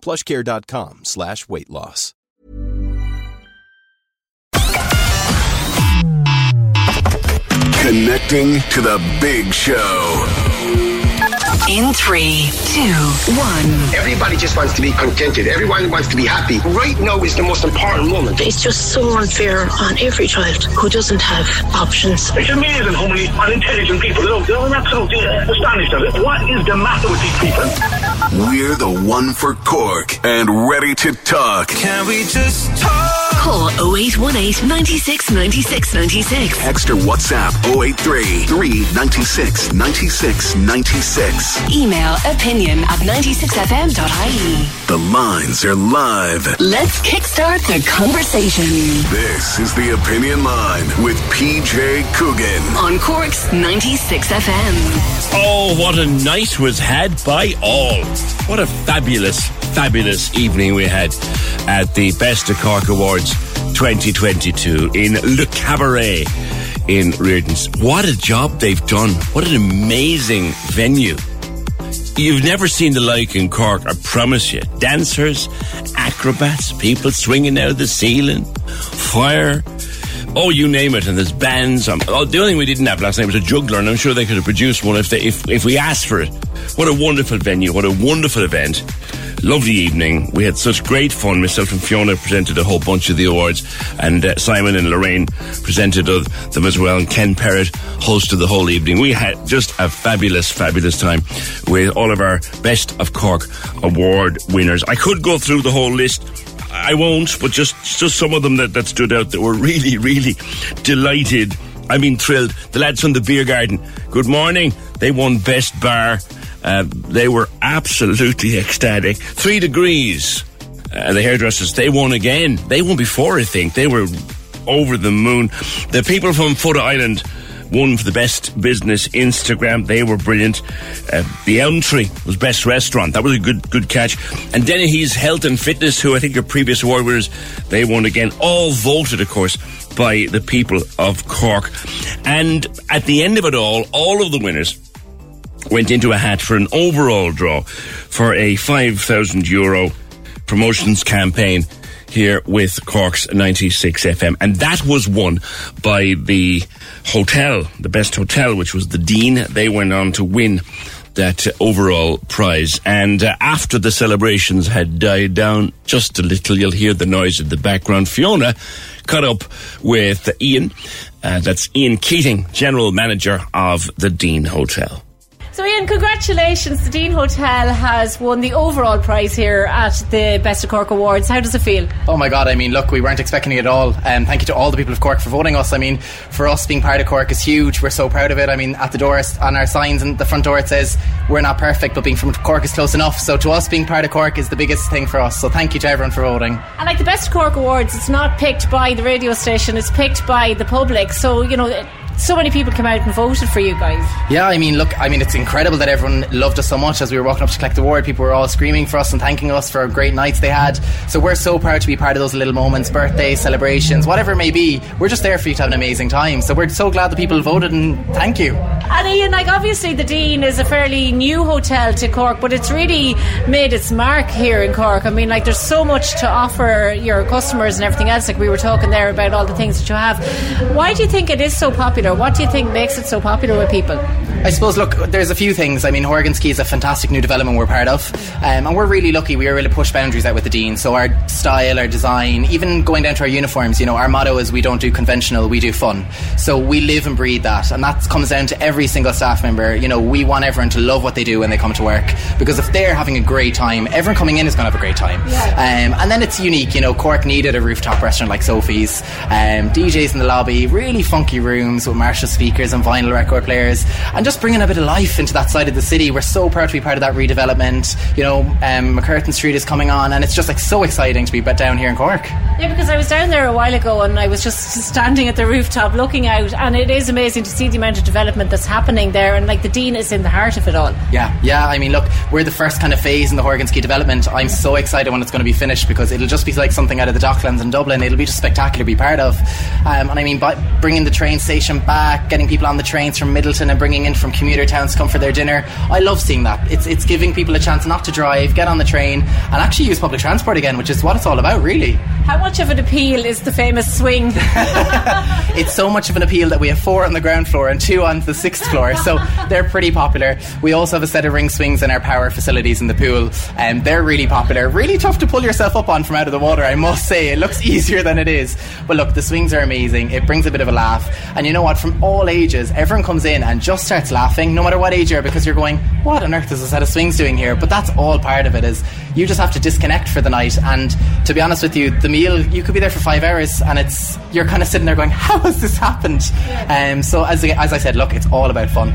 plushcare.com slash weight loss. Connecting to the big show. In three, two, one. Everybody just wants to be contented. Everyone wants to be happy. Right now is the most important moment. It's just so unfair on every child who doesn't have options. It's amazing how many unintelligent people there are. I'm absolutely astonished at it. What is the matter with these people? We're the one for Cork and ready to talk. Can we just talk? Call 0818 96 96 96. Extra WhatsApp 083 396 96 96. Email opinion at 96fm.ie. The lines are live. Let's kickstart the conversation This is the Opinion Line with PJ Coogan. on Cork's 96 FM. Oh, what a night was had by all. What a fabulous, fabulous evening we had at the Best of Cork Awards 2022 in Le Cabaret in Rearden's. What a job they've done. What an amazing venue. You've never seen the like in Cork, I promise you. Dancers, acrobats, people swinging out of the ceiling, fire. Oh, you name it, and there's bands. Um, oh, the only thing we didn't have last night was a juggler, and I'm sure they could have produced one if they, if, if we asked for it. What a wonderful venue! What a wonderful event! Lovely evening. We had such great fun. Myself and Fiona presented a whole bunch of the awards, and uh, Simon and Lorraine presented them as well. And Ken Perrott hosted the whole evening. We had just a fabulous, fabulous time with all of our best of Cork award winners. I could go through the whole list. I won't, but just just some of them that, that stood out that were really, really delighted. I mean, thrilled. The lads from the beer garden. Good morning. They won best bar. Uh, they were absolutely ecstatic. Three degrees. Uh, the hairdressers. They won again. They won before, I think. They were over the moon. The people from Fota Island won for the best business Instagram. They were brilliant. Uh, the Elm Tree was best restaurant. That was a good good catch. And Dennehy's Health and Fitness, who I think are previous award winners, they won again. All voted, of course, by the people of Cork. And at the end of it all, all of the winners went into a hat for an overall draw for a 5,000 euro promotions campaign here with Cork's 96 FM. And that was won by the hotel, the best hotel, which was the Dean. They went on to win that overall prize. And uh, after the celebrations had died down just a little, you'll hear the noise in the background. Fiona caught up with Ian. Uh, that's Ian Keating, General Manager of the Dean Hotel. So, Ian, congratulations. The Dean Hotel has won the overall prize here at the Best of Cork Awards. How does it feel? Oh my god, I mean, look, we weren't expecting it at all. And thank you to all the people of Cork for voting us. I mean, for us, being part of Cork is huge. We're so proud of it. I mean, at the door, on our signs and the front door, it says, we're not perfect, but being from Cork is close enough. So to us, being part of Cork is the biggest thing for us. So thank you to everyone for voting. And like the Best of Cork Awards, it's not picked by the radio station, it's picked by the public. So, you know, so many people came out and voted for you guys. Yeah, I mean, look, I mean, it's incredible that everyone loved us so much as we were walking up to collect the award. People were all screaming for us and thanking us for great nights they had. So we're so proud to be part of those little moments, birthdays, celebrations, whatever it may be. We're just there for you to have an amazing time. So we're so glad that people voted and thank you. And Ian, like obviously the Dean is a fairly new hotel to Cork, but it's really made its mark here in Cork. I mean, like there's so much to offer your customers and everything else. Like we were talking there about all the things that you have. Why do you think it is so popular popular? What do you think makes it so popular with people? I suppose, look, there's a few things. I mean, Horgan's Quay is a fantastic new development we're part of, um, and we're really lucky. We are able to push boundaries out with the Dean. So our style, our design, even going down to our uniforms, you know, our motto is we don't do conventional, we do fun. So we live and breathe that, and that comes down to every single staff member. You know, we want everyone to love what they do when they come to work because if they're having a great time, everyone coming in is going to have a great time. Um, and then it's unique. You know, Cork needed a rooftop restaurant like Sophie's, um, DJs in the lobby, really funky rooms with Marshall speakers and vinyl record players, and just bringing a bit of life into that side of the city. We're so proud to be part of that redevelopment. You know, um, MacCurtain Street is coming on, and it's just like so exciting to be down here in Cork. Yeah, because I was down there a while ago and I was just standing at the rooftop looking out, and it is amazing to see the amount of development that's happening there. And like the Dean is in the heart of it all. Yeah, yeah. I mean, look, we're the first kind of phase in the Horgan's Quay development. I'm so excited when it's going to be finished because it'll just be like something out of the Docklands in Dublin. It'll be just spectacular to be part of. Um, and I mean, by bringing the train station back, getting people on the trains from Midleton and bringing in from commuter towns to come for their dinner. I love seeing that. It's it's giving people a chance not to drive, get on the train, and actually use public transport again, which is what it's all about, really. How much of an appeal is the famous swing? it's so much of an appeal that we have four on the ground floor and two on the sixth floor, so they're pretty popular. We also have a set of ring swings in our power facilities in the pool, and they're really popular. Really tough to pull yourself up on from out of the water, I must say. It looks easier than it is. But look, the swings are amazing. It brings a bit of a laugh. And you know what? From all ages, everyone comes in and just starts laughing, no matter what age you're, because you're going, what on earth is a set of swings doing here? But that's all part of it, is you just have to disconnect for the night. And to be honest with you, the meal, you could be there for five hours and it's, you're kind of sitting there going, how has this happened? Um, so as, as I said, look, it's all about fun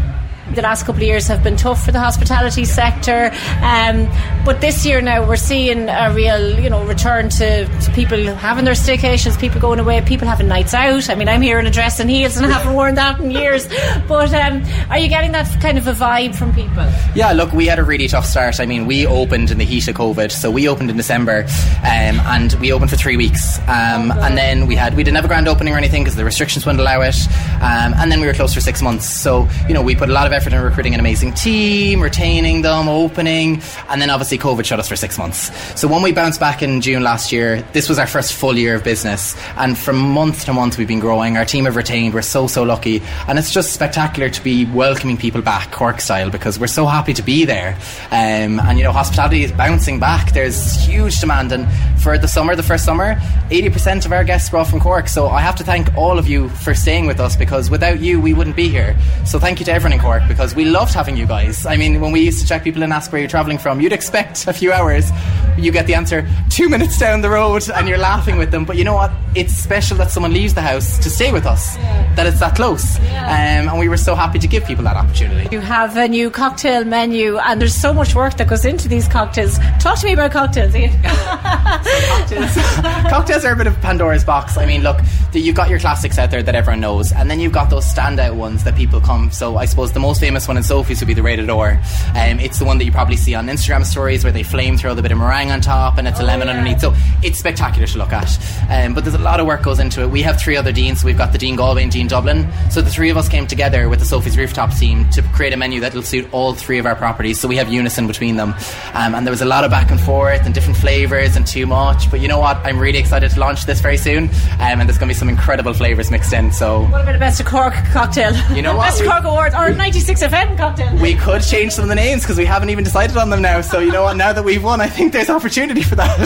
the last couple of years have been tough for the hospitality sector. Um, but this year now we're seeing a real, you know, return to, to, people having their staycations, people going away, people having nights out. I mean, I'm here in a dress and heels and I haven't worn that in years. But um, are you getting that kind of a vibe from people? Yeah, look, we had a really tough start. I mean, we opened in the heat of COVID, so we opened in December, um, and we opened for three weeks, um, oh, and then we had we didn't have a grand opening or anything because the restrictions wouldn't allow it, um, and then we were closed for six months. So you know, we put a lot of effort in recruiting an amazing team, retaining them, opening, and then obviously COVID shut us for six months. So when we bounced back in June last year, this was our first full year of business, and from month to month we've been growing. Our team have retained. We're so so lucky, and it's just spectacular to be welcoming people back Cork style because we're so happy to be there. Um, and you know, hospitality is bouncing back. There's huge demand, and for the summer, the first summer, 80% of our guests brought from Cork. So I have to thank all of you for staying with us because without you, we wouldn't be here. So thank you to everyone in Cork because we loved having you guys. I mean, when we used to check people and ask where you're travelling from, you'd expect a few hours. You get the answer two minutes down the road and you're laughing with them. But you know what? It's special that someone leaves the house to stay with us, yeah. that it's that close. Yeah. Um, and we were so happy to give people that opportunity. You have a new cocktail menu and there's so much work that goes into these cocktails. Talk to me about cocktails, Ian. cocktails. cocktails are a bit of Pandora's box. I mean, look, you've got your classics out there that everyone knows, and then you've got those standout ones that people come. So I suppose the most most famous one in Sophie's would be the rated or. Um, it's the one that you probably see on Instagram stories where they flame throw the bit of meringue on top and it's oh, a lemon yeah. underneath. So it's spectacular to look at. Um, but there's a lot of work goes into it. We have three other deans. So we've got the Dean Galway and Dean Dublin. So the three of us came together with the Sophie's Rooftop team to create a menu that will suit all three of our properties. So we have unison between them. Um, and there was a lot of back and forth and different flavours and too much. But you know what? I'm really excited to launch this very soon. Um, and there's going to be some incredible flavours mixed in. So what about the best of Cork cocktail? You know what? best of Cork awards or 90 96FM, cocktail. We could change some of the names because we haven't even decided on them now. So, you know what? Now that we've won, I think there's opportunity for that.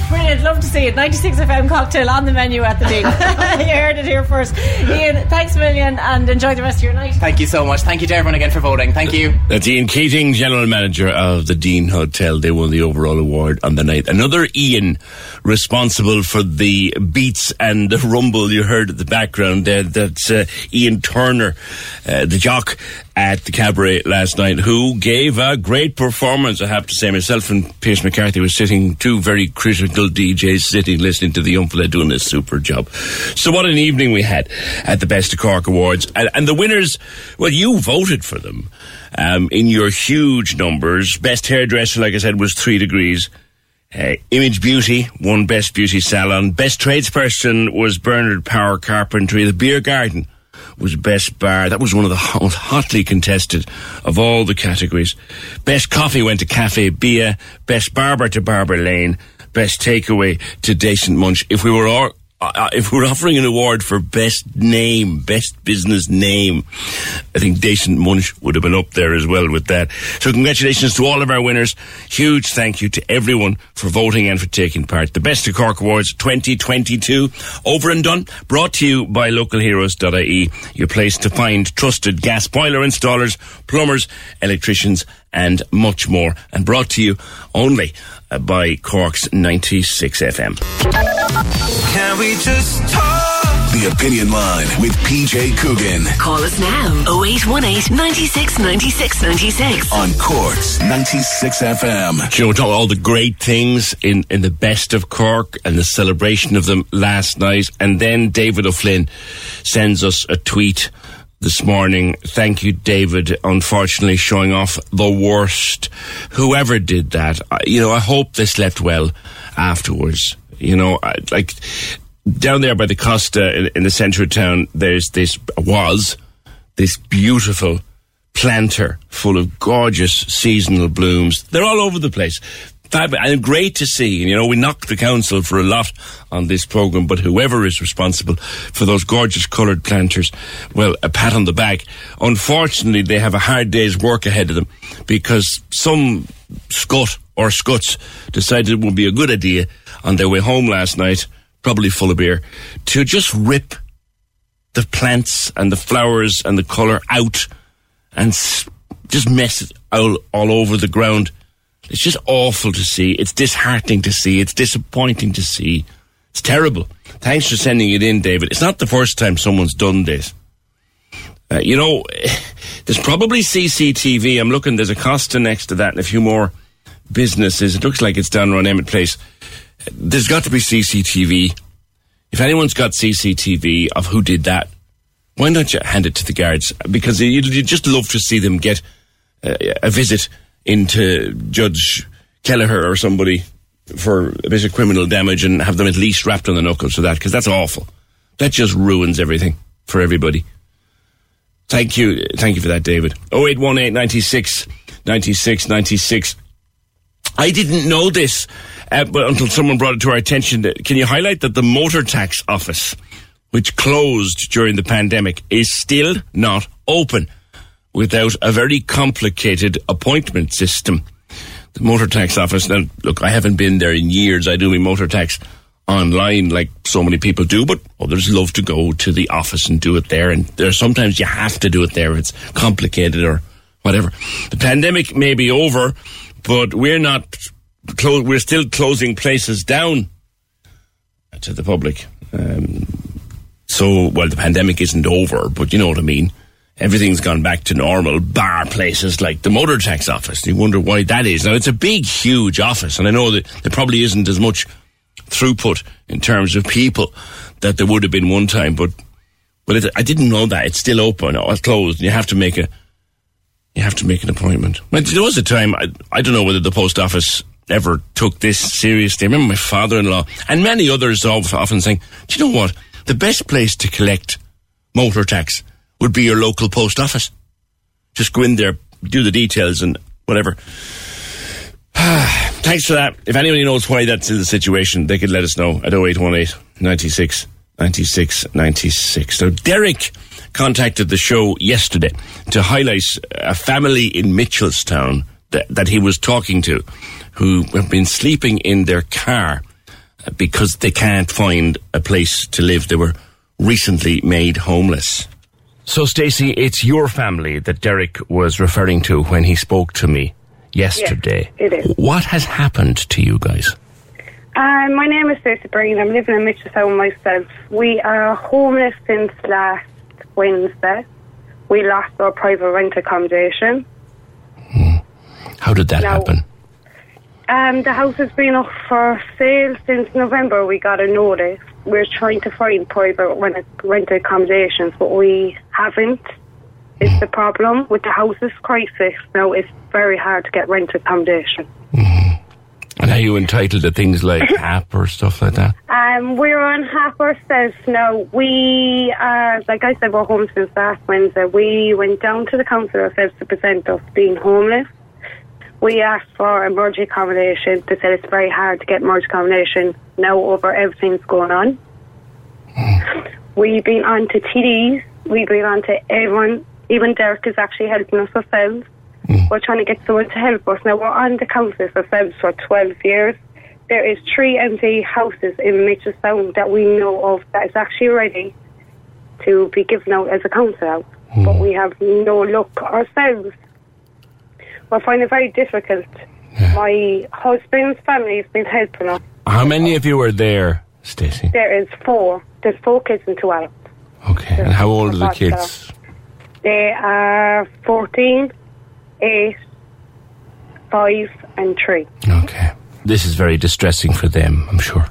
Brilliant. Love to see it. 96FM cocktail on the menu at the league. you heard it here first. Ian, thanks a million and enjoy the rest of your night. Thank you so much. Thank you to everyone again for voting. Thank you. That's Ian Keating, General Manager of the Dean Hotel. They won the overall award on the night. Another Ian responsible for the beats and the rumble you heard at the background there. That's uh, Ian Turner. Uh, the jock at the cabaret last night who gave a great performance, I have to say. Myself and Pierce McCarthy were sitting, two very critical DJs sitting listening to the fella doing a super job. So what an evening we had at the Best of Cork Awards. And, and the winners, well, you voted for them um, in your huge numbers. Best hairdresser, like I said, was three degrees. Uh, Image Beauty won Best Beauty Salon. Best tradesperson was Bernard Power Carpentry. The Beer Garden was Best Bar. That was one of the most hotly contested of all the categories. Best Coffee went to Cafe Bia. Best Barber to Barber Lane. Best Takeaway to Decent Munch. If we were all uh, if we're offering an award for best name, best business name, I think Decent Munch would have been up there as well with that. So congratulations to all of our winners. Huge thank you to everyone for voting and for taking part. The Best of Cork Awards 2022 over and done. Brought to you by localheroes.ie, your place to find trusted gas boiler installers, plumbers, electricians, and much more. And brought to you only uh, by Cork's 96 FM. Can we just talk? The Opinion Line with PJ Coogan Call us now 0818 96 96 96. on Cork's 96 FM. Do you know talk all the great things in, in the best of Cork and the celebration of them last night? And then David O'Flynn sends us a tweet this morning. Thank you, David. Unfortunately, showing off the worst. Whoever did that, you know, I hope they slept well afterwards. You know, like down there by the Costa in, in the centre of town, there's this was this beautiful planter full of gorgeous seasonal blooms. They're all over the place. Fab- and great to see. And, you know, we knock the council for a lot on this programme, but whoever is responsible for those gorgeous coloured planters, well, a pat on the back. Unfortunately, they have a hard day's work ahead of them because some scut or scuts decided it would be a good idea on their way home last night, probably full of beer, to just rip the plants and the flowers and the colour out and just mess it all, all over the ground. It's just awful to see. It's disheartening to see. It's disappointing to see. It's terrible. Thanks for sending it in, David. It's not the first time someone's done this. Uh, you know, there's probably CCTV. I'm looking, there's a Costa next to that and a few more businesses. It looks like it's down around Emmet Place. There's got to be CCTV. If anyone's got CCTV of who did that, why don't you hand it to the guards? Because you- you'd just love to see them get uh, a visit into Judge Kelleher or somebody for a bit of criminal damage and have them at least wrapped on the knuckles for that, because that's awful. That just ruins everything for everybody. Thank you. Thank you for that, David. 0818 96 96 96. I didn't know this, uh, but until someone brought it to our attention. Can you highlight that the motor tax office, which closed during the pandemic, is still not open without a very complicated appointment system? The motor tax office. Now, look, I haven't been there in years. I do my motor tax online like so many people do, but others love to go to the office and do it there. And there sometimes you have to do it there. It's complicated or whatever. The pandemic may be over, but we're not. Clo- we're still closing places down to the public. Um, so, well, the pandemic isn't over, but you know what I mean. Everything's gone back to normal, bar places like the motor tax office. You wonder why that is. Now, it's a big, huge office, and I know that there probably isn't as much throughput in terms of people that there would have been one time, but but it, I didn't know that it's still open or closed. You have to make a you have to make an appointment. There was a time I, I don't know whether the post office ever took this seriously. I remember my father-in-law and many others often saying, "Do you know what? The best place to collect motor tax would be your local post office. Just go in there, do the details, and whatever." Thanks for that. If anybody knows why that's in the situation, they could let us know at 0818 96 96 96. So Derek contacted the show yesterday to highlight a family in Mitchelstown that, that he was talking to who have been sleeping in their car because they can't find a place to live. They were recently made homeless. So, Stacey, it's your family that Derek was referring to when he spoke to me yesterday. Yes, it is. What has happened to you guys? Um, my name is Stacey Breen. I'm living in Mitchelstown myself. We are homeless since last Wednesday. We lost our private rent accommodation. How did that No. happen? Um, the house has been up for sale since November. We got a notice. We're trying to find private rent, rent accommodations, but we haven't. Is the problem with the houses crisis now? It's very hard to get rented accommodation. And are you entitled to things like HAP or stuff like that? Um, we're on HAP ourselves now. We, uh, like I said, we're home since last Wednesday. We went down to the council ourselves to present us being homeless. We asked for emergency accommodation. They said it's very hard to get emergency accommodation now over everything's going on. We've been on to TDs. We've been on to everyone. Even Derek is actually helping us ourselves. Hmm. We're trying to get someone to help us. Now, we're on the council ourselves for 12 years. There is three empty houses in Mitchelstown that we know of that is actually ready to be given out as a council house. Hmm. But we have no luck ourselves. We're finding it very difficult. My husband's family has been helping us. How many of you are there, Stacey? There is four. There's four kids and two adults. Okay. And how old are the uh, kids? They are 14, 8, 5, and 3. Okay. This is very distressing for them, I'm sure.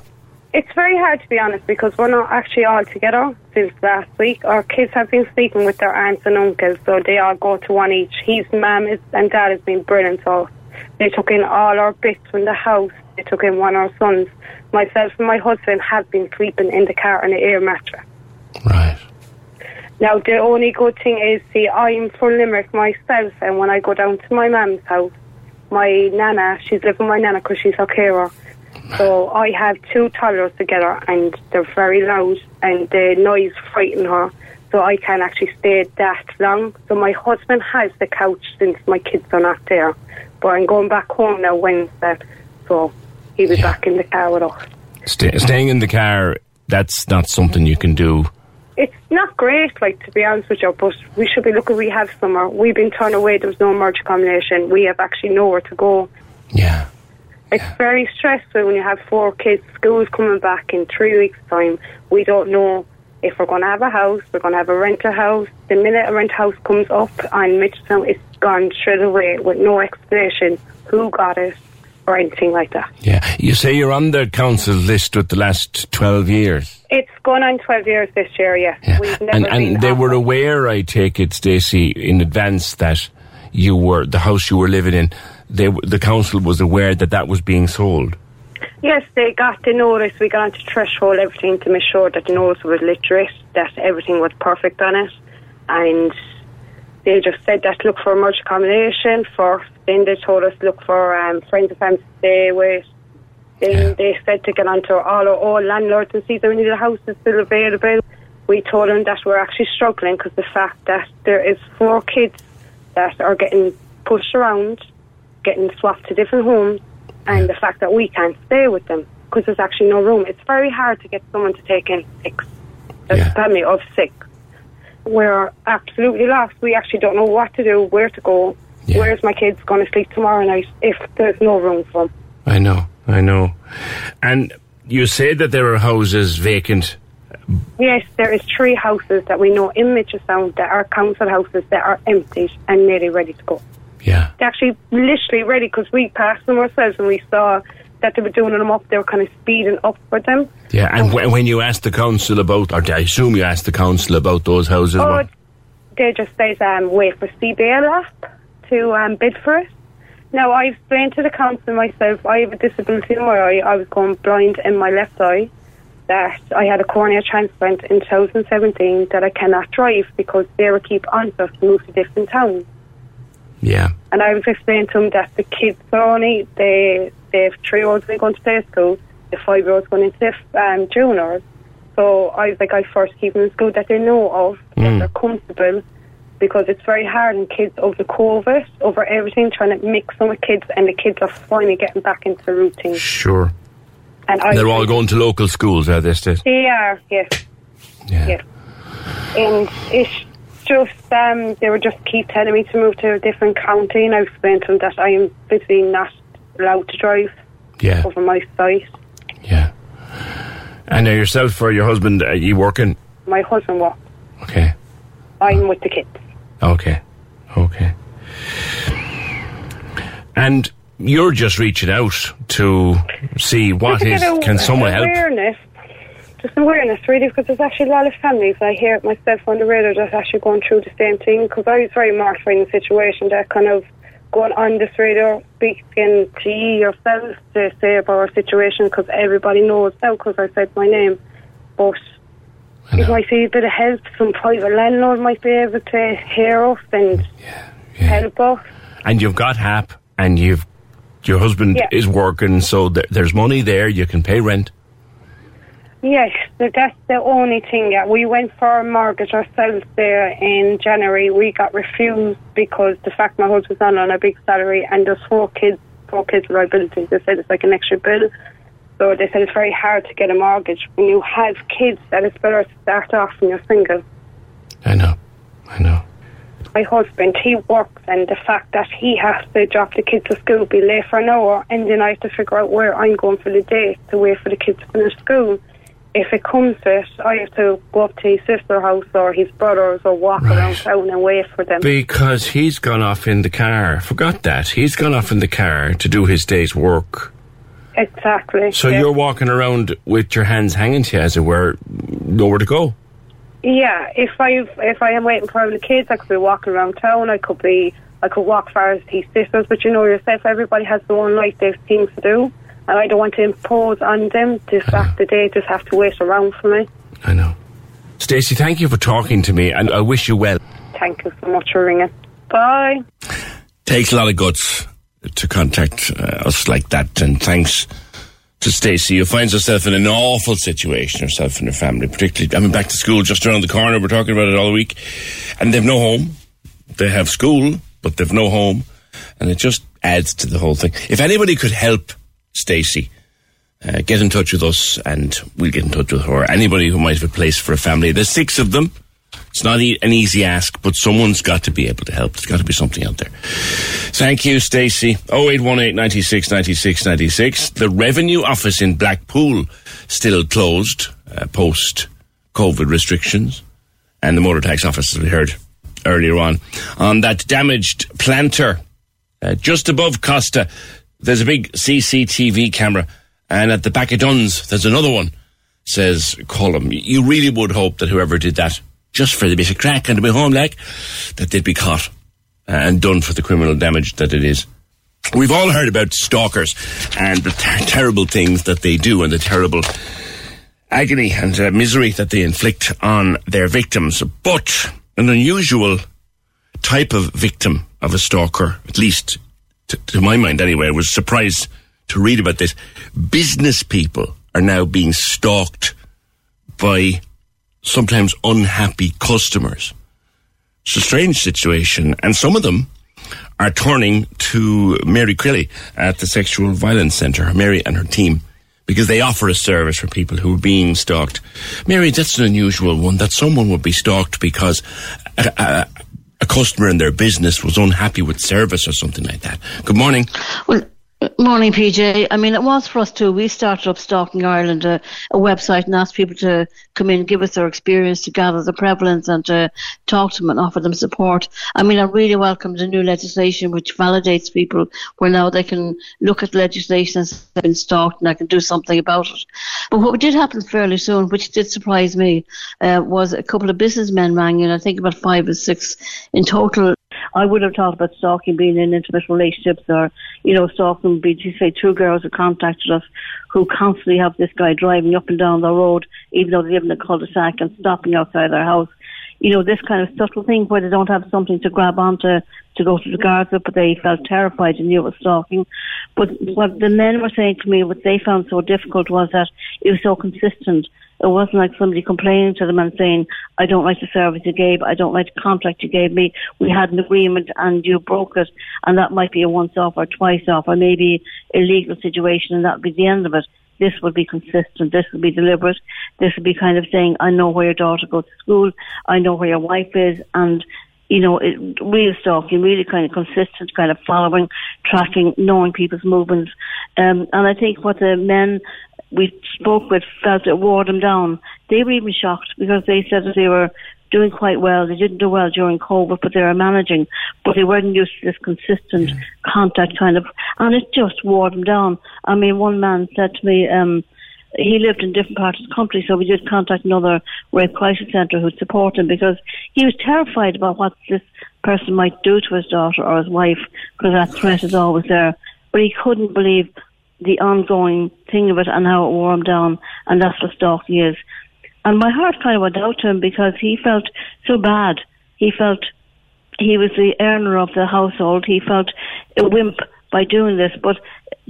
It's very hard to be honest because we're not actually all together since last week. Our kids have been sleeping with their aunts and uncles, so they all go to one each. His mum is, and dad has been brilliant us. They took in all our bits from the house. They took in one of our sons. Myself and my husband have been sleeping in the car on an air mattress. Right. Now the only good thing is, see, I'm from Limerick myself, and when I go down to my mum's house, my nana, she's living with my nana because she's her carer. So I have two toddlers together, and they're very loud, and the noise frighten her. So I can't actually stay that long. So my husband has the couch since my kids are not there. But I'm going back home now Wednesday, so he'll be back in the car with us. Stay, staying in the car, that's not something you can do. It's not great, like to be honest with you, but we should be looking. We have somewhere. We've been turned away. There was no merge combination. We have actually nowhere to go. Yeah. It's very stressful when you have four kids. School's coming back in three weeks' time. We don't know if we're going to have a house. We're going to have a rental house. The minute a rental house comes up on Mitchelstown, it's gone straight away with no explanation who got it or anything like that. Yeah. You say you're on the council list with the last 12 years. It's gone on 12 years this year, Yeah, We've never And, and they were aware, I take it, Stacey, in advance that you were, the house you were living in, they, the council was aware that that was being sold. Yes, they got the notice. We got onto threshold everything to make sure that the notice was literate, that everything was perfect on it, and they just said that look for merge accommodation first. Then they told us look for um, friends and family to stay with. Then they said to get onto all our all landlords and see if any of the houses still available. We told them that we're actually struggling because the fact that there is four kids that are getting pushed around, getting swapped to different homes, and the fact that we can't stay with them because there's actually no room. It's very hard to get someone to take in six. A family of six. We're absolutely lost. We actually don't know what to do, where to go. Where's my kids going to sleep tomorrow night if there's no room for them? I know, I know. And you said that there are houses vacant. Yes, there is three houses that we know in Mitchelstown that are council houses that are empty and nearly ready to go. Yeah. They're actually literally ready because we passed them ourselves and we saw that they were doing them up. They were kind of speeding up for them. Yeah, and wh- when you asked the council about, or I assume you asked the council about those houses, Oh, what- they just says um, wait for CBL app to um, bid for it. Now, I explained to the council myself, I have a disability in my eye. I was going blind in my left eye. That I had a cornea transplant in 2017 that I cannot drive because they will keep on us to move to different towns. yeah, And I was explaining to them that the kids are only, they, they have three year olds going to play school, the five year olds going into um, juniors. So I was like, I first keep them in school that they know of, that they're comfortable, because it's very hard and kids over COVID, over everything, trying to mix them with kids, and the kids are finally getting back into the routine. sure. And I They're all going to local schools, are they, Stacey? They are, yes. Yeah. Yes. And it's just, um, they were just keep telling me to move to a different county, and I explained to them that I am physically not allowed to drive Yeah. over my site. Yeah. And now yourself or your husband, are you working? My husband walked. Okay, I'm uh. with the kids. okay, okay. And you're just reaching out to see what to is, a- can someone help? awareness, Just awareness, really, because there's actually a lot of families. I hear it myself on the radio that's actually going through the same thing. Because I was very mortified in the situation that kind of going on this radio, speaking to you yourself to say about our situation, because everybody knows now because I said my name. But if I be a bit of help. Some private landlord might be able to hear us and help us. And you've got HAP, and you've your husband Yeah. is working, so th- there's money there. You can pay rent. Yes, that's the only thing. Yeah, we went for a mortgage ourselves there in January. We got refused because the fact my husband's not on a big salary and there's four kids, four kids liability. They said it's like an extra bill. So they said it's very hard to get a mortgage when you have kids. That it's better to start off when you're single. I know, I know. My husband, he works, and the fact that he has to drop the kids to school, be late for an hour, and then I have to figure out where I'm going for the day to wait for the kids to finish school if it comes to it, I have to go up to his sister's house or his brother's or walk right. around town and wait for them. Because he's gone off in the car. Forgot that. He's gone off in the car to do his day's work. Exactly. So you're walking around with your hands hanging to you, as it were, nowhere to go. Yeah, if I if I am waiting for the kids, I could be walking around town. I could be I could walk far as his sisters, but you know yourself, everybody has their own life. They have things to do I don't want to impose on them the fact that they just have to wait around for me. I know. Stacey, thank you for talking to me, and I wish you well. Thank you so much for ringing. Bye. Takes a lot of guts to contact uh, us like that, and thanks to Stacey, who finds herself in an awful situation, herself and her family, particularly. I mean, back to school just around the corner. We're talking about it all week, and they've no home. They have school, but they've no home, and it just adds to the whole thing. If anybody could help Stacey, uh, get in touch with us and we'll get in touch with her. Anybody who might have a place for a family. There's six of them. It's not e- an easy ask, but someone's got to be able to help. There's got to be something out there. Thank you, Stacey. 0818 96 96 96. The Revenue Office in Blackpool still closed uh, post COVID restrictions. And the Motor Tax Office, as we heard earlier on, on that damaged planter uh, just above Costa there's a big CCTV camera, and at the back of Dunnes, there's another one, says Colum. You really would hope that whoever did that, just for the bit of crack and to be home like, that they'd be caught and done for the criminal damage that it is. We've all heard about stalkers and the ter- terrible things that they do and the terrible agony and uh, misery that they inflict on their victims. But an unusual type of victim of a stalker, at least to, to my mind anyway, I was surprised to read about this. Business people are now being stalked by sometimes unhappy customers. It's a strange situation, and some of them are turning to Mary Crilly at the Sexual Violence Centre, Mary and her team, because they offer a service for people who are being stalked. Mary, that's an unusual one, that someone would be stalked because a customer in their business was unhappy with service or something like that. Good morning. Well, Morning, PJ. I mean, it was for us too. We started up Stalking Ireland, a, a, website, and asked people to come in, give us their experience, to gather the prevalence, and to talk to them and offer them support. I mean, I really welcome the new legislation which validates people, where now they can look at legislation and they've been stalked, and I can do something about it. But what did happen fairly soon, which did surprise me, uh, was a couple of businessmen rang in. I think about five or six in total I would have thought about stalking being in intimate relationships or, you know, stalking be to say two girls who contacted us who constantly have this guy driving up and down the road, even though they live in a cul-de-sac and stopping outside their house. You know, this kind of subtle thing where they don't have something to grab onto to go to the guards with, but they felt terrified and knew it was stalking. But what the men were saying to me, what they found so difficult was that it was so consistent. It wasn't like somebody complaining to them and saying, I don't like the service you gave, I don't like the contract you gave me, we had an agreement and you broke it, and that might be a once off or twice off, or maybe a legal situation and that would be the end of it. This would be consistent, this would be deliberate, this would be kind of saying, I know where your daughter goes to school, I know where your wife is, and you know, it, real stalking, really kind of consistent, kind of following, tracking, knowing people's movements. Um, and I think what the men we spoke with felt it wore them down. They were even shocked because they said that they were doing quite well. They didn't do well during COVID, but they were managing. But they weren't used to this consistent mm. contact kind of, and it just wore them down. I mean, one man said to me, um, he lived in different parts of the country, so we did contact another rape crisis centre who'd support him because he was terrified about what this person might do to his daughter or his wife because that threat is always there. But he couldn't believe the ongoing thing of it and how it wore him down, and that's what stalking is. And my heart kind of went out to him because he felt so bad. He felt he was the earner of the household. He felt a wimp by doing this, but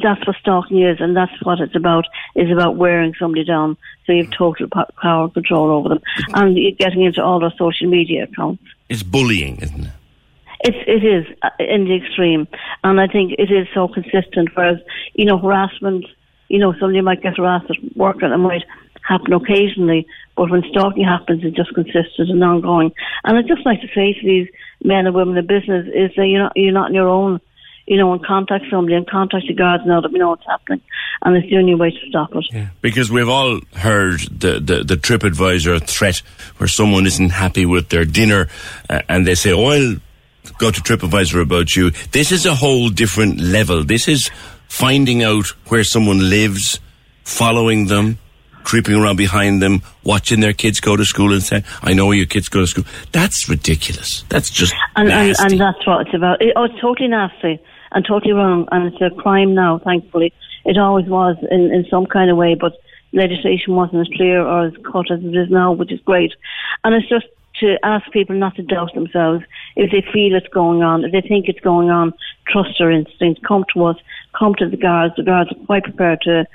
that's what stalking is, and that's what it's about. Is about wearing somebody down, so you have total power and control over them, and you're getting into all their social media accounts. It's bullying, isn't it? It's it is uh, in the extreme, and I think it is so consistent. Whereas you know harassment, you know somebody might get harassed at work and it might happen occasionally, but when stalking happens, it's just consistent and ongoing. And I'd just like to say to these men and women in business is that you're not you're not on your own. You know, and contact somebody and contact the guards now that we know what's happening, and it's the only way to stop it. Yeah. Because we've all heard the, the, the TripAdvisor threat where someone isn't happy with their dinner uh, and they say, oh, I'll go to TripAdvisor about you. This is a whole different level. This is finding out where someone lives, following them, creeping around behind them, watching their kids go to school and saying, I know your kids go to school. That's ridiculous. That's just and. And, and that's what it's about. It, oh, it's totally nasty and totally wrong, and it's a crime now, thankfully. It always was in, in some kind of way, but legislation wasn't as clear or as cut as it is now, which is great. And it's just to ask people not to doubt themselves. If they feel it's going on, if they think it's going on, trust their instincts. Come to us. Come to the guards. The guards are quite prepared to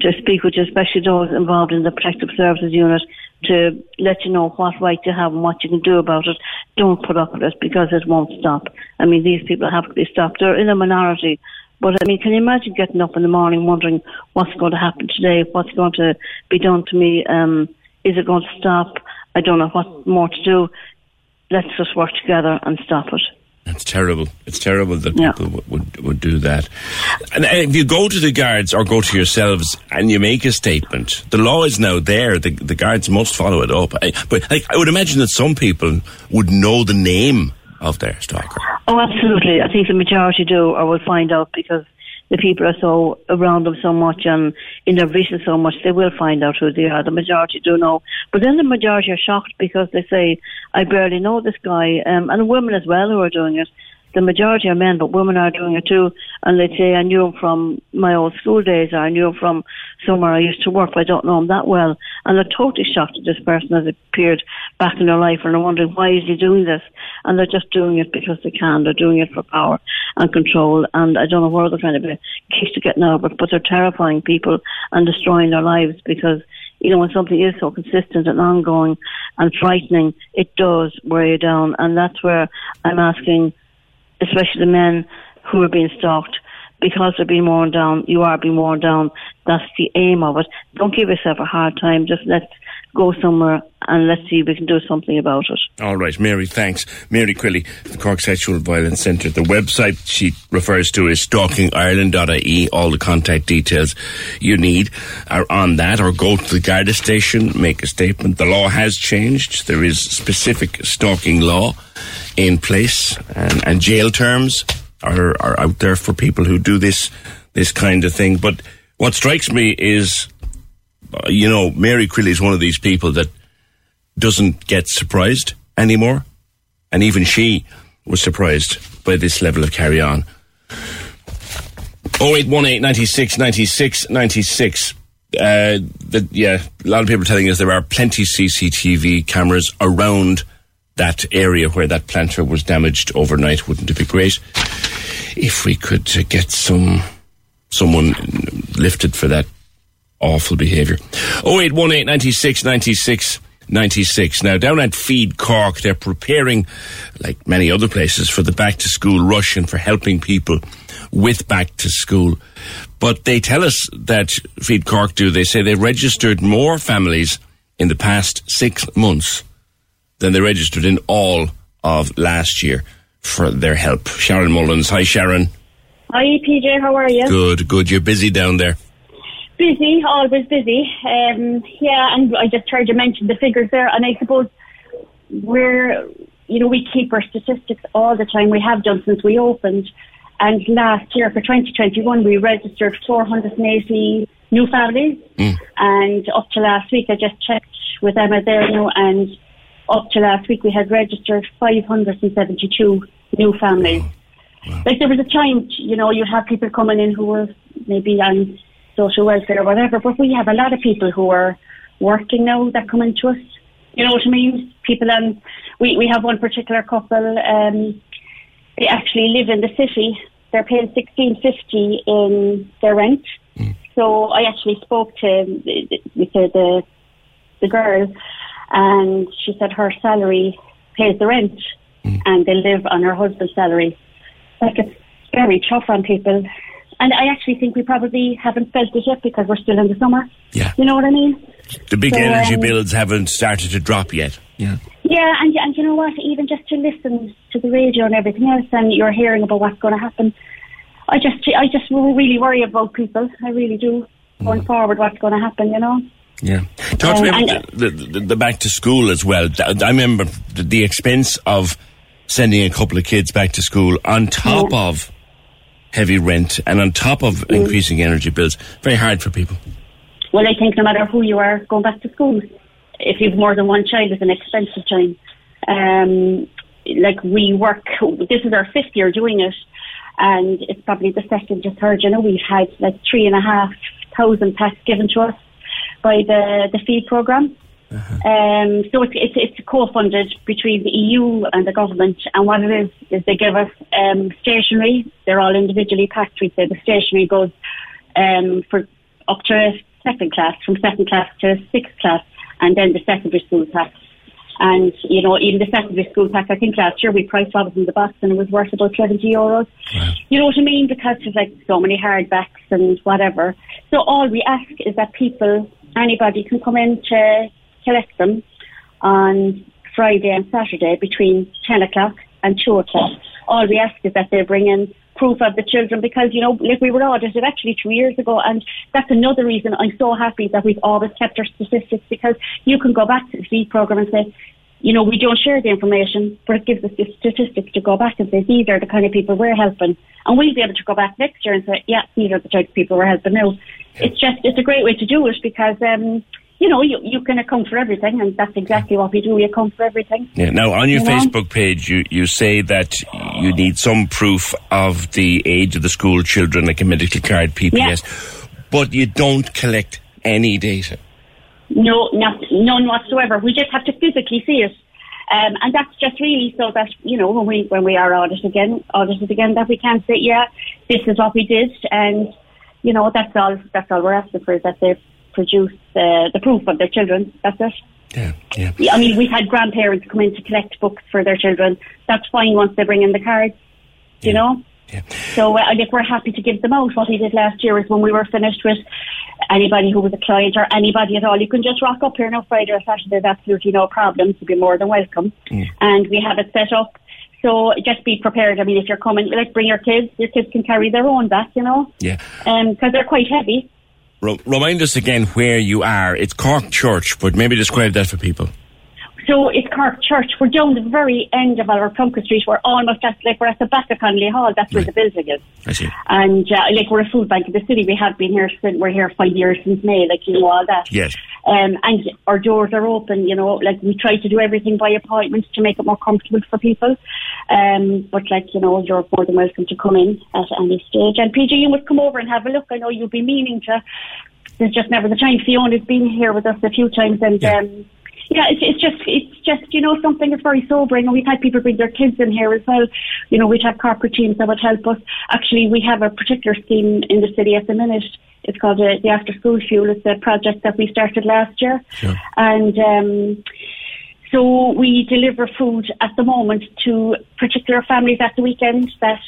to speak with especially those involved in the protective services unit, to let you know what right you have and what you can do about it. Don't put up with it because it won't stop. I mean, these people have to be stopped. They're in a minority. But I mean, can you imagine getting up in the morning wondering what's going to happen today? What's going to be done to me? Um, is it going to stop? I don't know what more to do. Let's just work together and stop it. It's terrible. It's terrible that yeah. people would, would, would do that. And if you go to the guards or go to yourselves and you make a statement, the law is now there. The, the guards must follow it up. I, but like, I would imagine that some people would know the name of their stalker. Oh, absolutely. I think the majority do or will find out because the people are so around them so much and in their vision so much, they will find out who they are. The majority do know. But then the majority are shocked because they say, I barely know this guy, um, and women as well who are doing it the majority are men, but women are doing it too. And they say, I knew him from my old school days, or I knew him from somewhere I used to work, but I don't know him that well. And they're totally shocked that this person has appeared back in their life, and they're wondering, why is he doing this? And they're just doing it because they can. They're doing it for power and control. And I don't know where they're trying to be kicked to get now, but, but they're terrifying people and destroying their lives because you know, when something is so consistent and ongoing and frightening, it does wear you down. And that's where I'm asking especially the men who are being stalked, because they're being worn down, you are being worn down. That's the aim of it. Don't give yourself a hard time. Just let's go somewhere and let's see if we can do something about it. All right, Mary, thanks. Mary Crilly, the Cork Sexual Violence Centre. The website she refers to is stalkingireland.ie. All the contact details you need are on that, or go to the Garda station, make a statement. The law has changed. There is specific stalking law in place, and, and jail terms are, are out there for people who do this this kind of thing. But what strikes me is, you know, Mary Crilly is one of these people that doesn't get surprised anymore, and even she was surprised by this level of carry on. 0818 96 96 96. Uh, the, yeah, a lot of people are telling us there are plenty CCTV cameras around that area where that planter was damaged overnight. Wouldn't it be great if we could uh, get some someone lifted for that awful behaviour? 0818 96 96 96. Now, down at Feed Cork, they're preparing, like many other places, for the back to school rush and for helping people with back to school. But they tell us that Feed Cork do, they say they registered more families in the past six months than they registered in all of last year for their help. Sharon Mullins. Hi, Sharon. Hi, PJ. How are you? Good, good. You're busy down there. Busy, always busy. Um, yeah, and I just heard you mention the figures there, and I suppose we're, you know, we keep our statistics all the time. We have done since we opened. And last year, for 2021, we registered 480 new families. Mm. And up to last week, I just checked with Emma there now, and up to last week, we had registered 572 new families. Wow. Like there was a time, you know, you have people coming in who were maybe on social welfare or whatever, but we have a lot of people who are working now that come into us. You know what I mean? People, um, we, we have one particular couple, um, they actually live in the city, they're paying sixteen fifty in their rent. So I actually spoke to the, the, the the girl, and she said her salary pays the rent, and they live on her husband's salary. Like it's very tough on people. And I actually think we probably haven't felt it yet because we're still in the summer. Yeah. You know what I mean? The big So, energy um, bills haven't started to drop yet. Yeah. Yeah, and and you know what? Even just to listen to the radio and everything else, and you're hearing about what's going to happen. I just I just really worry about people. I really do. Going Mm. forward, what's going to happen? You know. Yeah. Talk to me Um, about the, the, the back to school as well. I remember the, the expense of sending a couple of kids back to school on top of heavy rent and on top of Mm. increasing energy bills. Very hard for people. Well, I think no matter who you are, going back to school, if you've more than one child, is an expensive time. Um, like we work, this is our fifth year doing it, and it's probably the second to third. You know, we've had like three and a half thousand packs given to us by the the feed program. Um, so it's, it's, it's co-funded between the EU and the government. And what it is, is they give us um, stationery. They're all individually packed. We say the stationery goes um, for up to second class, from second class to sixth class, and then the secondary school pack. And, you know, even the secondary school pack, I think last year we priced what was in the box and it was worth about 70 euros. You know what I mean? Because there's like so many hardbacks and whatever. So all we ask is that people, anybody can come in to collect them on Friday and Saturday between 10 o'clock and 2 o'clock. All we ask is that they bring in proof of the children because, you know, like we were audited actually two years ago and that's another reason I'm so happy that we've always kept our statistics because you can go back to the feed program and say, you know, we don't share the information, but it gives us the statistics to go back and say, these are the kind of people we're helping. And we'll be able to go back next year and say, yeah, these are the type of people we're helping now. It's just, it's a great way to do it because, um, you know, you, you can account for everything and that's exactly what we do. We account for everything. Yeah. Now, on your You know? Facebook page, you, you say that you need some proof of the age of the school children, like a medical card, PPS, but you don't collect any data. No, not, none whatsoever. We just have to physically see it. Um, and that's just really so that, you know, when we, when we are audited again, audited again, that we can say, yeah, this is what we did. And, you know, that's all, that's all we're asking for is that they produce uh, the proof of their children. That's it. Yeah, yeah. I mean, we've had grandparents come in to collect books for their children. That's fine once they bring in the cards, you know? Yeah. So uh, I guess we're happy to give them out. What we did last year is when we were finished with anybody who was a client or anybody at all, you can just rock up here on Friday or Saturday. There's absolutely no problem. To be more than welcome. And we have it set up. So just be prepared. I mean, if you're coming, like bring your kids. Your kids can carry their own back, you know, Yeah. because they're quite heavy. Remind us again where you are. It's Cork Church, but maybe describe that for people. So it's Cork Church. We're down the very end of Oliver Plunkett Street. We're almost at, like, we're at the back of Connolly Hall. That's where the building is. I see. And, uh, like, we're a food bank of the city. We have been here since, we're here five years since May, like, you know, all that. Yes. Um, and our doors are open, you know, like, we try to do everything by appointment to make it more comfortable for people. Um, but, like, you know, you're more than welcome to come in at any stage. And PG, you must come over and have a look. I know you've been meaning to. There's just never the time. Fiona's been here with us a few times and, um, yeah, it's, it's just, it's just, you know, something that's very sobering. And we've had people bring their kids in here as well. You know, we'd have corporate teams that would help us. Actually, we have a particular scheme in the city at the minute. It's called uh, the After School Fuel. It's a project that we started last year. And, um, so we deliver food at the moment to particular families at the weekend that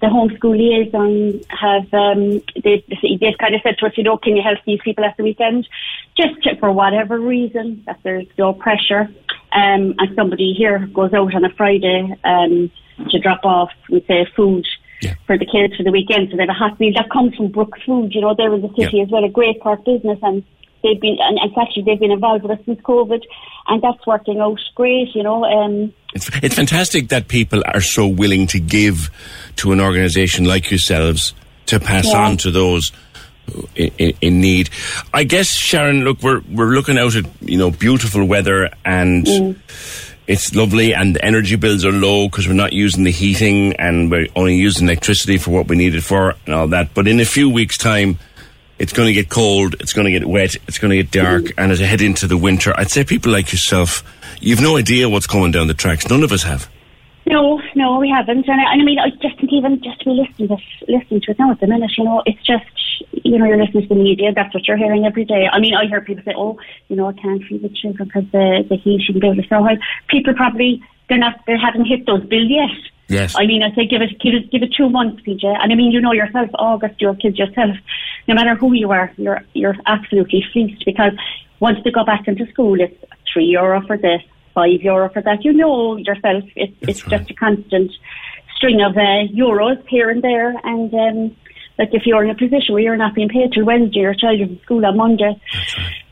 the homeschool liaison have um, they, they've kind of said to us, you know, can you help these people at the weekend? Just to, for whatever reason that there's no pressure. Um, and somebody here goes out on a Friday um, to drop off, we say, food for the kids for the weekend. So they have a hot meal that comes from Brook Food. You know, they're in the city as well, a great part business, and they've been and, and actually they've been involved with us since COVID, and that's working out great. You know, um, It's, it's fantastic that people are so willing to give to an organisation like yourselves to pass Yeah. on to those in, in, in need. I guess Sharon, look, we're we're looking out at you know beautiful weather and. It's lovely, and the energy bills are low because we're not using the heating, and we're only using electricity for what we need it for, and all that. But in a few weeks' time, it's going to get cold, it's going to get wet, it's going to get dark, and as I head into the winter, I'd say people like yourself, you've no idea what's coming down the tracks. None of us have. No, no, we haven't. And I, and I mean, I just think even just to be listening to listening to it now at the minute, you know, it's just you know you're listening to the media. That's what you're hearing every day. I mean, I hear people say, "Oh, you know, I can't feed the children because the the heat shouldn't be able to so high." People probably they're not they haven't hit those bills yet. Yes. I mean, I say give it give it give it two months, PJ. And I mean, you know yourself, August, your kids yourself. No matter who you are, you're you're absolutely fleeced because once they go back into school, it's three euro for this, five euro for that. You know yourself, it's it's just a constant string of uh, euros here and there. And um, like if you're in a position where you're not being paid till Wednesday, your child is in school on Monday,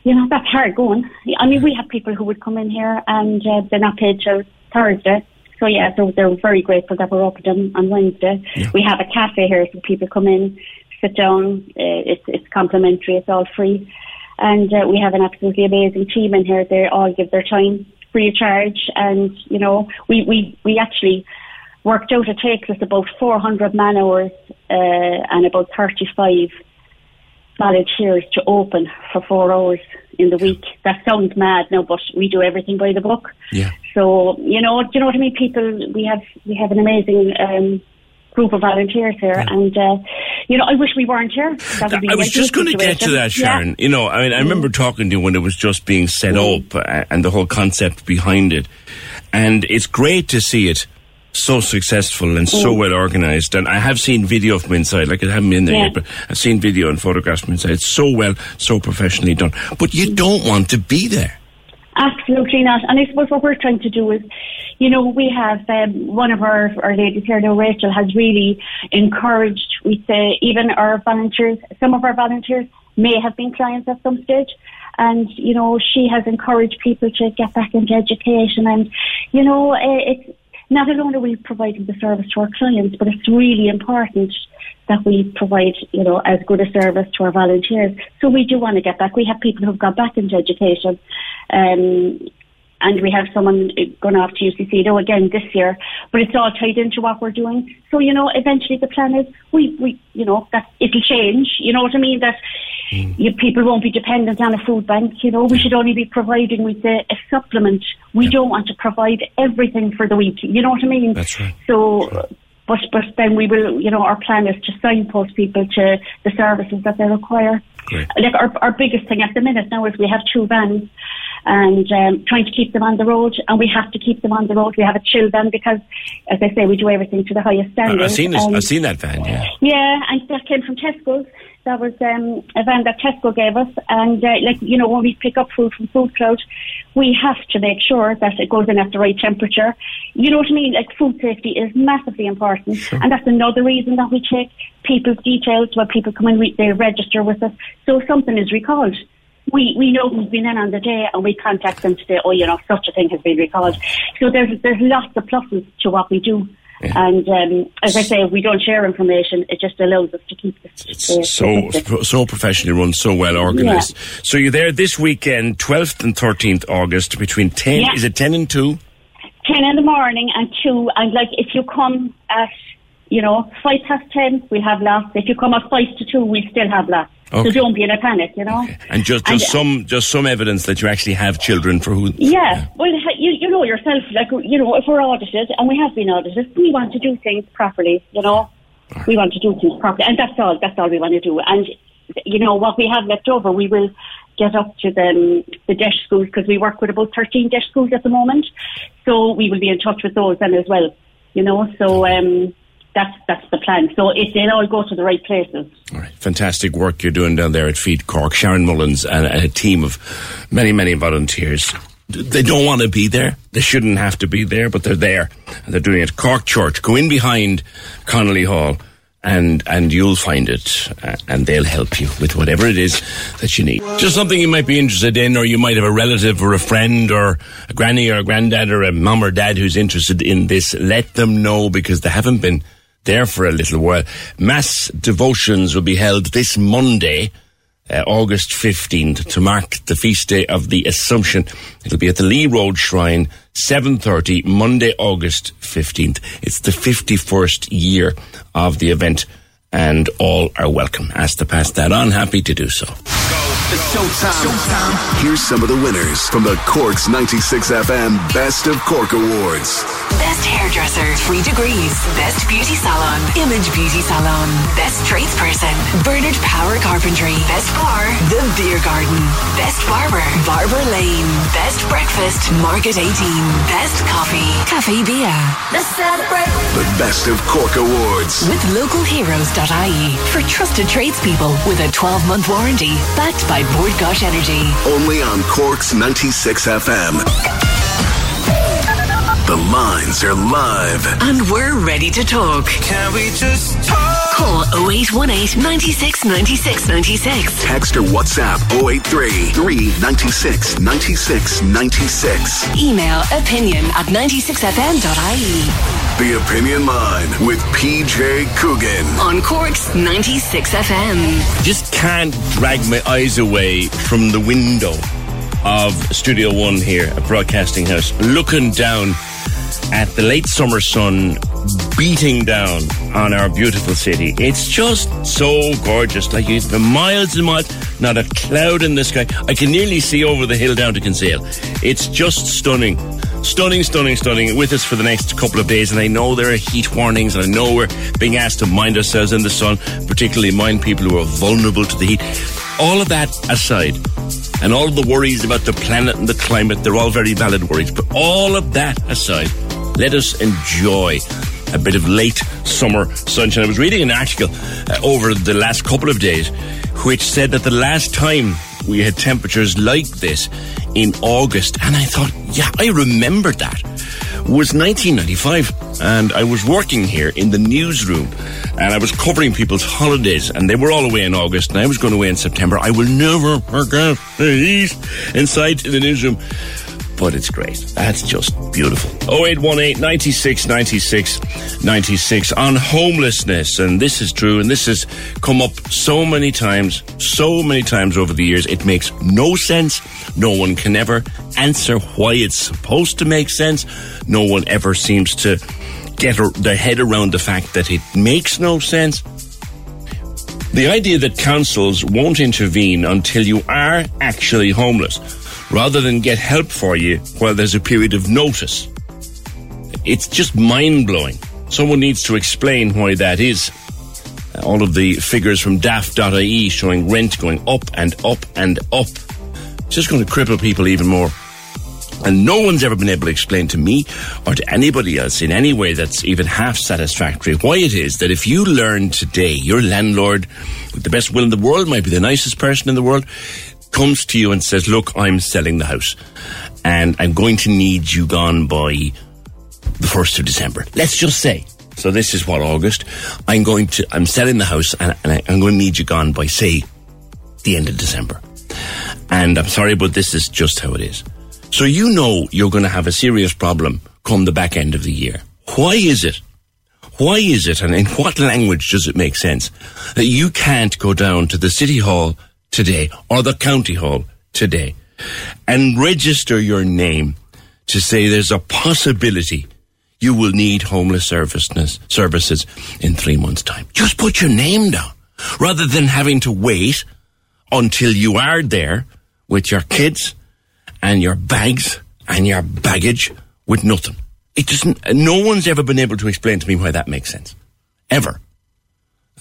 you know that's hard going. I mean, we have people who would come in here and uh, they're not paid till Thursday. So yeah, so they're very grateful that we're open on, on Wednesday. We have a cafe here, so people come in, sit down. Uh, it's it's complimentary. It's all free, and uh, we have an absolutely amazing team in here. They all give their time free of charge, and you know, we we we actually worked out it takes us about 400 man hours uh, and about 35 volunteers to open for four hours in the week. That sounds mad now, but we do everything by the book. Yeah. So you know, do you know what I mean? People, we have we have an amazing um, group of volunteers here, and uh, you know, I wish we weren't here. That would be I was just going to get to that, Sharon. Yeah. You know, I mean, I remember talking to you when it was just being set up uh, and the whole concept behind it. And it's great to see it so successful and so Mm. well organized. And I have seen video from inside, like I haven't been there Yeah. yet, but I've seen video and photographs from inside. It's so well, so professionally done. But you don't want to be there. Absolutely not. And I suppose what we're trying to do is, you know, we have um, one of our, our ladies here now, Rachel, has really encouraged, we say, even our volunteers, some of our volunteers may have been clients at some stage. And, you know, she has encouraged people to get back into education. And, you know, eh, it's not only are we providing the service to our clients, but it's really important that we provide, you know, as good a service to our volunteers. So we do want to get back. We have people who've got back into education. Um, and we have someone going off to UCC though again this year, but it's all tied into what we're doing. So you know, eventually the plan is we, we you know, that it'll change. You know what I mean? That you, people won't be dependent on a food bank. You know, we should only be providing with a, a supplement. We don't want to provide everything for the week. You know what I mean? That's right. So, but but then we will. You know, our plan is to signpost people to the services that they require. Great. Like our our biggest thing at the minute now is we have two vans. And um, trying to keep them on the road, and we have to keep them on the road. We have a chill van because, as I say, we do everything to the highest standard. I've seen this, I've seen that van, yeah. yeah, and that came from Tesco's. That was um, a van that Tesco gave us, and uh, like you know, when we pick up food from FoodCloud, we have to make sure that it goes in at the right temperature. You know what I mean? Like food safety is massively important, and that's another reason that we take people's details when people come in. We, they register with us, so if something is recalled. We we know who's been in on the day, and we contact them to say, oh, you know, such a thing has been recalled. So there's there's lots of pluses to what we do. And um, as I say, if we don't share information, it just allows us to keep this. uh, so so professionally run, so well organised. So you're there this weekend, 12th and 13th August, between 10, Yeah. is it 10 and 2? 10 in the morning and 2. And like, if you come at, you know, 5 past 10, we'll have lots. If you come at 5 to 2, we'll still have lots. Okay. So don't be in a panic, you know. And just, just uh, some just some evidence that you actually have children for who. Yeah, well, you, you know yourself, like, you know, if we're audited, and we have been audited, we want to do things properly, you know. We want to do things properly, and that's all, that's all we want to do. And, you know, what we have left over, we will get up to the, the DEIS schools, because we work with about 13 DEIS schools at the moment. So we will be in touch with those then as well, you know. So, um, that's, that's the plan. So it, they'll all go to the right places. All right, fantastic work you're doing down there at Feed Cork. Sharon Mullins and a team of many, many volunteers. They don't want to be there. They shouldn't have to be there, but they're there. And they're doing it. Cork Church. Go in behind Connolly Hall and, and you'll find it. Uh, and they'll help you with whatever it is that you need. Just something you might be interested in, or you might have a relative or a friend or a granny or a granddad or a mum or dad who's interested in this. Let them know because they haven't been there for a little while. Mass devotions will be held this Monday, uh, August 15th, to mark the feast day of the Assumption. It'll be at the Lee Road Shrine, 7.30, Monday, August 15th. It's the 51st year of the event, and all are welcome. Asked to pass that on, happy to do so. It's showtime. Showtime. Here's some of the winners from the Corks 96 FM Best of Cork Awards. Best hairdresser, Three Degrees. Best beauty salon, Image Beauty Salon. Best tradesperson, Bernard Power Carpentry. Best bar, The Beer Garden. Best barber, Barber Lane. Best breakfast, Market 18. Best coffee, Cafe Bia. Let's celebrate. The Best of Cork Awards. With localheroes.ie for trusted tradespeople with a 12 month warranty backed by Bord Gáis Energy. Only on Corks 96 FM. The lines are live. And we're ready to talk. Can we just talk? Call 0818 96 96 96. Text or WhatsApp 083 396 96 96. Email opinion at 96fm.ie. The Opinion Line with PJ Coogan. On Cork's 96 FM. Just can't drag my eyes away from the window of Studio One here at Broadcasting House, looking down at the late summer sun beating down on our beautiful city. It's just so gorgeous. Like you, for miles and miles, not a cloud in the sky. I can nearly see over the hill down to Kinsale. It's just stunning. Stunning, stunning, stunning. With us for the next couple of days, and I know there are heat warnings, and I know we're being asked to mind ourselves in the sun, particularly mind people who are vulnerable to the heat. All of that aside, and all the worries about the planet and the climate, they're all very valid worries. But all of that aside, let us enjoy a bit of late summer sunshine. I was reading an article uh, over the last couple of days which said that the last time we had temperatures like this in August, and I thought, yeah, I remember that, was 1995. And I was working here in the newsroom and I was covering people's holidays and they were all away in August and I was going away in September. I will never forget the heat inside the newsroom but it's great. That's just beautiful. 0818 96 96 96 on homelessness. And this is true, and this has come up so many times, so many times over the years. It makes no sense. No one can ever answer why it's supposed to make sense. No one ever seems to get their head around the fact that it makes no sense. The idea that councils won't intervene until you are actually homeless rather than get help for you while there's a period of notice. It's just mind blowing. Someone needs to explain why that is. All of the figures from daft.ie showing rent going up and up and up. It's just going to cripple people even more. And no one's ever been able to explain to me or to anybody else in any way that's even half satisfactory why it is that if you learn today, your landlord, with the best will in the world, might be the nicest person in the world, comes to you and says, Look, I'm selling the house and I'm going to need you gone by the 1st of December. Let's just say. So this is what, August? I'm going to, I'm selling the house and, and I, I'm going to need you gone by, say, the end of December. And I'm sorry, but this is just how it is. So you know you're going to have a serious problem come the back end of the year. Why is it? Why is it, and in what language does it make sense that you can't go down to the city hall today or the county hall today and register your name to say there's a possibility you will need homeless services in three months' time. Just put your name down rather than having to wait until you are there with your kids and your bags and your baggage with nothing. It doesn't, no one's ever been able to explain to me why that makes sense. Ever.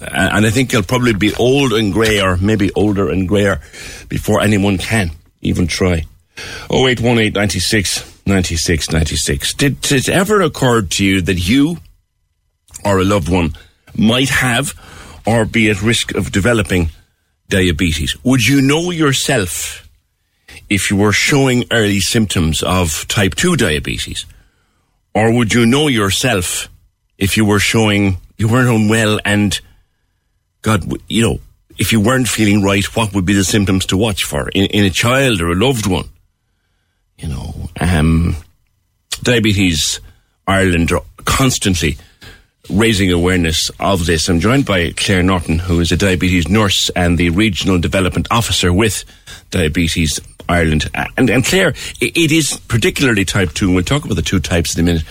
And I think he'll probably be old and grey, or maybe older and grayer, before anyone can even try. 0818 96 96 96. Did, did it ever occur to you that you or a loved one might have or be at risk of developing diabetes? Would you know yourself if you were showing early symptoms of type 2 diabetes? Or would you know yourself if you were showing you weren't unwell and God, you know, if you weren't feeling right, what would be the symptoms to watch for in, in a child or a loved one? You know, um, Diabetes Ireland are constantly raising awareness of this. I'm joined by Claire Norton, who is a diabetes nurse and the regional development officer with Diabetes Ireland. And, and Claire, it, is particularly type 2, and we'll talk about the two types in a minute.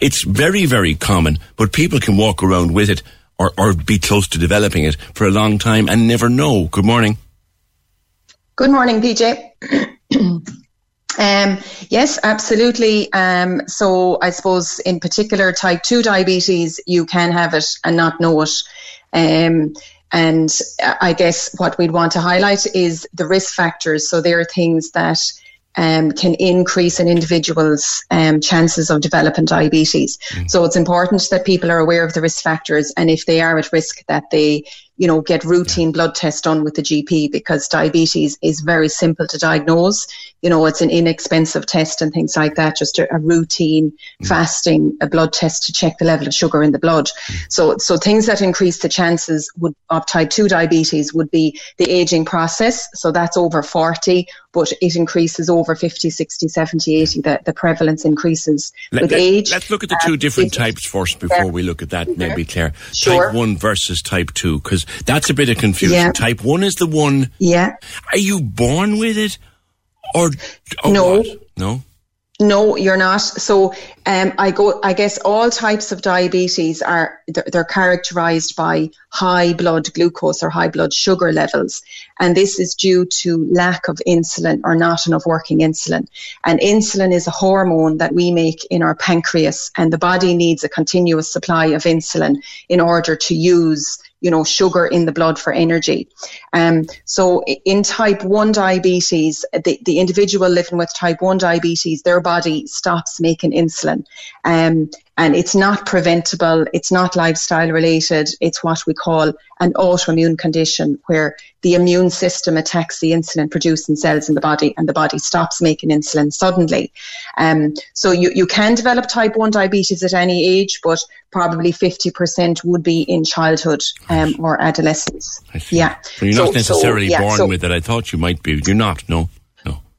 It's very, very common, but people can walk around with it or, or be close to developing it for a long time and never know. Good morning. Good morning, PJ. Um, yes, absolutely. Um, so I suppose in particular type 2 diabetes, you can have it and not know it. Um, and I guess what we'd want to highlight is the risk factors. So there are things that um, can increase an individual's um, chances of developing diabetes. Mm. So it's important that people are aware of the risk factors and if they are at risk that they you know, get routine blood tests done with the GP because diabetes is very simple to diagnose. You know, it's an inexpensive test and things like that, just a, a routine mm. fasting, a blood test to check the level of sugar in the blood. Mm. So, so things that increase the chances would, of type 2 diabetes would be the aging process. So that's over 40, but it increases over 50, 60, 70, 80. The, the prevalence increases let, with let, age. Let's look at the two um, different types first before yeah. we look at that, maybe, Claire. Sure. Type 1 versus type 2, because that's a bit of confusion. Yeah. Type 1 is the one. Yeah. Are you born with it? Or, or no. What? No. No, you're not. So, um, I go. I guess all types of diabetes are they're, they're, characterized by high blood glucose or high blood sugar levels, and this is due to lack of insulin or not enough working insulin. And insulin is a hormone that we make in our pancreas, and the body needs a continuous supply of insulin in order to use you know, sugar in the blood for energy. Um, so in type 1 diabetes, the, the individual living with type 1 diabetes, their body stops making insulin. Um, and it's not preventable, it's not lifestyle related, it's what we call an autoimmune condition where the immune system attacks the insulin producing cells in the body and the body stops making insulin suddenly. Um, so you, you can develop type 1 diabetes at any age, but probably 50% would be in childhood um, or adolescence. Yeah. So you're not so, necessarily so, yeah, born with it. I thought you might be. You're not, no.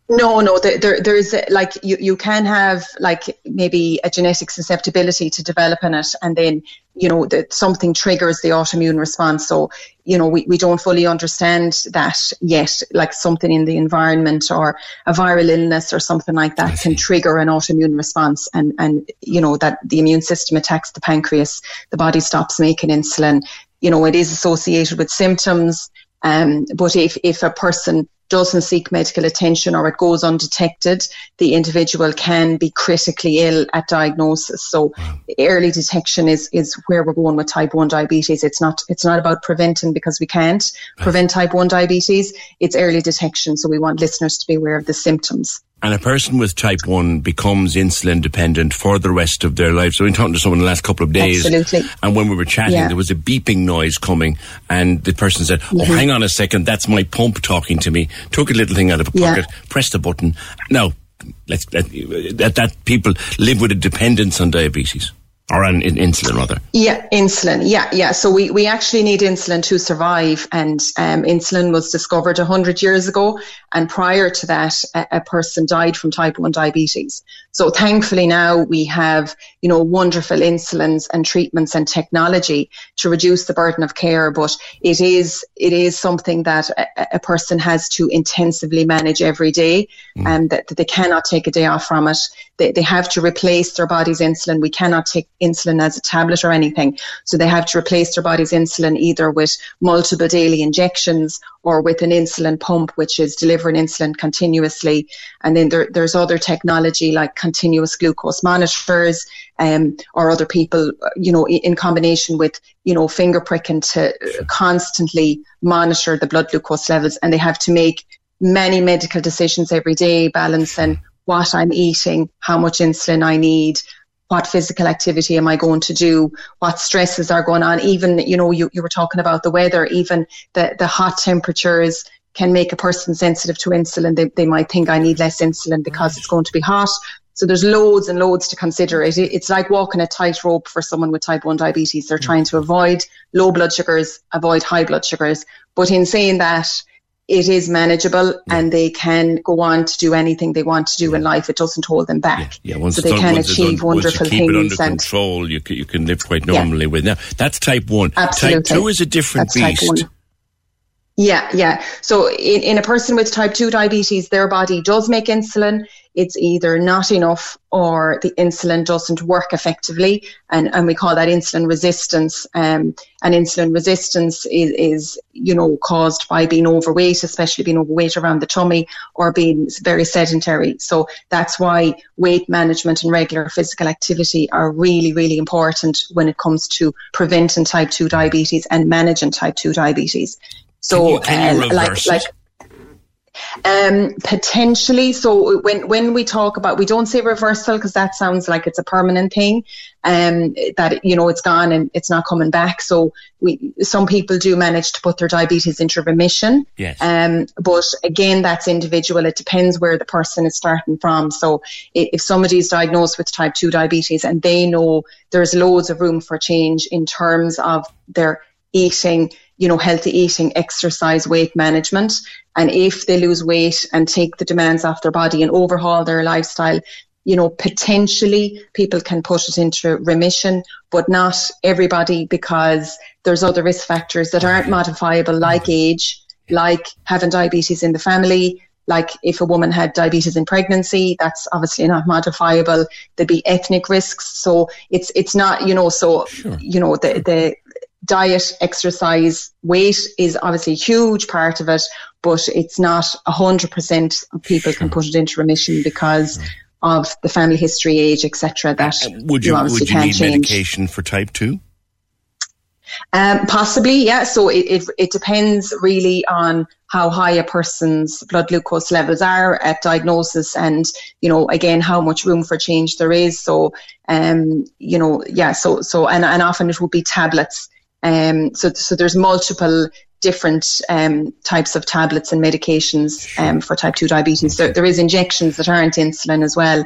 No, no, there, there, there's like you, you can have like maybe a genetic susceptibility to developing it, and then you know that something triggers the autoimmune response. So you know we, we don't fully understand that yet. Like something in the environment or a viral illness or something like that can trigger an autoimmune response, and and you know that the immune system attacks the pancreas, the body stops making insulin. You know it is associated with symptoms. Um, but if, if a person doesn't seek medical attention or it goes undetected, the individual can be critically ill at diagnosis. So early detection is, is where we're going with type 1 diabetes. It's not, it's not about preventing because we can't prevent type 1 diabetes. It's early detection. So we want listeners to be aware of the symptoms. And a person with type 1 becomes insulin dependent for the rest of their life. So, we've been talking to someone the last couple of days. Absolutely. And when we were chatting, yeah. there was a beeping noise coming. And the person said, Oh, mm-hmm. hang on a second, that's my pump talking to me. Took a little thing out of a pocket, yeah. pressed the button. Now, let's, let, that, that people live with a dependence on diabetes or an in insulin rather. Yeah insulin. Yeah yeah. So we, we actually need insulin to survive. And um, insulin was discovered 100 years ago. And prior to that a, a, person died from type 1 diabetes so thankfully now we have you know wonderful insulins and treatments and technology to reduce the burden of care but it is it is something that a, a person has to intensively manage every day mm. and that, that, they cannot take a day off from it they, they have to replace their body's insulin we cannot take insulin as a tablet or anything. So they have to replace their body's insulin either with multiple daily injections or with an insulin pump, which is delivering insulin continuously. And then there, there's other technology like continuous glucose monitors, um, or other people, you know, in combination with, you know, finger pricking to constantly monitor the blood glucose levels. And they have to make many medical decisions every day, balancing what I'm eating, how much insulin I need, what physical activity am I going to do? What stresses are going on? Even, you know, you, you were talking about the weather, even the, the hot temperatures can make a person sensitive to insulin. They, they might think I need less insulin because it's going to be hot. So there's loads and loads to consider. It, it's like walking a tightrope for someone with type 1 diabetes. They're mm. trying to avoid low blood sugars, avoid high blood sugars. But in saying that, it is manageable and they can go on to do anything they want to do in life. It doesn't hold them back. Yeah, yeah. so they can achieve un- wonderful once you keep things. It under control, you can, you can live quite normally yeah. with. Now, that's type 1. Absolutely. Type 2 is a different that's beast. Yeah, yeah. So in, in a person with type 2 diabetes, their body does make insulin. It's either not enough or the insulin doesn't work effectively, and, and we call that insulin resistance. Um, and insulin resistance is, is, you know, caused by being overweight, especially being overweight around the tummy or being very sedentary. So that's why weight management and regular physical activity are really, really important when it comes to preventing type 2 diabetes and managing type 2 diabetes. So, can you, can you uh, like, like um, potentially. So when when we talk about, we don't say reversal because that sounds like it's a permanent thing, um, that you know it's gone and it's not coming back. So we some people do manage to put their diabetes into remission. Yes. Um, but again, that's individual. It depends where the person is starting from. So if, if somebody is diagnosed with type two diabetes and they know there's loads of room for change in terms of their eating you know, healthy eating, exercise, weight management. And if they lose weight and take the demands off their body and overhaul their lifestyle, you know, potentially people can put it into remission, but not everybody because there's other risk factors that aren't modifiable, like age, like having diabetes in the family, like if a woman had diabetes in pregnancy, that's obviously not modifiable. There'd be ethnic risks. So it's it's not, you know, so sure. you know, the the diet, exercise, weight is obviously a huge part of it, but it's not 100% of people can put it into remission because of the family history, age, etc. That would you, you would you need change. medication for type two? Um, possibly, yeah. So it, it, it depends really on how high a person's blood glucose levels are at diagnosis and, you know, again, how much room for change there is. So, um, you know, yeah, so, so, and, and often it will be tablets. Um, so, so there's multiple different um, types of tablets and medications um, for type 2 diabetes. There, there is injections that aren't insulin as well.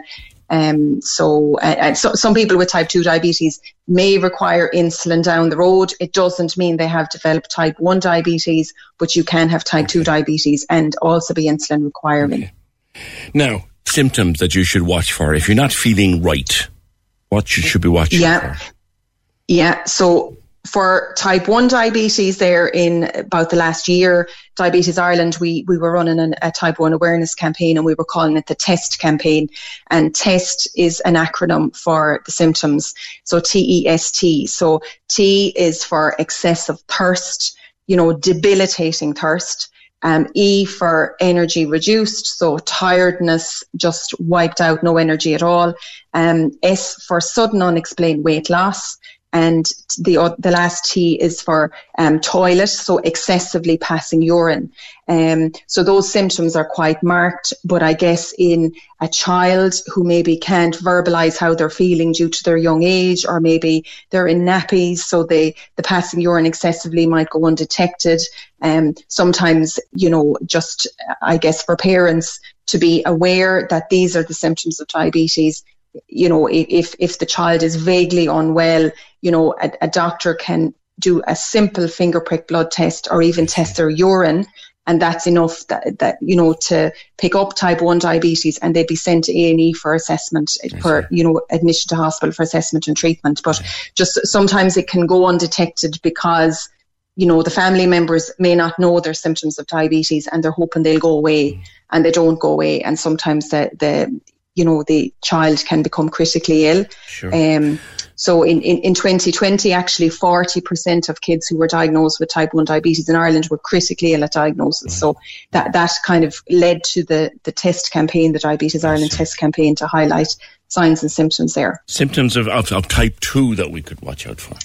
Um, so, uh, so, some people with type 2 diabetes may require insulin down the road. It doesn't mean they have developed type 1 diabetes, but you can have type 2 diabetes and also be insulin requiring. Okay. Now, symptoms that you should watch for. If you're not feeling right, what you should be watching yeah. for? Yeah. So for type 1 diabetes there in about the last year diabetes ireland we, we were running an, a type 1 awareness campaign and we were calling it the test campaign. And test is an acronym for the symptoms. So t-e-s-t so t is for excessive thirst you know debilitating thirst. Um, E for energy reduced, so tiredness, just wiped out, no energy at all. Um, S for sudden unexplained weight loss and the the last T is for um, toilet, so excessively passing urine. Um, so those symptoms are quite marked, but I guess in a child who maybe can't verbalize how they're feeling due to their young age, or maybe they're in nappies, so they the passing urine excessively might go undetected. Um, sometimes, you know, just I guess for parents to be aware that these are the symptoms of diabetes you know, if, if the child is vaguely unwell, you know, a, a doctor can do a simple finger prick blood test or even test their urine and that's enough that, that you know to pick up type 1 diabetes and they'd be sent to A&E for assessment for you know admission to hospital for assessment and treatment. But just sometimes it can go undetected because you know the family members may not know their symptoms of diabetes and they're hoping they'll go away mm. and they don't go away. And sometimes the the you know the child can become critically ill. Sure. Um, so in, in, in 2020, actually 40% of kids who were diagnosed with type 1 diabetes in Ireland were critically ill at diagnosis. Mm. So that, that kind of led to the, the test campaign, the Diabetes Ireland test campaign to highlight signs and symptoms there. Symptoms of, of, of type 2 that we could watch out for.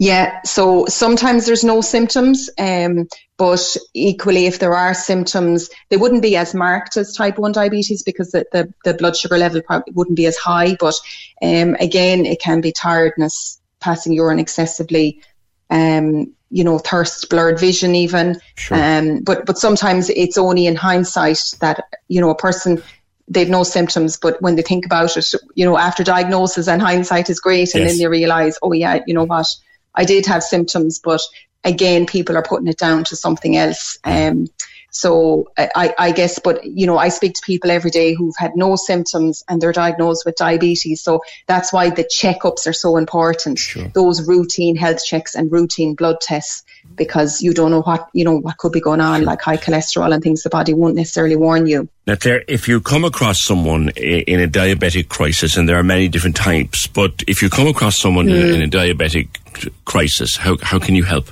Yeah, so sometimes there's no symptoms, um, but equally, if there are symptoms, they wouldn't be as marked as type 1 diabetes because the, the, the blood sugar level probably wouldn't be as high. But um, again, it can be tiredness, passing urine excessively, um, you know, thirst, blurred vision, even. Sure. Um, but, but sometimes it's only in hindsight that, you know, a person they've no symptoms, but when they think about it, you know, after diagnosis and hindsight is great, and Yes. then they realize, oh yeah, you know what, I did have symptoms, but again, people are putting it down to something else. Um, So I, I guess, but you know, I speak to people every day who've had no symptoms and they're diagnosed with diabetes. So that's why the checkups are so important. Sure. Those routine health checks and routine blood tests because you don't know what you know what could be going on, like high cholesterol and things the body won't necessarily warn you. Now, Claire, if you come across someone in a diabetic crisis, and there are many different types, but if you come across someone mm. in a diabetic crisis, how how can you help?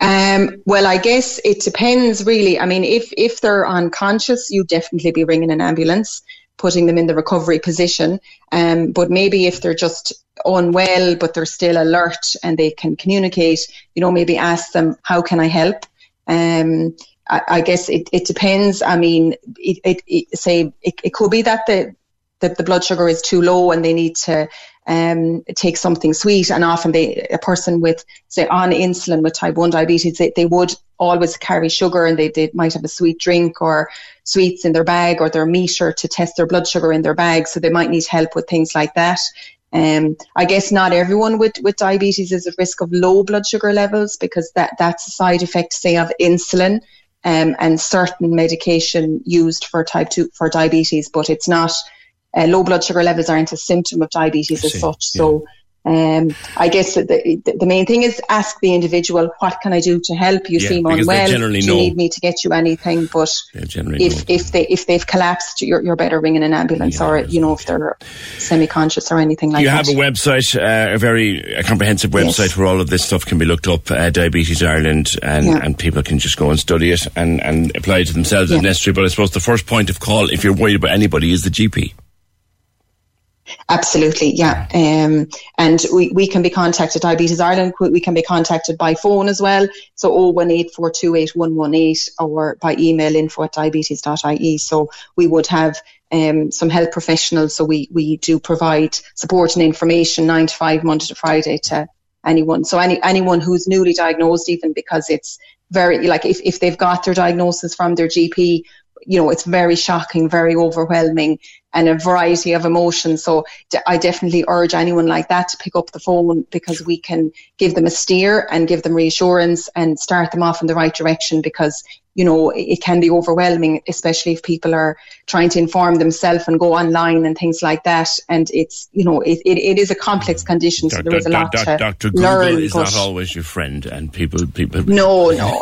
Um, well, I guess it depends really. I mean, if if they're unconscious, you definitely be ringing an ambulance, putting them in the recovery position. Um, but maybe if they're just unwell, but they're still alert and they can communicate, you know, maybe ask them, how can I help? Um, I, I guess it, it depends. I mean, it, it, it say it, it could be that the that the blood sugar is too low and they need to um, take something sweet. And often they, a person with, say, on insulin with type 1 diabetes, they, they would always carry sugar and they, they might have a sweet drink or sweets in their bag or their meter to test their blood sugar in their bag. So they might need help with things like that. Um, I guess not everyone with, with diabetes is at risk of low blood sugar levels because that, that's a side effect, say, of insulin um, and certain medication used for type 2 for diabetes, but it's not uh, low blood sugar levels aren't a symptom of diabetes as such. Yeah. So um, I guess the, the main thing is ask the individual, what can I do to help? You yeah, seem unwell. Do you know. need me to get you anything? But if, know. if they if they've collapsed, you're, you're better ringing an ambulance yeah, or you know if they're semi-conscious or anything like you that. You have a website, uh, a very a comprehensive website yes. where all of this stuff can be looked up. Uh, Diabetes Ireland, and, yeah. and people can just go and study it and and apply it to themselves if necessary. But I suppose the first point of call, if you're worried about anybody, is the GP. Absolutely, yeah. Um, and we, we can be contacted, Diabetes Ireland, we can be contacted by phone as well. So 018428118 or by email info at diabetes.ie. So we would have um, some health professionals. So we, we do provide support and information nine to five, Monday to Friday to anyone. So any anyone who's newly diagnosed, even because it's very like if, if they've got their diagnosis from their GP, you know, it's very shocking, very overwhelming, and a variety of emotions. So I definitely urge anyone like that to pick up the phone because we can give them a steer and give them reassurance and start them off in the right direction because you know, it can be overwhelming, especially if people are trying to inform themselves and go online and things like that. And it's, you know, it, it, it is a complex condition, so there is a lot to Dr. Google learn. is not always your friend, and people, people. No, no.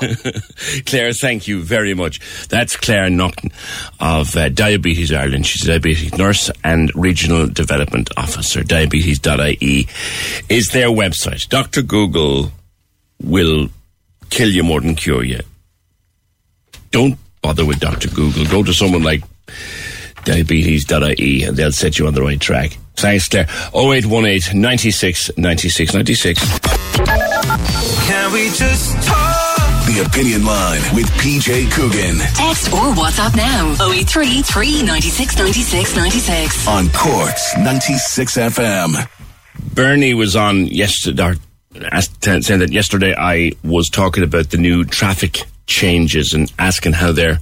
Claire, thank you very much. That's Claire Naughton of uh, Diabetes Ireland. She's a diabetes nurse and regional development officer. Diabetes.ie is their website. Dr. Google will kill you more than cure you don't bother with Dr. Google. Go to someone like diabetes.ie and they'll set you on the right track. Thanks, Claire. 0818 96 96 96. Can we just talk? The Opinion Line with PJ Coogan. Text or WhatsApp now 083 396 96 96. On Cork's 96 FM. Bernie was on yesterday, uh, saying that yesterday I was talking about the new traffic changes and asking how they're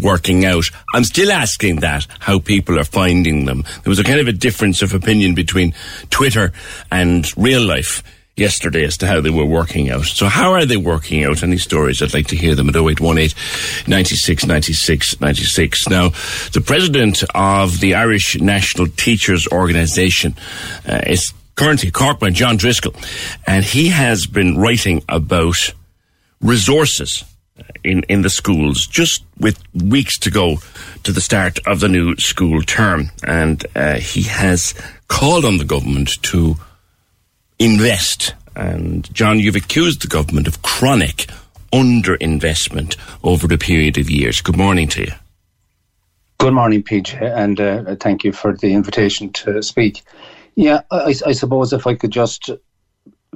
working out. I'm still asking that, how people are finding them. There was a kind of a difference of opinion between Twitter and real life yesterday as to how they were working out. So how are they working out? Any stories? I'd like to hear them at 0818 96 96 96. Now, the president of the Irish National Teachers Organisation uh, is currently Corkman, John Driscoll, and he has been writing about resources in, in the schools just with weeks to go to the start of the new school term. And uh, he has called on the government to invest. And John, you've accused the government of chronic underinvestment over the period of years. Good morning to you. Good morning, PJ, and uh, thank you for the invitation to speak. Yeah, I, I suppose if I could just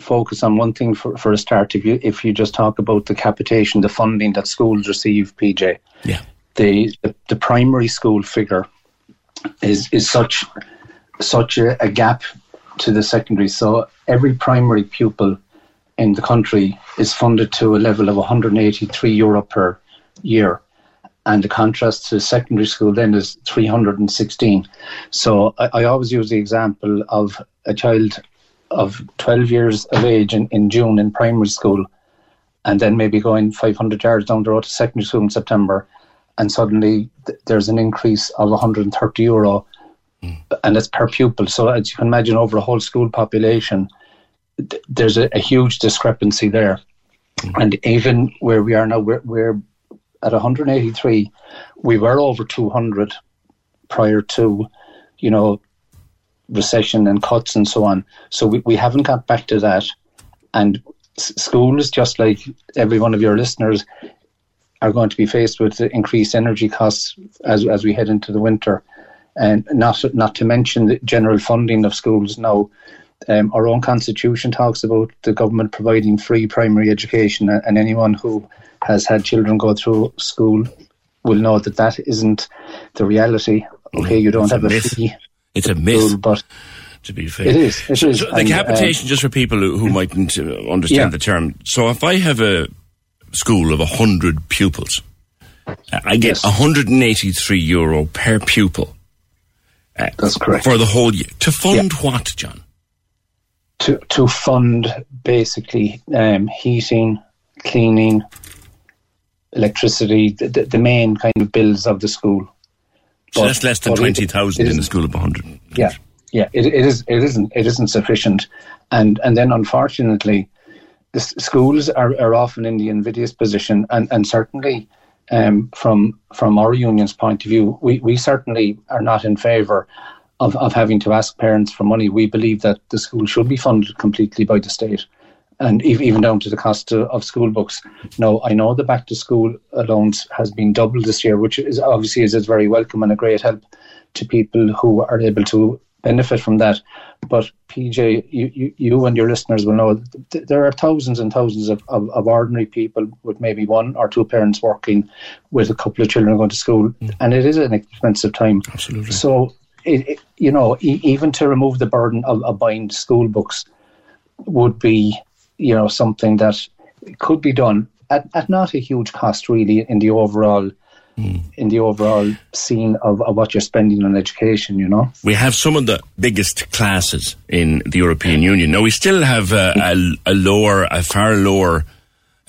focus on one thing for, for a start. If you if you just talk about the capitation, the funding that schools receive, PJ, yeah, the the, the primary school figure is is such such a, a gap to the secondary. So every primary pupil in the country is funded to a level of 183 euro per year. And the contrast to secondary school then is 316. So I, I always use the example of a child of 12 years of age in, in June in primary school and then maybe going 500 yards down the road to secondary school in September, and suddenly th- there's an increase of 130 euro, mm. and it's per pupil. So as you can imagine, over a whole school population, th- there's a, a, huge discrepancy there. Mm. And even where we are now, we're, we're at 183. We were over 200 prior to, you know, recession and cuts and so on. So we, we haven't got back to that. And schools, just like every one of your listeners, are going to be faced with increased energy costs as as we head into the winter, and not not to mention the general funding of schools now. Um, our own constitution talks about the government providing free primary education, and anyone who has had children go through school will know that that isn't the reality. Okay, you don't it's have a, a. It's a myth, but to be fair. It is. It so, is. so the And, capitation, um, just for people who, who mightn't uh, understand Yeah. the term. So if I have a school of 100 pupils, uh, I get 183 euro per pupil. Uh, That's correct. For the whole year. To fund what, John? to to fund basically um, heating, cleaning, electricity, the, the main kind of bills of the school. So But- that's less than 20,000 in a school of 100. Yeah, yeah, it, it is. It isn't. It isn't sufficient, and and then unfortunately, the s- schools are, are often in the invidious position, and and certainly. Um, from from our union's point of view, we, we certainly are not in favour of, of having to ask parents for money. We believe that the school should be funded completely by the state, and ev- even down to the cost of, school books. No, I know the back to school allowance has been doubled this year, which is obviously is, is very welcome and a great help to people who are able to benefit from that. But PJ, you, you, you and your listeners will know th- there are thousands and thousands of, of, of ordinary people with maybe one or two parents working with a couple of children going to school, mm. and it is an expensive time. Absolutely. So, it, it, you know, e- even to remove the burden of, of buying school books would be, you know, something that could be done at, at not a huge cost, really, in the overall. In the overall scene of, of what you're spending on education, you know. We have some of the biggest classes in the European Union. Now, we still have uh, a, a lower, a far lower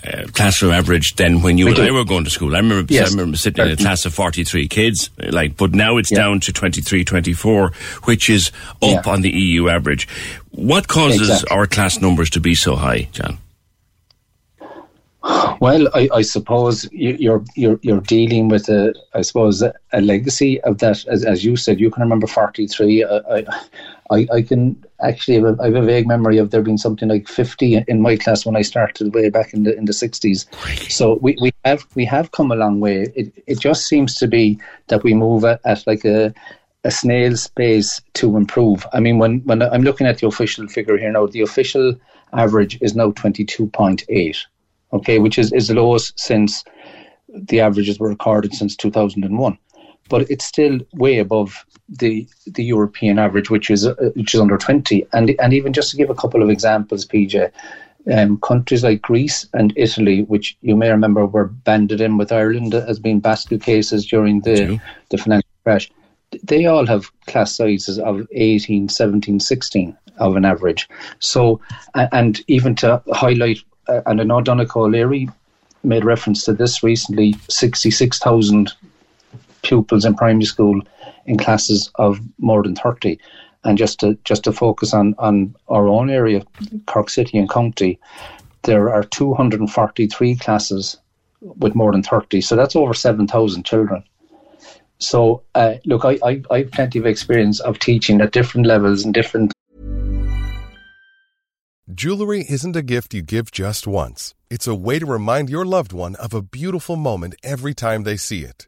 uh, classroom average than when you We and I do. were going to school. I remember, Yes, I remember sitting in a class of 43 kids, like, but now it's Yeah. down to 23, 24, which is up Yeah. on the EU average. What causes Exactly. our class numbers to be so high, John? Well, I, I suppose you- you're you're you're dealing with a I suppose a, a legacy of that. As, as you said, you can remember forty three. I, I I I can actually have a, I have a vague memory of there being something like fifty in my class when I started way back in the in the sixties. So we, we have we have come a long way. It it just seems to be that we move at, at like a a snail's pace to improve. I mean, when when I'm looking at the official figure here now, the official average is now twenty two point eight okay, which is, is the lowest since the averages were recorded since 2001. But it's still way above the the European average, which is uh, which is under 20. And and even just to give a couple of examples, PJ, um, countries like Greece and Italy, which you may remember were banded in with Ireland as being basket cases during the the financial crash, they all have class sizes of 18, 17, 16 of an average. So, and even to highlight, uh, and I know Donegal O'Leary made reference to this recently, 66,000 pupils in primary school in classes of more than 30. And just to just to focus on, on our own area, Cork City and County, there are 243 classes with more than 30. So that's over 7,000 children. So, uh, look, I, I, I have plenty of experience of teaching at different levels and different Jewelry isn't a gift you give just once. It's a way to remind your loved one of a beautiful moment every time they see it.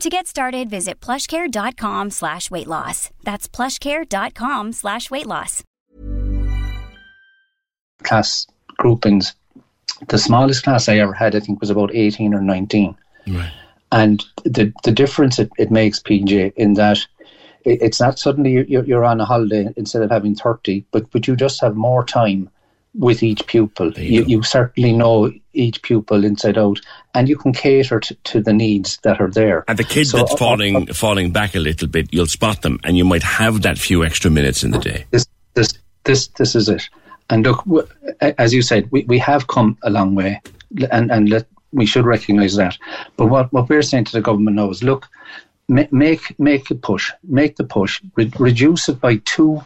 To get started, visit plushcare.com slash weight loss. That's plushcare.com slash weight loss. Class groupings. The smallest class I ever had, I think, was about 18 or 19. Right. And the, the difference it, it makes, PJ, in that it, it's not suddenly you're, you're on a holiday instead of having 30, but, but you just have more time with each pupil. You, you, certainly know each pupil inside out, and you can cater to, to the needs that are there. And the kid So, that's uh, falling falling back a little bit, you'll spot them, and you might have that few extra minutes in the day. This, this, this, this is it. And look, w- as you said, we, we have come a long way, and and let, we should recognise that. But what, what we're saying to the government now is, look, ma- make make a push, make the push, re- reduce it by two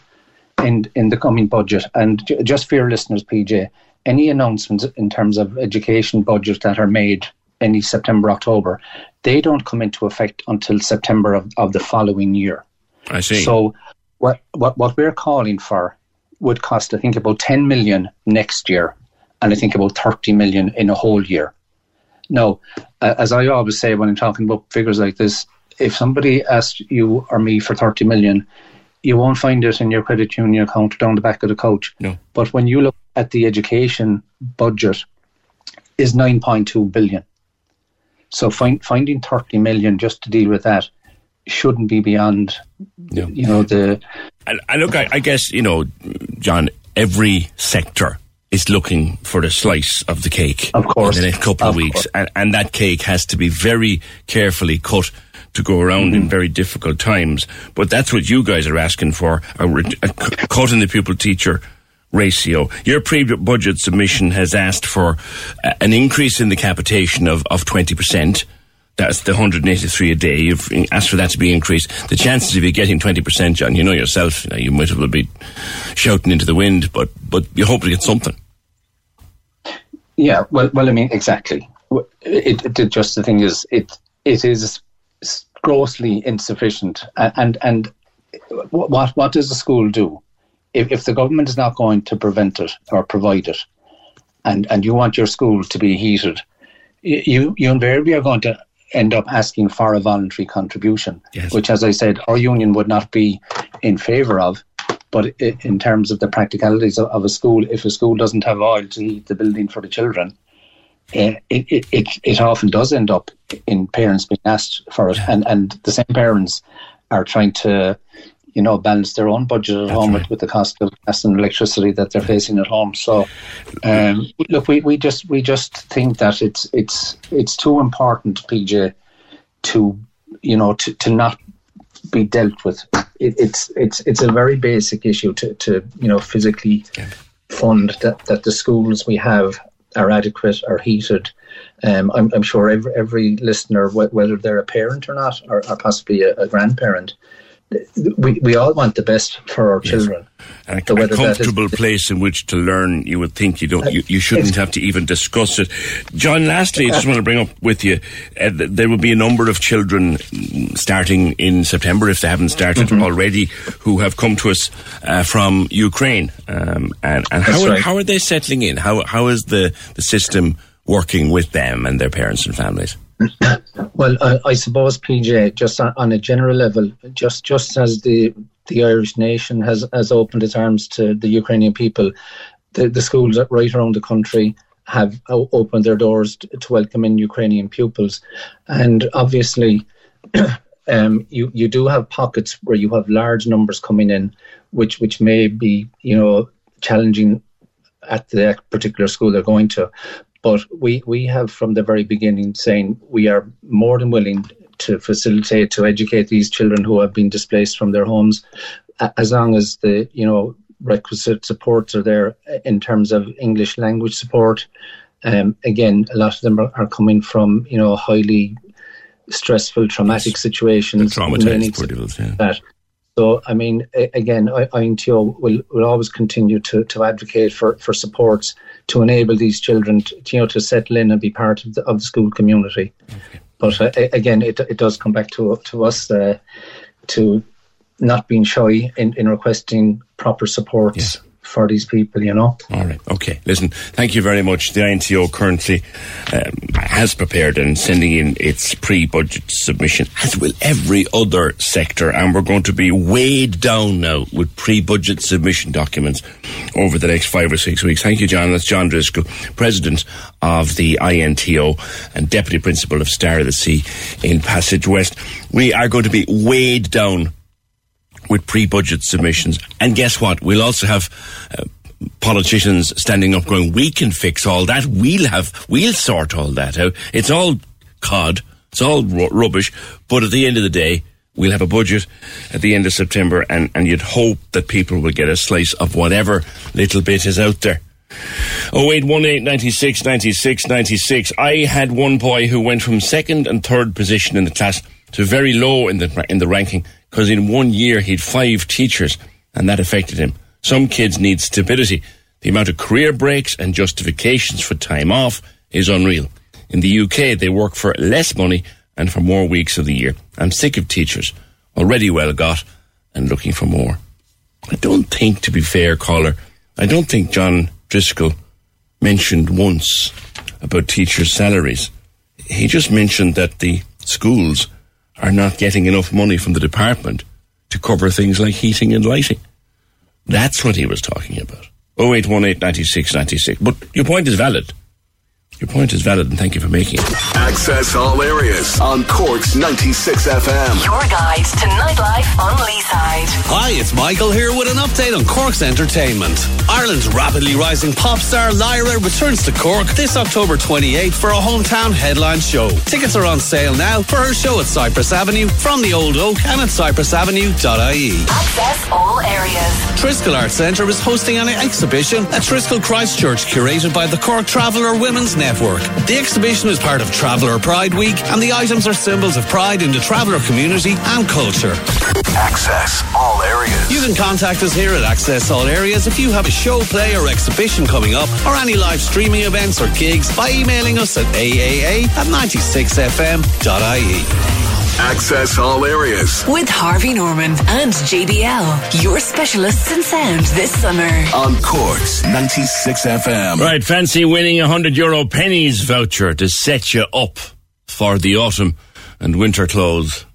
in in the coming budget. And j- just for your listeners, PJ, any announcements in terms of education budgets that are made any September October, they don't come into effect until September of, of the following year. I see. So what, what what we're calling for would cost I think about 10 million next year and I think about 30 million in a whole year. Now, as I always say when I'm talking about figures like this, if somebody asked you or me for 30 million, you won't find it in your credit union account down the back of the couch. No. But when you look at the education budget is 9.2 billion. So find, finding 30 million just to deal with that shouldn't be beyond you know the And, and look, I, I guess you know, John. Every sector is looking for the slice of the cake. Of course. in the next couple of, Of weeks, and, and that cake has to be very carefully cut to go around Mm-hmm. in very difficult times. But that's what you guys are asking for: a, re- a c- cut in the pupil-teacher ratio. Your pre-budget submission has asked for an increase in the capitation of of twenty percent. That's the 183 a day. You've asked for that to be increased. The chances of you getting 20%, John, you know yourself, you, know, you might as well be shouting into the wind, but, but you hope to get something. Yeah, well, well, I mean, exactly. It, it, it- just the thing is, it it is grossly insufficient, and and what what does the school do? If if the government is not going to prevent it or provide it, and and you want your school to be heated, you you invariably are going to end up asking for a voluntary contribution, which, as I said, our union would not be in favour of. But in terms of the practicalities of a school, if a school doesn't have oil to heat the building for the children, it, it, it, often does end up in parents being asked for it. And, and the same parents are trying to, you know, balance their own budget at home with, with the cost of gas and electricity that they're facing at home. So, um, look, we, we just we just think that it's it's it's too important, PJ, to you know to, to not be dealt with. It, it's it's it's a very basic issue to, to you know physically fund that, that the schools we have are adequate, are heated. Um, I'm, I'm sure every, every listener, wh- whether they're a parent or not, or, or possibly a, a grandparent, we, we all want the best for our children. And a, a that is- comfortable place in which to learn, you would think you don't, you, you shouldn't have to even discuss it. John, lastly, I just want to bring up with you, uh, there will be a number of children mm, starting in September, if they haven't started Mm-hmm. already, who have come to us uh, from Ukraine. Um, and and how, are, right. how are they settling in? How, how is the, the system working with them and their parents and families? Well, I, I suppose PJ, just on, a general level, just just as the the Irish nation has has opened its arms to the Ukrainian people, the, the schools right around the country have opened their doors to, to welcome in Ukrainian pupils, and obviously. Um, you you do have pockets where you have large numbers coming in, which which may be you know challenging at the particular school they're going to. But we, we have from the very beginning saying we are more than willing to facilitate, to educate these children who have been displaced from their homes, as long as the, you know, requisite supports are there in terms of English language support. Um, again, a lot of them are, are, coming from you know highly stressful, traumatic yes. situations. Traumatized yeah. That. So, I mean, again, I, INTO will, will always continue to, to advocate for, for supports to enable these children to, you know, to settle in and be part of the, of the school community. Okay. But uh, again, it, it does come back to, to us uh, to not being shy in, in requesting proper supports. Yes for these people, you know. All right. Okay. Listen, thank you very much. The INTO currently um, has prepared and sending in its pre-budget submission, as will every other sector, and we're going to be weighed down now with pre-budget submission documents over the next five or six weeks. Thank you, John. That's John Driscoll, President of the INTO and Deputy Principal of Star of the Sea in Passage West. We are going to be weighed down with pre-budget submissions. And guess what? We'll also have uh, politicians standing up going, we can fix all that. We'll have, we'll sort all that out. It's all cod. It's all rubbish. But at the end of the day, we'll have a budget at the end of September and, and you'd hope that people will get a slice of whatever little bit is out there. 0818 96 96 96. I had one boy who went from second and third position in the class to very low in the, in the ranking because in one year he'd five teachers and that affected him. Some kids need stability. The amount of career breaks and justifications for time off is unreal. In the UK, they work for less money and for more weeks of the year. I'm sick of teachers, already well got and looking for more. I don't think, to be fair, caller, I don't think John Driscoll mentioned once about teachers' salaries. He just mentioned that the schools are not getting enough money from the department to cover things like heating and lighting. That's what he was talking about. 0818 96 96. But your point is valid. Your point is valid, and thank you for making it. Access all areas on Cork's 96 FM. Your guide to nightlife on Leeside. Hi, it's Michael here with an update on Cork's entertainment. Ireland's rapidly rising pop star Lyra returns to Cork this October 28th for a hometown headline show. Tickets are on sale now for her show at Cypress Avenue from the Old Oak and at cypressavenue.ie. Access all areas. Triskel Arts Centre is hosting an exhibition at Triskel Christchurch curated by the Cork Traveller Women's Network. Network. The exhibition is part of Traveller Pride Week, and the items are symbols of pride in the traveller community and culture. Access all areas. You can contact us here at Access All Areas if you have a show, play, or exhibition coming up, or any live streaming events or gigs by emailing us at aaa at 96fm.ie. Access all areas. With Harvey Norman and JBL, your specialists in sound this summer. On Cork's 96 FM. Right, fancy winning a 100 euro Penneys voucher to set you up for the autumn and winter clothes.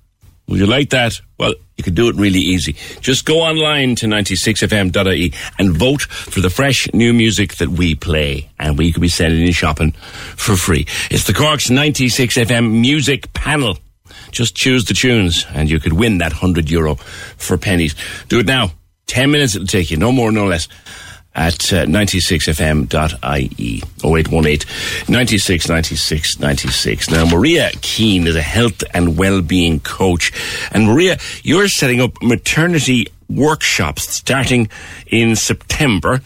Would you like that? Well, you can do it really easy. Just go online to 96fm.ie and vote for the fresh new music that we play. And we could be sending you shopping for free. It's the Cork's 96FM music panel. Just choose the tunes and you could win that 100 euro for Penneys. Do it now. 10 minutes it'll take you, no more, no less. At uh, 96fm.ie 0818 96 96 96. Now, Maria Keane is a health and well-being coach. And Maria, you're setting up maternity workshops starting in September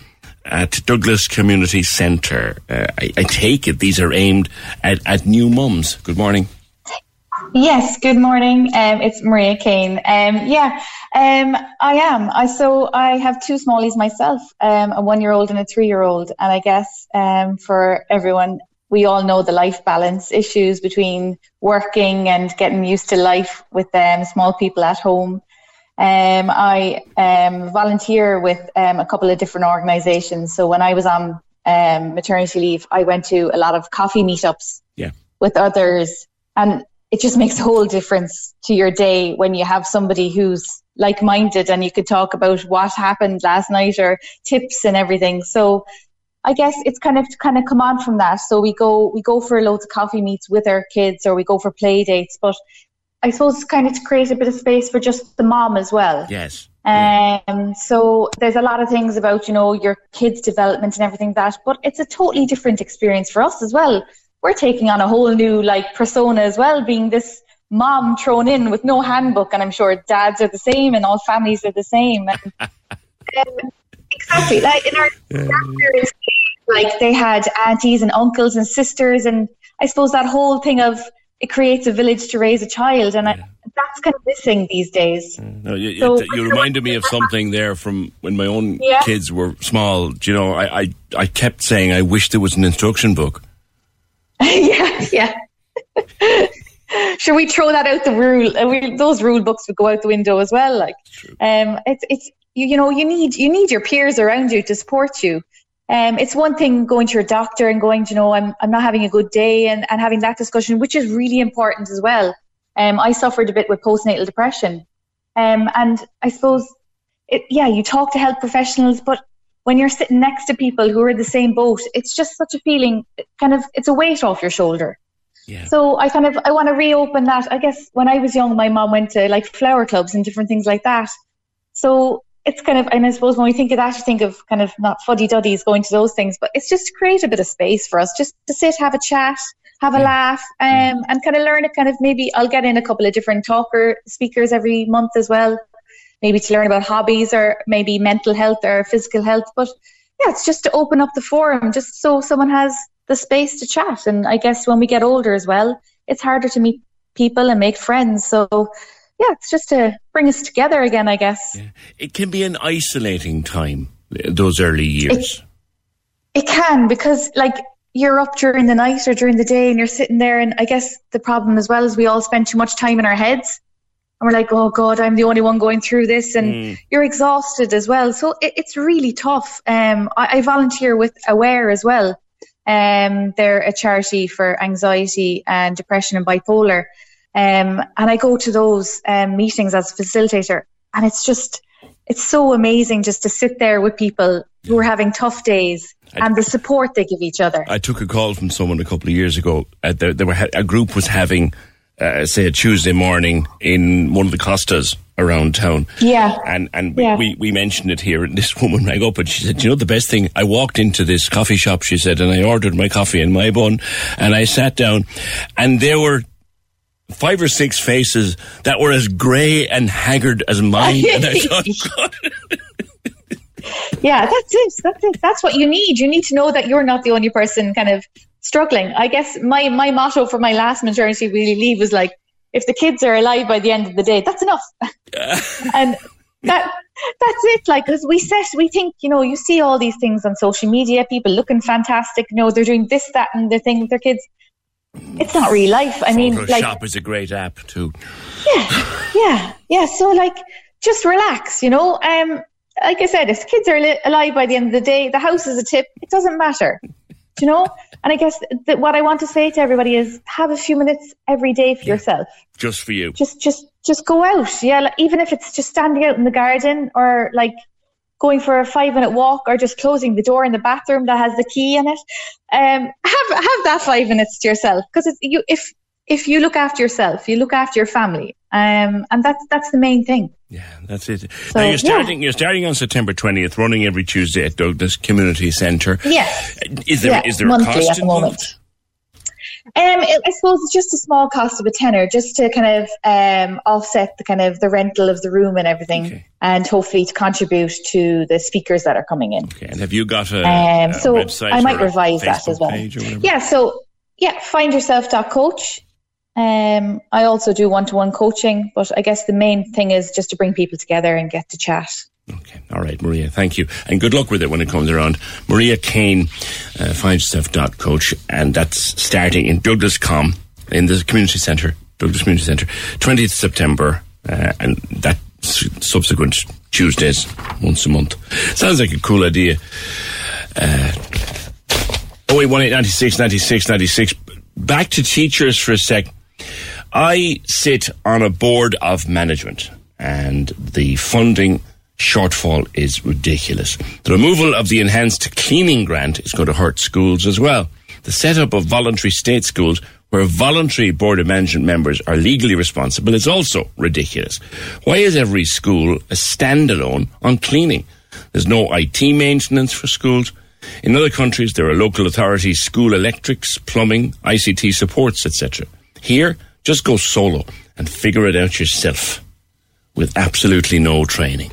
at Douglas Community Centre. Uh, I, I, take it these are aimed at, at new mums. Good morning. Yes, good morning. Um, it's Maria Kane. Um, yeah, um, I am. I so I have two smallies myself, um, a one-year-old and a three-year-old, and I guess um, for everyone, we all know the life balance issues between working and getting used to life with um, small people at home. I volunteer with a couple of different organisations. So when I was on maternity leave, I went to a lot of coffee meetups yeah. with others and it just makes a whole difference to your day when you have somebody who's like minded and you could talk about what happened last night or tips and everything. So I guess it's kind of kind of come on from that. So we go we go for loads of coffee meets with our kids or we go for play dates, but I suppose kind of to create a bit of space for just the mom as well. Yes. Um, so there's a lot of things about, you know, your kids' development and everything that, but it's a totally different experience for us as well we're taking on a whole new like persona as well, being this mom thrown in with no handbook. And I'm sure dads are the same and all families are the same. And, um, exactly. Like in our grandparents' like they had aunties and uncles and sisters, and I suppose that whole thing of it creates a village to raise a child, and I, that's kind of missing these days. No, you, So- you reminded me of something there from when my own Yeah. kids were small. Do you know, I, I, I kept saying I wish there was an instruction book. yeah, yeah. Should we throw that out the rule? uh, we- Those rule books would go out the window as well. Like, um, it's it's you, you know you need you need your peers around you to support you. Um, it's one thing going to your doctor and going, you know, I'm I'm not having a good day and, and having that discussion, which is really important as well. Um, I suffered a bit with postnatal depression, um, and I suppose it, yeah, you talk to health professionals, but when you're sitting next to people who are in the same boat, it's just such a feeling, kind of, it's a weight off your shoulder. Yeah. So I kind of, I want to reopen that. I guess when I was young, my mom went to like flower clubs and different things like that. So it's kind of, and I suppose when we think of that, you think of kind of not fuddy duddies going to those things, but it's just to create a bit of space for us, just to sit, have a chat, have a laugh, um, and kind of learn it. Kind of maybe I'll get in a couple of different talker speakers every month as well, maybe to learn about hobbies or maybe mental health or physical health. But yeah, it's just to open up the forum, just so someone has the space to chat. And I guess when we get older as well, it's harder to meet people and make friends. So yeah, it's just to bring us together again, I guess. It can be an isolating time, those early years. It can because like you're up during the night or during the day and you're sitting there and I guess the problem as well is we all spend too much time in our heads and we're like, oh God, I'm the only one going through this and Mm. you're exhausted as well. So it, it's really tough. Um, I, I volunteer with Aware as well. Um, they're a charity for anxiety and depression and bipolar. Um, and I go to those um, meetings as a facilitator and it's just, it's so amazing just to sit there with people who are having tough days and the support they give each other. I took a call from someone a couple of years ago. Uh, were ha- a group was having, uh, say, a Tuesday morning in one of the Costas around town. Yeah. And and we, Yeah. we, we mentioned it here, and this woman rang up and she said, "You know the best thing? I walked into this coffee shop," she said, "and I ordered my coffee and my bun, and I sat down, and there were." Five or six faces that were as grey and haggard as mine, and I thought, God, Yeah, that's it. That's it. That's what you need. You need to know that you're not the only person kind of struggling. I guess my, my motto for my last maternity really leave was like, if the kids are alive by the end of the day, that's enough. and that that's it. Like, because we set, we think, you know, you see all these things on social media, people looking fantastic. You know, they're doing this, that, and the thing with their kids. It's not real life. I mean, like, Photoshop is a great app too. yeah, yeah. Yeah. So like, just relax, you know. Um, like I said, if kids are li- alive by the end of the day, the house is a tip. It doesn't matter, you know. And I guess that what I want to say to everybody is have a few minutes every day for yourself. Just for you. Just, just, just go out. Yeah, like, even if it's just standing out in the garden or like going for a five minute walk or just closing the door in the bathroom that has the key in it. Um, have have that five minutes to yourself because it's you if if you look after yourself, you look after your family, um, and that's that's the main thing. Yeah, that's it. So, now you're yeah. starting. You're starting on September twentieth, running every Tuesday at Douglas Community Centre. Yes. Is there Yeah, is there a cost at the involved? moment. Um, it, I suppose it's just a small cost of a tenner, just to kind of um, offset the kind of the rental of the room and everything, and hopefully to contribute to the speakers that are coming in. Okay, and have you got a, Um, a so website? I might revise that as well. page or whatever? Yeah, so yeah, findyourself.coach. Um, I also do one-to-one coaching, but I guess the main thing is just to bring people together and get to chat. Okay. All right, Maria, thank you. And good luck with it when it comes around. Maria Kane, uh, findyourself.coach, and that's starting in Douglas Com in the community centre, Douglas Community Centre, 20th September, uh, and that subsequent Tuesdays, once a month. Sounds like a cool idea. Uh, 0818 96 96 96. Back to teachers for a sec. I sit on a board of management, and the funding shortfall is ridiculous. The removal of the enhanced cleaning grant is going to hurt schools as well. The setup of voluntary state schools where voluntary board of management members are legally responsible is also ridiculous. Why is every school a standalone on cleaning? There's no IT maintenance for schools. In other countries, there are local authorities, school electrics, plumbing, ICT supports, etc. Here, just go solo and figure it out yourself with absolutely no training.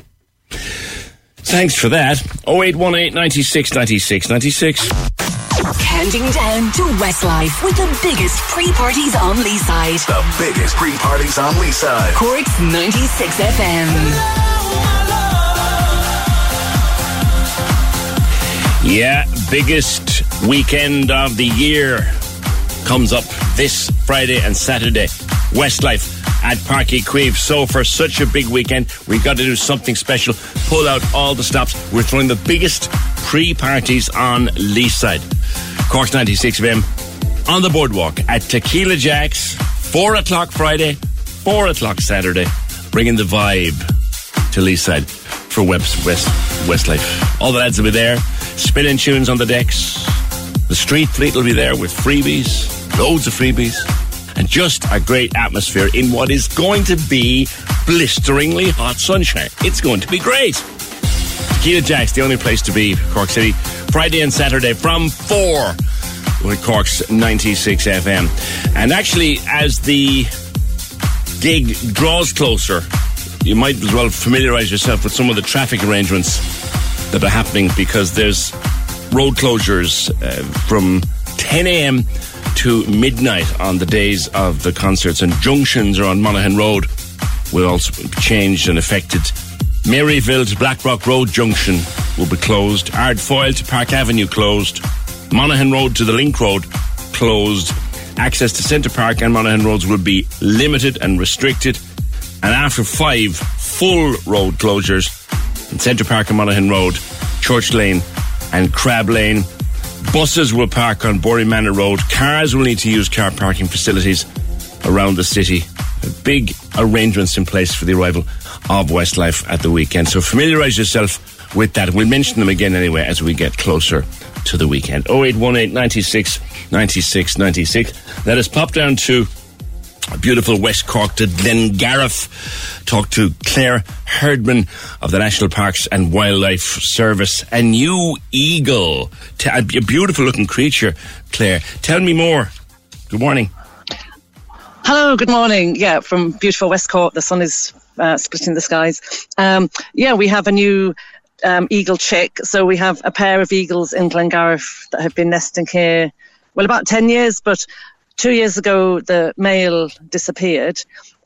Thanks for that. 0818 96 96 96. Counting down to Westlife with the biggest pre-parties on Leeside. The biggest pre-parties on Leeside. Cork's 96 FM. Yeah, biggest weekend of the year comes up this Friday and Saturday. Westlife at Páirc Uí Chaoimh. So for such a big weekend, we've got to do something special. Pull out all the stops. We're throwing the biggest pre-parties on Leeside. Cork 96 of FM on the boardwalk at Tequila Jacks. Four o'clock Friday, four o'clock Saturday. Bringing the vibe to Leeside for West, West, Westlife. All the lads will be there. Spinning tunes on the decks. The street fleet will be there with freebies, loads of freebies, and just a great atmosphere in what is going to be blisteringly hot sunshine. It's going to be great. Tequila Jack's the only place to be, Cork City. Friday and Saturday from 4 with Cork's 96 FM. And actually, as the gig draws closer, you might as well familiarise yourself with some of the traffic arrangements that are happening because there's road closures uh, from 10 a.m. to midnight on the days of the concerts, and junctions around Monahan Road will also be changed and affected. Maryville to Blackrock Road Junction will be closed. Ardfoyle to Park Avenue closed. Monahan Road to the Link Road closed. Access to Centre Park and Monahan Roads will be limited and restricted. And after five full road closures in Centre Park and Monahan Road, Church Lane and Crab Lane, buses will park on Bury Manor Road. Cars will need to use car parking facilities around the city. Big arrangements in place for the arrival of Westlife at the weekend. So familiarise yourself with that. We'll mention them again anyway as we get closer to the weekend. 0818 96 96 96. Let us pop down to beautiful West Cork to Glengarriff. Talk to Claire Heardman of the National Parks and Wildlife Service. A new eagle. A beautiful looking creature, Claire. Tell me more. Good morning. Hello, good morning. Yeah, from beautiful West Cork. The sun is uh, splitting the skies. Um, yeah, we have a new um, eagle chick. So we have a pair of eagles in Glengarriff that have been nesting here, well, about 10 years, but two years ago the male disappeared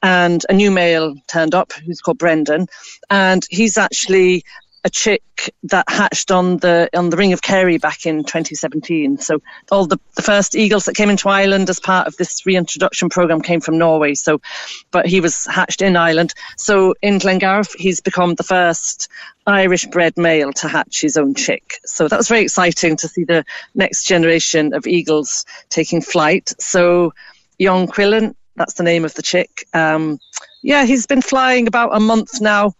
and a new male turned up who's called Brendan. And he's actually a chick that hatched on the on the Ring of Kerry back in 2017. So all the, the first eagles that came into Ireland as part of this reintroduction program came from Norway. So, but he was hatched in Ireland. So in Glengarriff, he's become the first Irish bred male to hatch his own chick. So that was very exciting to see the next generation of eagles taking flight. So young Quillen, that's the name of the chick. Um, yeah, he's been flying about a month now.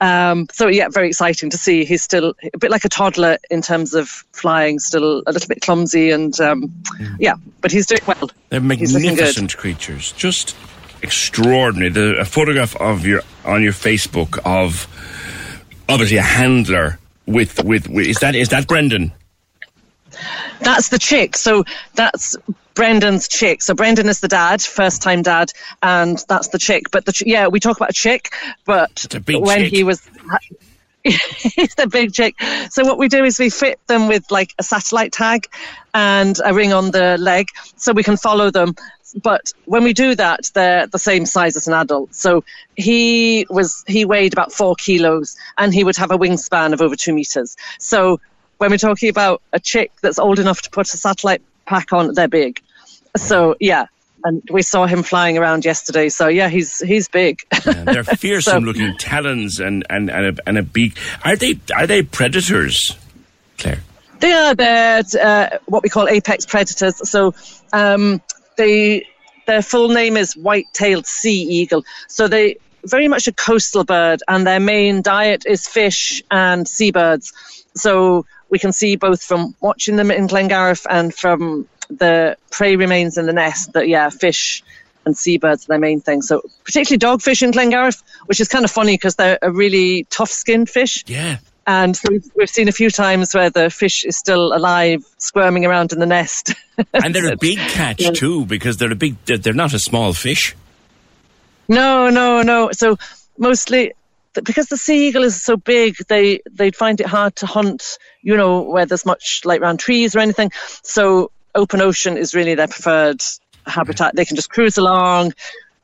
Um, so yeah, very exciting to see. He's still a bit like a toddler in terms of flying, still a little bit clumsy, and um, yeah, but he's doing well. They're He's looking good. magnificent creatures, just extraordinary. The a photograph of your on your Facebook of obviously a handler with with, with is that is that Brendan? That's the chick. So that's Brendan's chick. So Brendan is the dad, first time dad, and that's the chick. But the ch- yeah, we talk about a chick, but big when chick. he was. He's the big chick. So what we do is we fit them with like a satellite tag and a ring on the leg, so we can follow them. But when we do that, they're the same size as an adult. So he was he weighed about four kilos, and he would have a wingspan of over two meters. So when we're talking about a chick that's old enough to put a satellite pack on, they're big. So yeah, and we saw him flying around yesterday. So yeah, he's he's big. And they're fearsome looking talons and and and a, and a beak. Are they are they predators, Claire? They are they're uh, what we call apex predators. So um, they their full name is white-tailed sea eagle. So they very much a coastal bird, and their main diet is fish and seabirds. So we can see both from watching them in Glengarriff and from the prey remains in the nest that yeah, fish and seabirds are their main thing. So particularly dogfish in Glengarriff, which is kind of funny because they're a really tough-skinned fish. Yeah. And so we've, we've seen a few times where the fish is still alive, squirming around in the nest. And they're a big catch too because they're a big. They're, they're not a small fish. No, no, no. So mostly because the sea eagle is so big, they they'd find it hard to hunt. You know where there's much like around trees or anything. So open ocean is really their preferred habitat. They can just cruise along.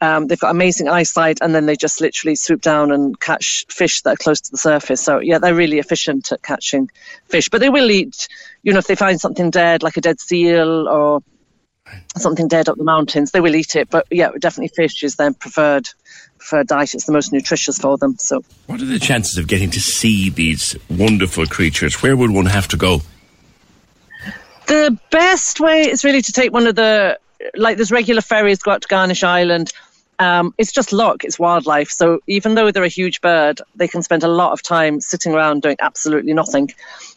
Um, they've got amazing eyesight, and then they just literally swoop down and catch fish that are close to the surface. So yeah, they're really efficient at catching fish. But they will eat, you know, if they find something dead, like a dead seal or something dead up the mountains, they will eat it. But yeah, definitely fish is their preferred preferred diet. It's the most nutritious for them. So What are the chances of getting to see these wonderful creatures? Where would one have to go? The best way is really to take one of the like there's regular ferries go out to Garnish Island. Um, it's just luck. It's wildlife. So even though they're a huge bird, they can spend a lot of time sitting around doing absolutely nothing.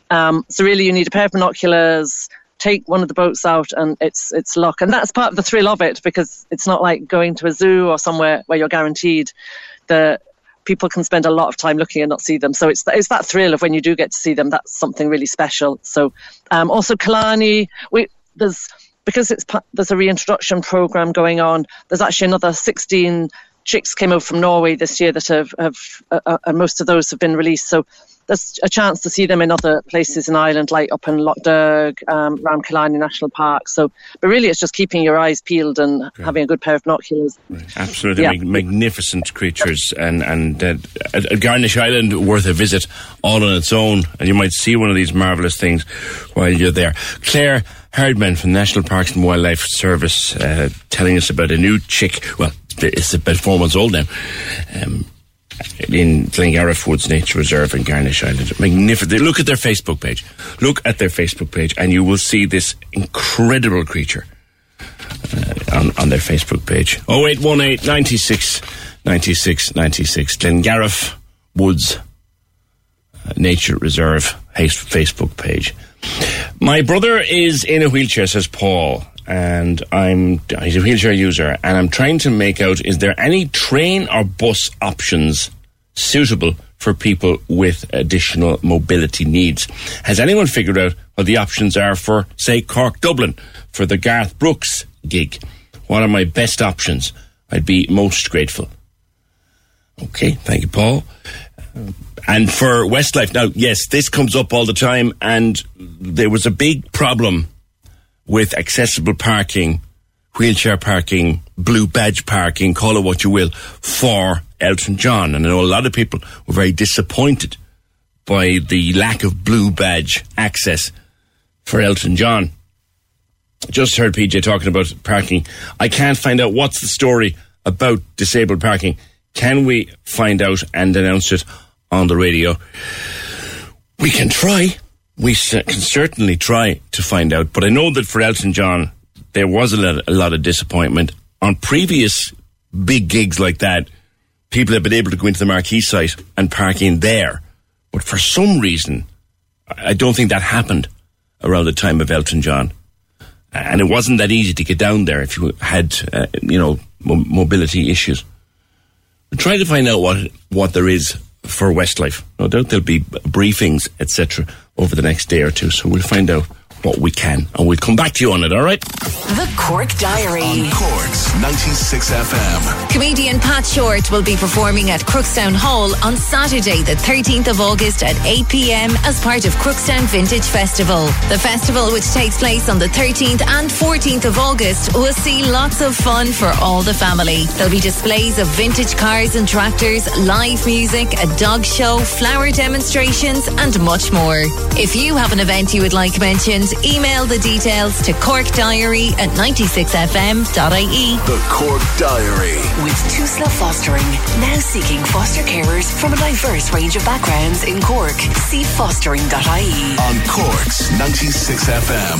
Um, so really, you need a pair of binoculars. Take one of the boats out, and it's it's luck, and that's part of the thrill of it because it's not like going to a zoo or somewhere where you're guaranteed the people can spend a lot of time looking and not see them. So it's it's that thrill of when you do get to see them. That's something really special. So um, also Killarney, we there's because it's there's a reintroduction program going on. There's actually another 16 chicks came over from Norway this year that have have uh, uh, and most of those have been released. So there's a chance to see them in other places in Ireland, like up in Lough Derg, um, around Killarney National Park. So, but really, it's just keeping your eyes peeled and having a good pair of binoculars. Absolutely Yeah. mag- magnificent creatures, and and uh, Garnish Island worth a visit all on its own, and you might see one of these marvelous things while you're there. Claire Hardman from National Parks and Wildlife Service uh, telling us about a new chick. Well, it's about four months old now. Um, in Glengarriff Woods Nature Reserve in Garnish Island. Magnificent. Look at their Facebook page. Look at their Facebook page, and you will see this incredible creature uh, on, on their Facebook page. 0818 96 96 96. Glengarriff Woods uh, Nature Reserve Facebook page. My brother is in a wheelchair, says Paul, and I'm he's a wheelchair user, and I'm trying to make out is there any train or bus options suitable for people with additional mobility needs? Has anyone figured out what the options are for, say, Cork Dublin for the Garth Brooks gig? What are my best options? I'd be most grateful. Okay, thank you, Paul. And for Westlife, now, yes, this comes up all the time, and there was a big problem with accessible parking, wheelchair parking, blue badge parking, call it what you will, for Elton John. And I know a lot of people were very disappointed by the lack of blue badge access for Elton John. Just heard PJ talking about parking. I can't find out what's the story about disabled parking. Can we find out and announce it on the radio? We can try. We can certainly try to find out. But I know that for Elton John, there was a lot, a lot of disappointment. On previous big gigs like that, people have been able to go into the marquee site and park in there. But for some reason, I don't think that happened around the time of Elton John. And it wasn't that easy to get down there if you had, uh, you know, mo- mobility issues. We'll try to find out what what there is for Westlife. No doubt there'll be briefings, etc., over the next day or two. So we'll find out what we can, and we'll come back to you on it. All right? The Cork Diary. On Cork's 96 FM. Comedian Pat Short will be performing at Crookstown Hall on Saturday, the 13th of August at 8 pm as part of Crookstown Vintage Festival. The festival, which takes place on the 13th and 14th of August, will see lots of fun for all the family. There'll be displays of vintage cars and tractors, live music, a dog show, flower demonstrations, and much more. If you have an event you would like mentioned, email the details to corkdiary at 96fm.ie. The Cork Diary. With Tusla Fostering, now seeking foster carers from a diverse range of backgrounds in Cork. See fostering.ie. On Cork's 96 FM.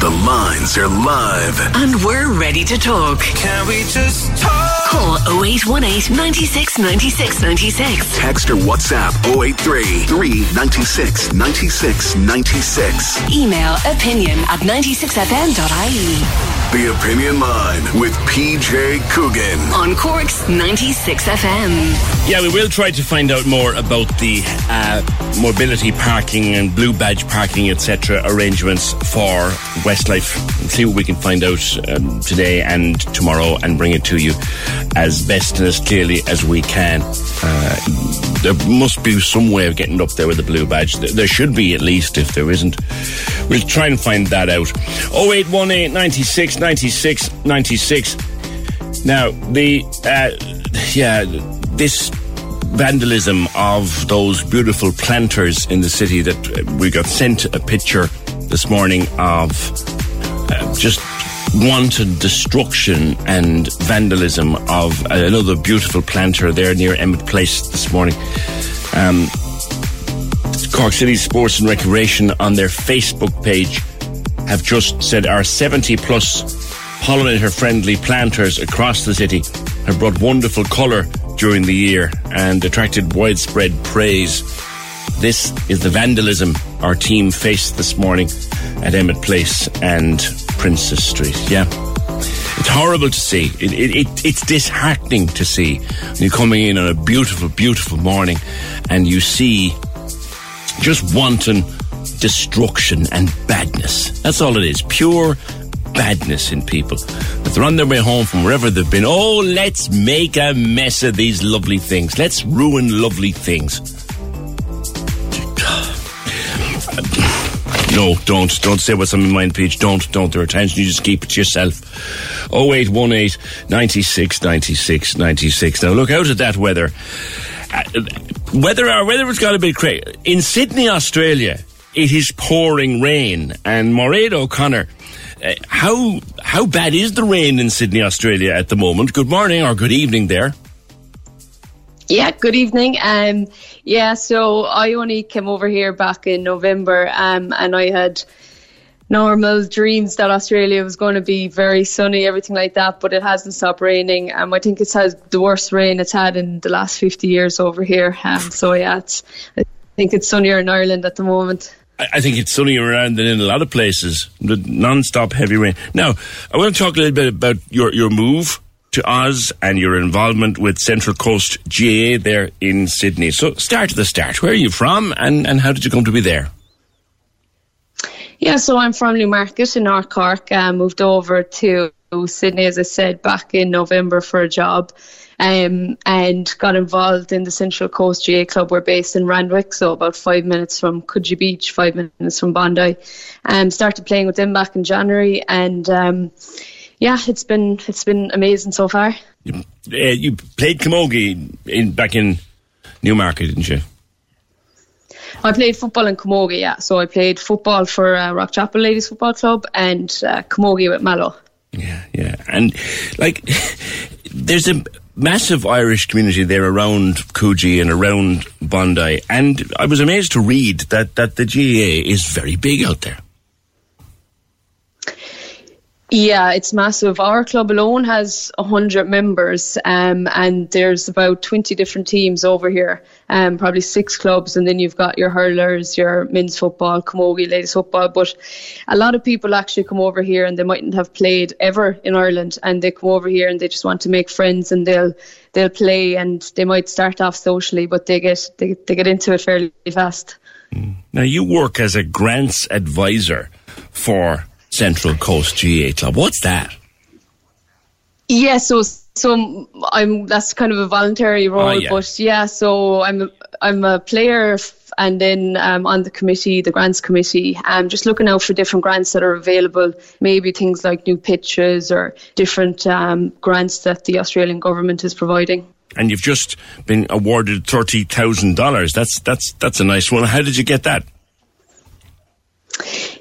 The lines are live. And we're ready to talk. Can we just talk? Call 0818 96 96 96. Text or WhatsApp 083 396 96 96. Email opinion at 96fm.ie. The Opinion Line with PJ Coogan. On Cork's 96 FM. Yeah, we will try to find out more about the uh, mobility parking and blue badge parking, etc., arrangements for Westlife. And see what we can find out um, today and tomorrow and bring it to you as best and as clearly as we can. Uh, there must be some way of getting up there with the blue badge. There should be at least if there isn't. We'll try and find that out. 0818 96 96 96. Now, the, uh, yeah, this vandalism of those beautiful planters in the city that we got sent a picture this morning of uh, just wanton destruction and vandalism of another beautiful planter there near Emmet Place this morning. Um, Cork City Sports and Recreation on their Facebook page have just said our 70 plus pollinator friendly planters across the city have brought wonderful colour during the year and attracted widespread praise. This is the vandalism our team faced this morning at Emmet Place and Princes Street. Yeah. It's horrible to see. It, it, it, it's disheartening to see you're coming in on a beautiful, beautiful morning and you see just wanton destruction and badness. That's all it is. Pure badness in people. If they're on their way home from wherever they've been, oh, let's make a mess of these lovely things. Let's ruin lovely things. No, don't. Don't say what's on my mind, Peach. Don't. Don't. Their attention. You just keep it to yourself. 0818 96 96 96. Now look out at that weather. Uh, weather, our weather has got a bit crazy. In Sydney, Australia, it is pouring rain. And Mairead O'Connor, uh, how how bad is the rain in Sydney, Australia at the moment? Good morning or good evening there. Yeah, good evening. Um, yeah, so I only came over here back in November, um, and I had normal dreams that Australia was going to be very sunny, everything like that, but it hasn't stopped raining. Um, I think it's had the worst rain it's had in the last 50 years over here. Um, so yeah, it's, I think it's sunnier in Ireland at the moment. I think it's sunnier around than in a lot of places. The non-stop heavy rain. Now, I want to talk a little bit about your, your move to Oz and your involvement with Central Coast GAA there in Sydney. So start at the start. Where are you from and, and how did you come to be there? Yeah, so I'm from Newmarket in North Cork. I moved over to Sydney, as I said, back in November for a job. Um, and got involved in the Central Coast GAA Club. We're based in Randwick, so about five minutes from Coogee Beach, five minutes from Bondi. Um, started playing with them back in January, and um, yeah, it's been it's been amazing so far. You, uh, you played camogie in back in Newmarket, didn't you? I played football in Camogie, yeah. So I played football for uh, Rockchapel Ladies Football Club and uh, Camogie with Mallow. Yeah, yeah, and like there's a massive Irish community there around Coogee and around Bondi, and I was amazed to read that that the GAA is very big out there. Yeah, it's massive. Our club alone has 100 members, um, and there's about 20 different teams over here, um, probably six clubs, and then you've got your hurlers, your men's football, camogie, ladies football. But a lot of people actually come over here and they mightn't have played ever in Ireland, and they come over here and they just want to make friends and they'll they'll play and they might start off socially, but they get they, they get into it fairly fast. Now you work as a grants advisor for Central Coast GAA Club. What's that? Yeah, so so I'm that's kind of a voluntary role, oh, yeah. but yeah, so I'm a, I'm a player and then um, on the committee, the grants committee, I'm um, just looking out for different grants that are available, maybe things like new pitches or different um, grants that the Australian government is providing. And you've just been awarded thirty thousand dollars. That's that's that's a nice one. How did you get that?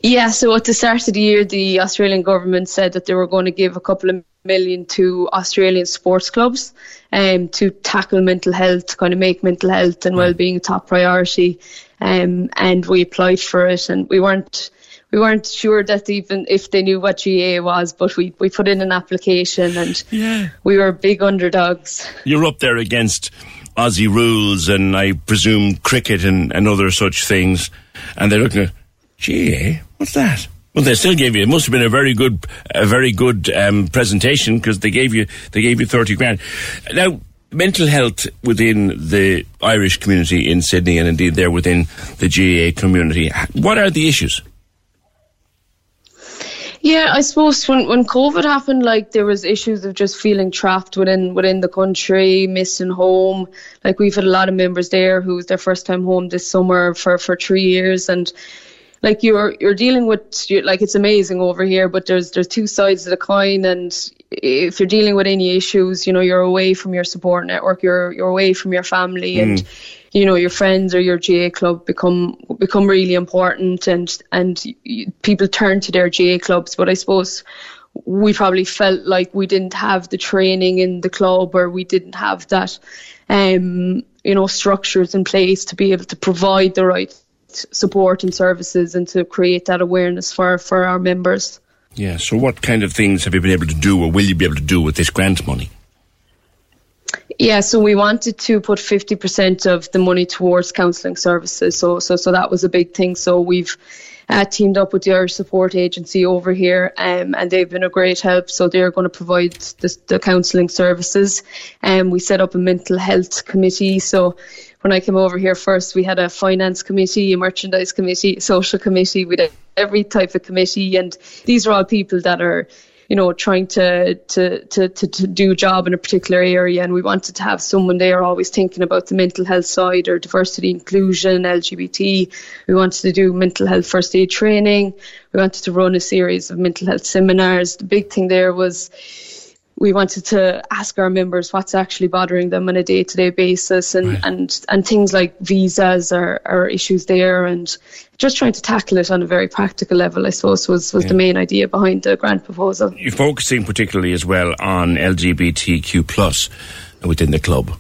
Yeah, so at the start of the year, the Australian government said that they were going to give a couple of million to Australian sports clubs um, to tackle mental health, to kind of make mental health and well-being a top priority. Um, and we applied for it, and we weren't we weren't sure that even if they knew what GAA was, but we, we put in an application and yeah. we were big underdogs. You're up there against Aussie rules and I presume cricket and, and other such things, and they're looking at GAA? What's that? Well, they still gave you. It must have been a very good, a very good um, presentation because they gave you they gave you thirty grand. Now, mental health within the Irish community in Sydney and indeed there within the GAA community. What are the issues? Yeah, I suppose when when COVID happened, like there was issues of just feeling trapped within within the country, missing home. Like we've had a lot of members there who was their first time home this summer for for three years, and like you're you're dealing with like it's amazing over here, but there's there's two sides of the coin, and if you're dealing with any issues, you know you're away from your support network, you're you're away from your family, mm. and you know your friends or your GAA club become become really important and and people turn to their GAA clubs but I suppose we probably felt like we didn't have the training in the club or we didn't have that um you know structures in place to be able to provide the right support and services and to create that awareness for for our members yeah so what kind of things have you been able to do or will you be able to do with this grant money yeah, so we wanted to put 50% of the money towards counselling services. So, so, so that was a big thing. So we've uh, teamed up with the Irish Support Agency over here, um, and they've been a great help. So they're going to provide the, the counselling services. And um, we set up a mental health committee. So when I came over here first, we had a finance committee, a merchandise committee, a social committee. We had every type of committee, and these are all people that are you know, trying to, to, to, to, to do a job in a particular area. And we wanted to have someone there always thinking about the mental health side or diversity, inclusion, LGBT. We wanted to do mental health first aid training. We wanted to run a series of mental health seminars. The big thing there was we wanted to ask our members what's actually bothering them on a day to day basis and, right. and, and things like visas are, are issues there and just trying to tackle it on a very practical level, I suppose, was, was yeah. the main idea behind the grant proposal. You're focusing particularly as well on LGBTQ plus within the club.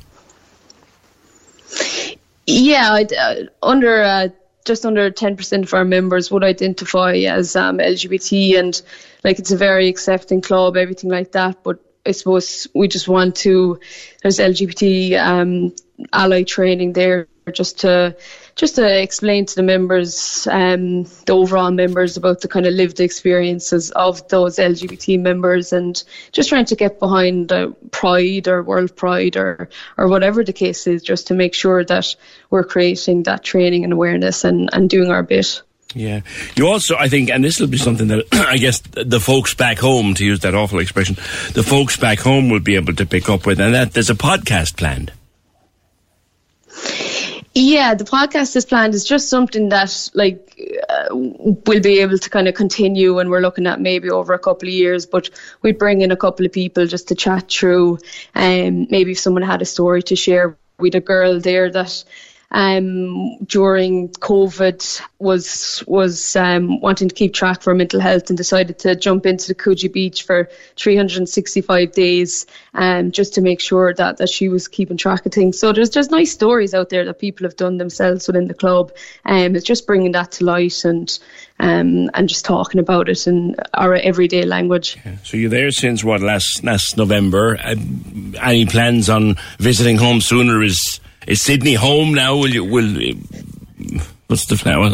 Yeah, uh, under uh, just under 10% of our members would identify as um, LGBT and like it's a very accepting club, everything like that. But I suppose we just want to. There's LGBT um, ally training there just to just to explain to the members, um, the overall members, about the kind of lived experiences of those LGBT members, and just trying to get behind uh, Pride or World Pride or or whatever the case is, just to make sure that we're creating that training and awareness and and doing our bit. Yeah. You also, I think, and this will be something that I guess the folks back home, to use that awful expression, the folks back home will be able to pick up with, and that there's a podcast planned. Yeah, the podcast is planned. It's just something that, like, uh, we'll be able to kind of continue, and we're looking at maybe over a couple of years. But we'd bring in a couple of people just to chat through, and um, maybe if someone had a story to share. We'd a girl there that um, during COVID was was um, wanting to keep track for mental health and decided to jump into the Coogee Beach for 365 days um, just to make sure that, that she was keeping track of things. So there's just nice stories out there that people have done themselves within the club. Um, it's just bringing that to light and um, and just talking about it in our everyday language. Yeah. So you're there since what last last November. Uh, any plans on visiting home sooner? Is is Sydney home now? Will you will? What's the flower?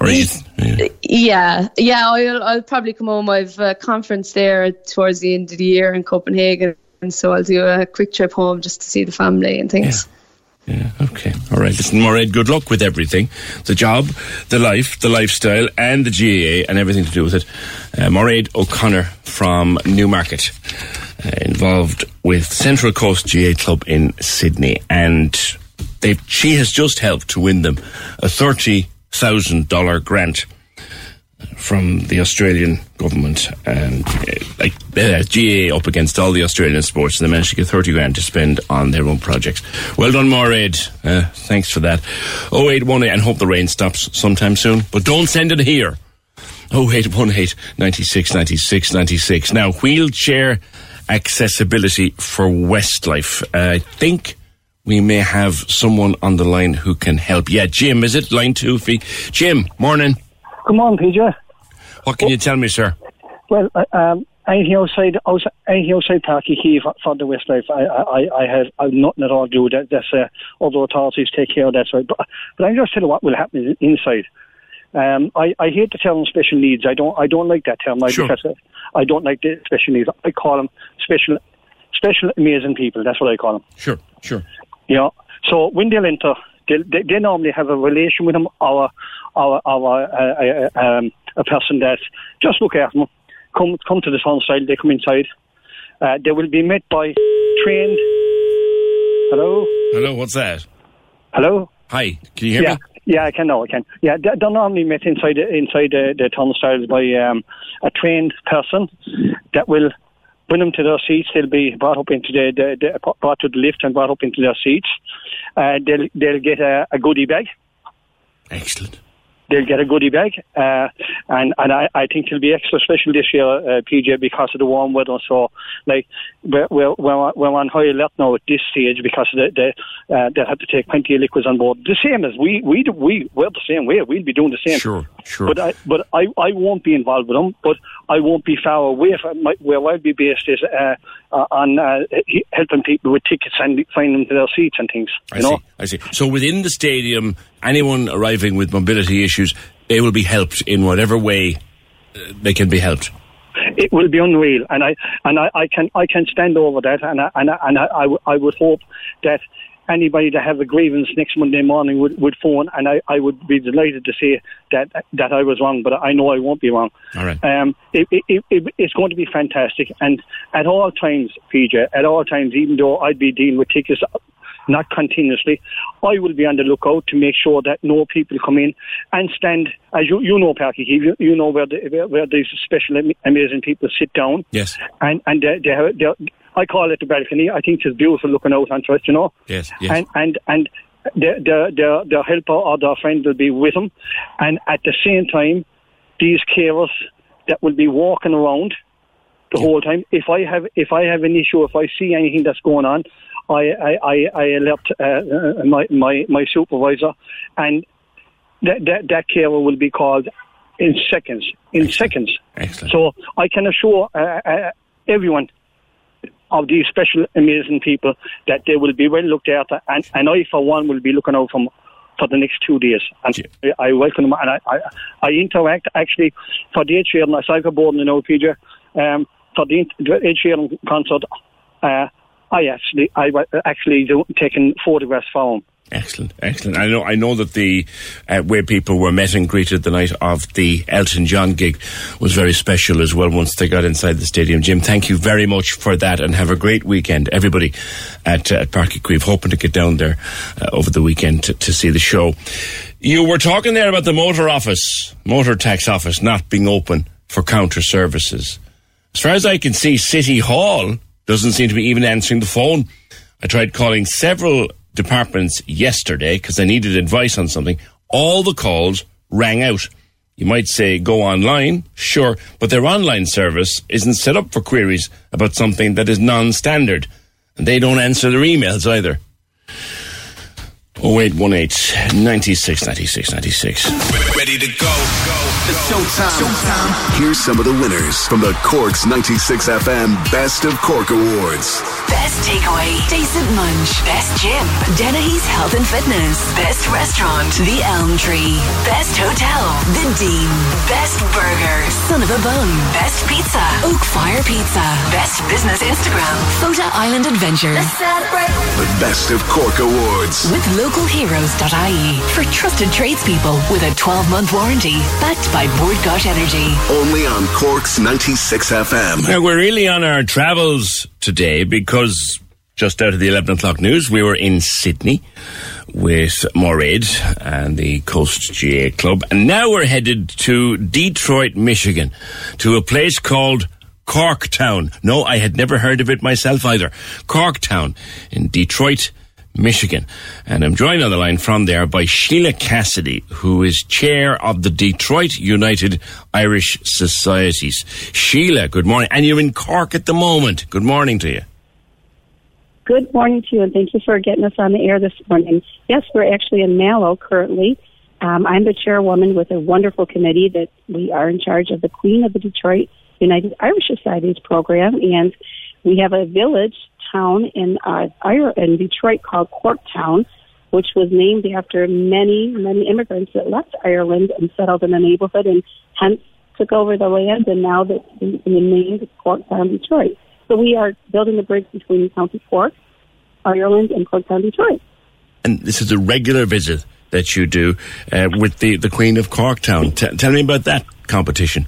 Or is, yeah, yeah, yeah I'll, I'll probably come home. I've a conference there towards the end of the year in Copenhagen, and so I'll do a quick trip home just to see the family and things. Yeah. Yeah, okay. All right. Listen, Mairead, good luck with everything. The job, the life, the lifestyle, and the GAA, and everything to do with it. Uh, Mairead O'Connor from Newmarket, uh, involved with Central Coast GAA Club in Sydney. And they she has just helped to win them a thirty thousand dollar grant from the Australian government and uh, like uh, GAA up against all the Australian sports and they managed to get 30 grand to spend on their own projects. Well done, Mairead. Uh, thanks for that. 0818 and hope the rain stops sometime soon, but don't send it here. 0818 96 96 96. Now, wheelchair accessibility for Westlife. Uh, I think we may have someone on the line who can help. Yeah, Jim, is it line two? Jim, morning. Good morning, PJ. What can you tell me, sir? Well, uh, um, anything outside, outside anything outside Páirc Uí Chaoimh for, for the Westlife, I, I, I have I've nothing at all to do with that. That's uh, other authorities take care of that side. But, but I'm just telling you what will happen inside. Um, I, I hate the term special needs. I don't I don't like that term. I, Sure. I don't like the special needs. I call them special special amazing people. That's what I call them. Sure, sure. You know, so when they'll enter, they, they, they normally have a relation with them, or, or, or uh, uh, um, a person that just look after them, come come to the turnstile, they come inside. Uh, they will be met by trained. Hello, Hello, what's that? hello. Hi, can you hear yeah, me? yeah, I can now. I can. Yeah, they're, normally met inside the, inside the, the turnstiles by um, a trained person that will bring them to their seats. They'll be brought up into the, the, the brought to the lift and brought up into their seats. Uh, they'll they'll get a, a goodie bag. Excellent. They'll get a goodie bag, uh, and and I, I think it'll be extra special this year, uh, PJ, because of the warm weather. So, like we're we're, we're, on high alert now at this stage because they they uh, they'll have to take plenty of liquids on board. The same as we we do, we we're the same way. We'll be doing the same. Sure, sure. But I but I, I won't be involved with them. But I won't be far away from my, where I'll be based is uh, uh, on uh, helping people with tickets and finding them to their seats and things. I know. see. I see. So within the stadium, anyone arriving with mobility issues, they will be helped in whatever way uh, they can be helped. it will be unreal, and I and I, I can I can stand over that, and I, and I, and I, I, w- I would hope that anybody that have a grievance next Monday morning would, would phone, and I, I would be delighted to say that that I was wrong, but I know I won't be wrong. All right. Um, it, it, it, it- it's going to be fantastic, and at all times, PJ, at all times, even though I'd be dealing with tickets. Not continuously. I will be on the lookout to make sure that no people come in and stand, as you, you know, Parky, you, you know where, the, where, where these special, amazing people sit down Yes. and and they, they have, they, I call it the balcony. I think it's beautiful looking out onto it, you know. Yes. Yes. And and and their their their, their helper or their friend will be with them, and at the same time, these carers that will be walking around the whole time. If I have if I have an issue, if I see anything that's going on, I I I, I alert uh, uh, my my my supervisor, and that that that carer will be called in seconds. In seconds. Excellent. So I can assure uh, uh, everyone of these special, amazing people that they will be well looked after, and, and I, for one, will be looking out for for the next two days. And I welcome them, and I, I, I interact actually for the Ed Sheeran, I cycle board in the PJ, um, for the, the Ed Sheeran concert. Uh, I actually, I actually do, taking photographs for him. Excellent, excellent. I know, I know that the uh, way people were met and greeted the night of the Elton John gig was very special as well. Once they got inside the stadium, Jim, thank you very much for that, and have a great weekend, everybody at uh, at Páirc Uí Chaoimh. Hoping to get down there uh, over the weekend to, to see the show. You were talking there about the motor office, motor tax office, not being open for counter services. As far as I can see, City Hall doesn't seem to be even answering the phone. I tried calling several departments yesterday because I needed advice on something. All the calls rang out. You might say go online, sure, but their online service isn't set up for queries about something that is non standard. And they don't answer their emails either. 0818 96 96 96. Ready to go. go. It's showtime. showtime. Here's some of the winners from the Corks 96 FM Best of Cork Awards. Best takeaway, decent lunch. Best gym, Dennehy's Health and Fitness. Best restaurant, The Elm Tree. Best hotel, The Dean. Best burger, Son of a Bun. Best pizza, Oak Fire Pizza. Best business Instagram, Fota Island Adventure. The Best of Cork Awards. With localheroes.ie for trusted tradespeople with a 12 month warranty backed by Bord Gáis Energy. Only on Corks 96 FM. Now, we're really on our travels today because just out of the 11 o'clock news, we were in Sydney with Mairead and the Coast GAA Club. And now we're headed to Detroit, Michigan, to a place called Corktown. No, I had never heard of it myself either. Corktown in Detroit, Michigan. And I'm joined on the line from there by Sheila Cassidy, who is chair of the Detroit United Irish Societies. Sheila, good morning. And you're in Cork at the moment. Good morning to you. Good morning to you, and thank you for getting us on the air this morning. Yes, we're actually in Mallow currently. Um, I'm the chairwoman with a wonderful committee that we are in charge of the Queen of the Detroit United Irish Societies program, and we have a village town in uh, in Detroit called Corktown, which was named after many, many immigrants that left Ireland and settled in the neighborhood and hence took over the land and now that's been named Corktown, Detroit. So we are building the bridge between County Cork, Ireland, and Cork Corktown, Detroit. And this is a regular visit that you do uh, with the, the Queen of Corktown. T- tell me about that competition.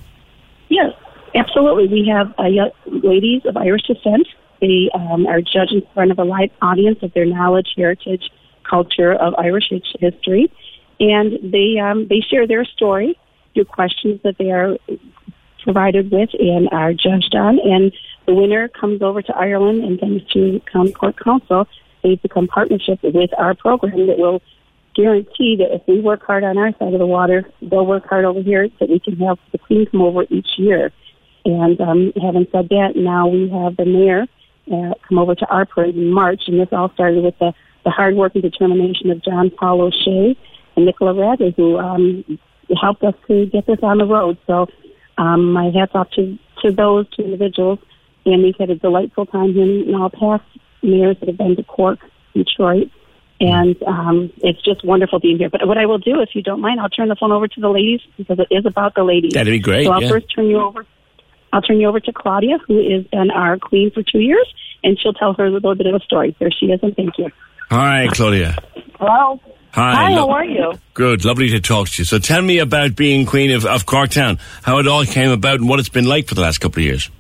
Yes, absolutely. We have uh, young ladies of Irish descent. They um, are judged in front of a live audience of their knowledge, heritage, culture of Irish history, and they um, they share their story through questions that they are provided with and are judged on. And the winner comes over to Ireland, and thanks to County Cork Council, they've become partnership with our program that will guarantee that if we work hard on our side of the water, they'll work hard over here that we can have the Queen come over each year. And um, having said that, now we have the mayor uh, come over to our parade in March, and this all started with the, the hard work and determination of John Paul O'Shea and Nicola Radley, who um, helped us to get this on the road. So um, my hats off to, to those two individuals, and we've had a delightful time here in all past mayors that have been to Cork, Detroit, and um, it's just wonderful being here. But what I will do, if you don't mind, I'll turn the phone over to the ladies because it is about the ladies. That'd be great. So I'll yeah. first turn you over. I'll turn you over to Claudia, who has been our queen for two years, and she'll tell her a little bit of a story. There she is, and thank you. Hi, Claudia. Hello. Hi. Hi, lo- how are you? Good, lovely to talk to you. So tell me about being Queen of, of Corktown, how it all came about and what it's been like for the last couple of years.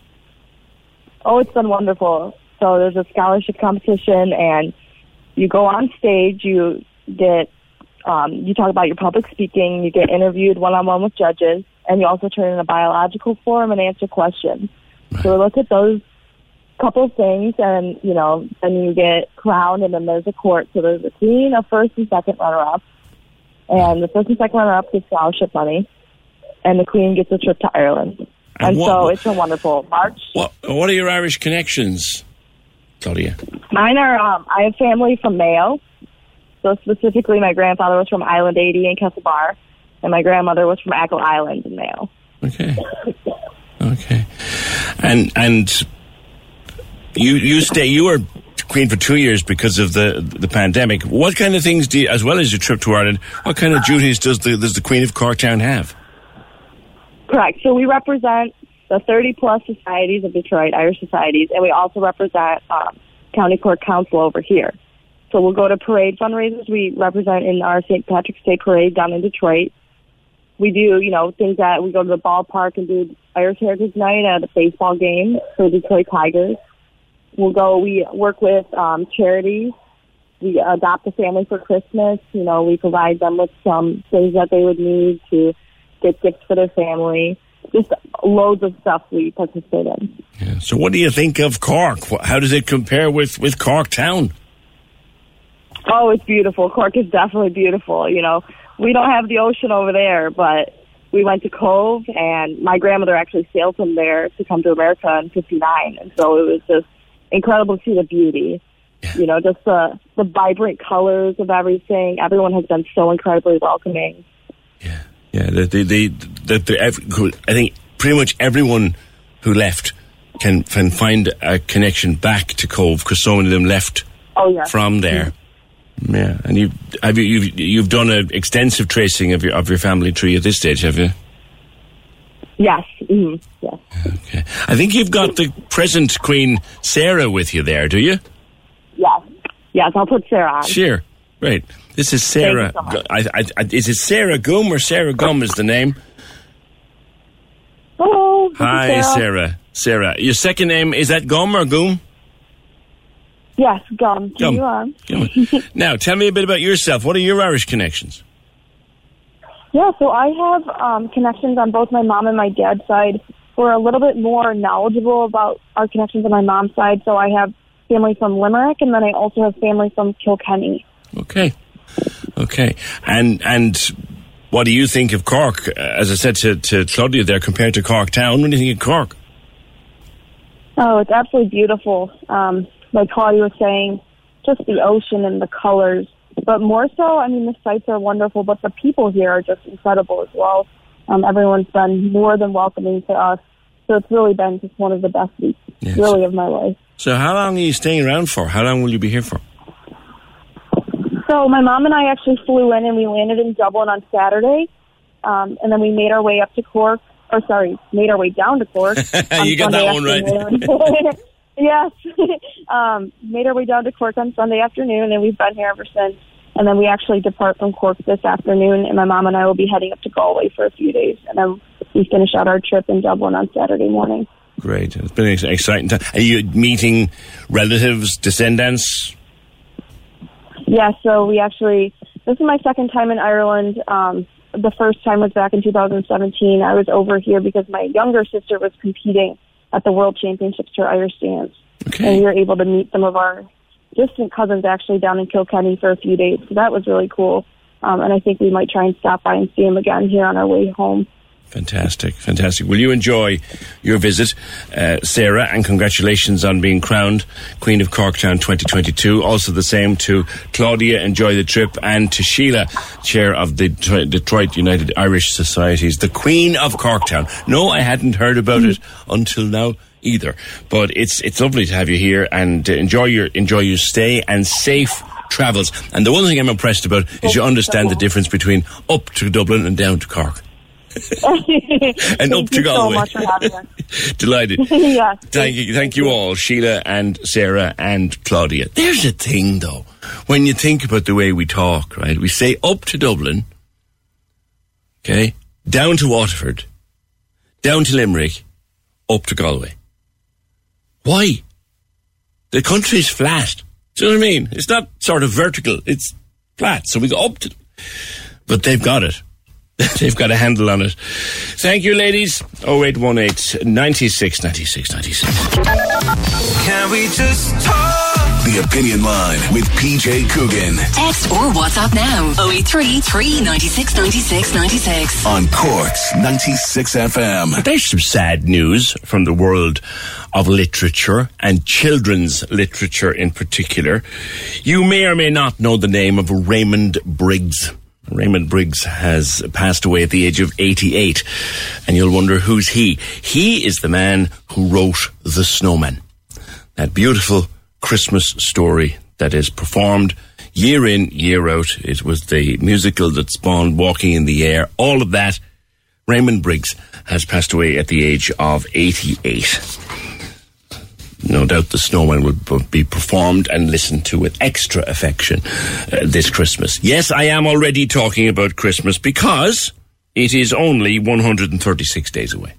Oh, it's been wonderful. So there's a scholarship competition, and you go on stage. You get, um, you talk about your public speaking. You get interviewed one on one with judges, and you also turn in a biological form and answer questions. So we look at those couple things, and you know, then you get crowned, and then there's a court. So there's a queen, a first and second runner up, and the first and second runner up gets scholarship money, and the queen gets a trip to Ireland. And And, what- so it's a wonderful March. What What are your Irish connections, Claudia? Mine are, um, I have family from Mayo. So specifically, my grandfather was from Islandeady in Castlebar, and my grandmother was from Achill Island in Mayo. Okay. Okay. And and you you stay you were queen for two years because of the the pandemic. What kind of things do you, as well as your trip to Ireland? What kind of duties does the does the Queen of Corktown have? Correct. So we represent the 30 plus societies of Detroit, Irish societies, and we also represent um, County Cork Council over here. So we'll go to parade fundraisers. We represent in our St. Patrick's Day parade down in Detroit. We do, you know, things that we go to the ballpark and do Irish Heritage Night at a baseball game for Detroit Tigers. We'll go, we work with um, charities. We adopt a family for Christmas. You know, we provide them with some things that they would need to get gifts for their family. Just loads of stuff we participate in. Yeah. So what do you think of Cork? How does it compare with with Corktown? Oh, it's beautiful. Cork is definitely beautiful. You know, we don't have the ocean over there, but we went to Cobh, and my grandmother actually sailed from there to come to America in '59, and so it was just incredible to see the beauty. You know, just the the vibrant colors of everything. Everyone has been so incredibly welcoming. Yeah, the the the, the, the ev- I think pretty much everyone who left can can find a connection back to Cobh because so many of them left Oh yeah. from there. Yeah, and you have you you've you've done an extensive tracing of your of your family tree at this stage, have you? Yes. Mm-hmm. Yes. Okay. I think you've got the present Queen Sarah with you there, do you? Yes. Yes. I'll put Sarah on. Sure. Right. This is Sarah. so. I, I, I, is it Sarah Gum or Sarah Gum is the name? Hello. Hi, Sarah. Sarah. Your second name is that Gum or Gum? Yes, gum. Gum. Gum. now, tell me a bit about yourself. What are your Irish connections? Yeah, so I have um, connections on both my mom and my dad's side We're a little bit more knowledgeable about our connections on my mom's side. So I have family from Limerick, and then I also have family from Kilkenny. Okay. Okay. And and what do you think of Cork? Uh, As I said to, to Claudia there, compared to Cork Town, what do you think of Cork? Oh, it's absolutely beautiful. Um, like Claudia was saying, just the ocean and the colors. But more so, I mean, the sights are wonderful, but the people here are just incredible as well. Um, everyone's been more than welcoming to us. So it's really been just one of the best weeks, Yes. really, of my life. So, how long are you staying around for? How long will you be here for? So my mom and I actually flew in and we landed in Dublin on Saturday, um, and then we made our way up to Cork. Or sorry, made our way down to Cork. you got that one right. yes, um, made our way down to Cork on Sunday afternoon, and we've been here ever since. And then we actually depart from Cork this afternoon, and my mom and I will be heading up to Galway for a few days, and then we finish out our trip in Dublin on Saturday morning. Great. It's been an exciting time. Are you meeting relatives, descendants? Yeah, so we actually, this is my second time in Ireland. Um, the first time was back in 2017. I was over here because my younger sister was competing at the World Championships for Irish dance. Okay. And we were able to meet some of our distant cousins actually down in Kilkenny for a few days. So that was really cool. Um, and I think we might try and stop by and see him again here on our way home. Fantastic, fantastic. Will you enjoy your visit, uh, Sarah? And congratulations on being crowned Queen of Corktown 2022. Also, the same to Claudia. Enjoy the trip, and to Sheila, chair of the Detroit United Irish Societies, the Queen of Corktown. No, I hadn't heard about it until now either. But it's it's lovely to have you here and uh, enjoy your enjoy your stay and safe travels. And the one thing I'm impressed about is you understand the difference between up to Dublin and down to Cork. and up to Galway. So Delighted. yes. Thank you, thank you all, Sheila and Sarah and Claudia. There's a thing though, when you think about the way we talk, right? We say up to Dublin, okay, down to Waterford, down to Limerick, up to Galway. Why? The country's flat. Do you know what I mean? It's not sort of vertical, it's flat. So we go up to, but they've got it. They've got a handle on it. Thank you, ladies. 0818 96 96 96. Can we just talk? The Opinion Line with PJ Coogan. Text or WhatsApp now 083 396 96 96. On Corks 96 FM. There's some sad news from the world of literature and children's literature in particular. You may or may not know the name of Raymond Briggs. Raymond Briggs has passed away at the age of 88. And you'll wonder who's he? He is the man who wrote The Snowman. That beautiful Christmas story that is performed year in, year out. It was the musical that spawned Walking in the Air. All of that. Raymond Briggs has passed away at the age of 88 no doubt the snowman would be performed and listened to with extra affection uh, this Christmas. Yes, I am already talking about Christmas because it is only 136 days away.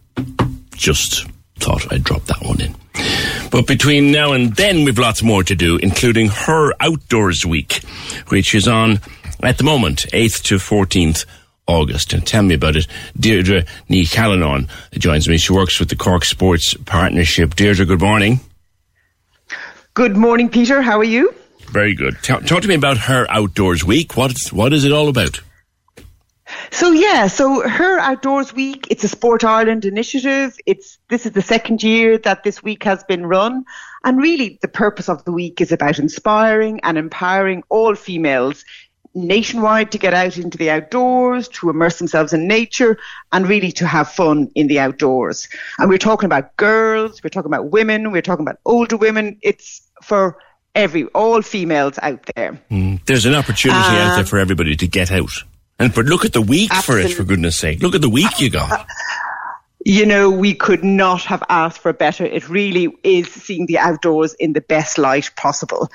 Just thought I'd drop that one in. But between now and then, we've lots more to do, including her Outdoors Week, which is on at the moment, 8th to 14th August. And tell me about it. Deirdre Nee Callanan joins me. She works with the Cork Sports Partnership. Deirdre, good morning. Good morning, Peter. How are you? Very good. Talk, talk to me about her Outdoors Week. What's, what is it all about? So yeah, so her Outdoors Week, it's a Sport Ireland initiative. It's this is the second year that this week has been run. And really the purpose of the week is about inspiring and empowering all females nationwide to get out into the outdoors, to immerse themselves in nature, and really to have fun in the outdoors. And we're talking about girls, we're talking about women, we're talking about older women. It's for every all females out there. Mm, there's an opportunity um, out there um, for everybody to get out. And but look at the week absolutely. for it, for goodness sake. Look at the week you got. You know, we could not have asked for better. It really is seeing the outdoors in the best light possible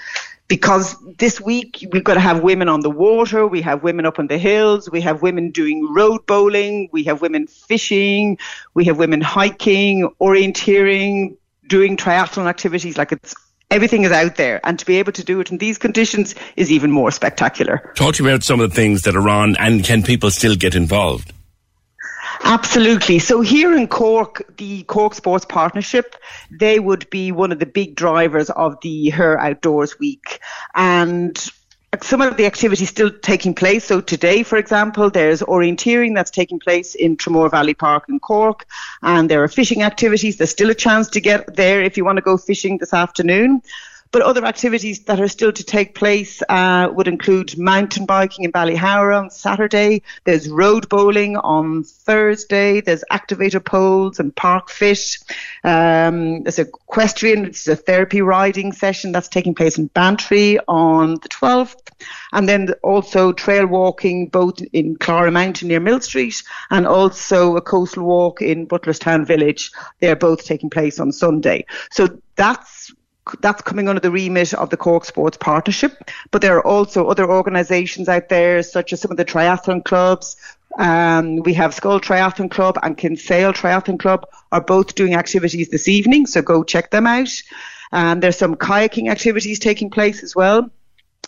because this week we've got to have women on the water, we have women up on the hills, we have women doing road bowling, we have women fishing, we have women hiking, orienteering, doing triathlon activities. Like it's everything is out there, and to be able to do it in these conditions is even more spectacular. Talk to me about some of the things that are on, and can people still get involved? Absolutely. So here in Cork, the Cork Sports Partnership, they would be one of the big drivers of the Her Outdoors Week. And some of the activities still taking place. So today, for example, there's orienteering that's taking place in Tramore Valley Park in Cork, and there are fishing activities. There's still a chance to get there if you want to go fishing this afternoon. But other activities that are still to take place uh, would include mountain biking in Ballyhoura on Saturday. There's road bowling on Thursday. There's activator poles and park fit. Um, there's equestrian, it's a therapy riding session that's taking place in Bantry on the 12th. And then also trail walking both in Clara Mountain near Millstreet and also a coastal walk in Butlerstown Village. They're both taking place on Sunday. So that's that's coming under the remit of the Cork Sports Partnership. But there are also other organisations out there, such as some of the triathlon clubs. Um, we have Schull Triathlon Club and Kinsale Triathlon Club are both doing activities this evening, so go check them out. Um, there's some kayaking activities taking place as well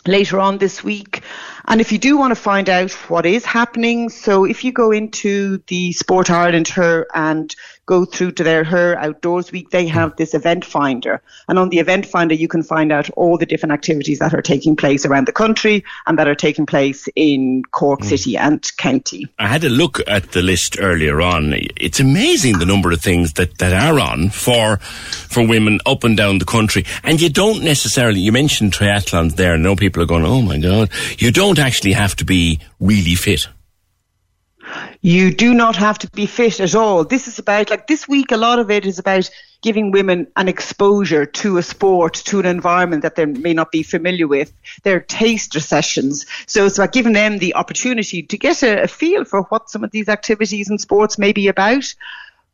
later on this week. And if you do want to find out what is happening, so if you go into the Sport Ireland Her and go through to their Her Outdoors Week, they have this event finder. And on the event finder, you can find out all the different activities that are taking place around the country and that are taking place in Cork mm. City and County. I had a look at the list earlier on. It's amazing the number of things that, that are on for for women up and down the country. And you don't necessarily, you mentioned triathlons there. I know people are going, oh my God. You don't actually have to be really fit. You do not have to be fit at all. This is about, like this week, a lot of it is about giving women an exposure to a sport, to an environment that they may not be familiar with. They're taster sessions. So it's about giving them the opportunity to get a, a feel for what some of these activities and sports may be about.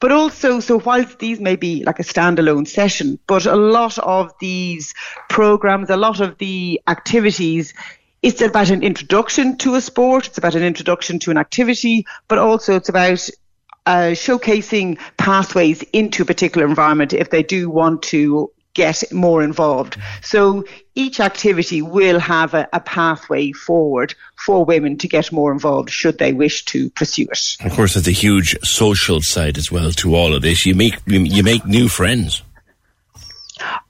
But also, so whilst these may be like a standalone session, but a lot of these programs, a lot of the activities it's about an introduction to a sport, it's about an introduction to an activity, but also it's about uh, showcasing pathways into a particular environment if they do want to get more involved. So each activity will have a, a, pathway forward for women to get more involved should they wish to pursue it. Of course, there's a huge social side as well to all of this. You make you make new friends.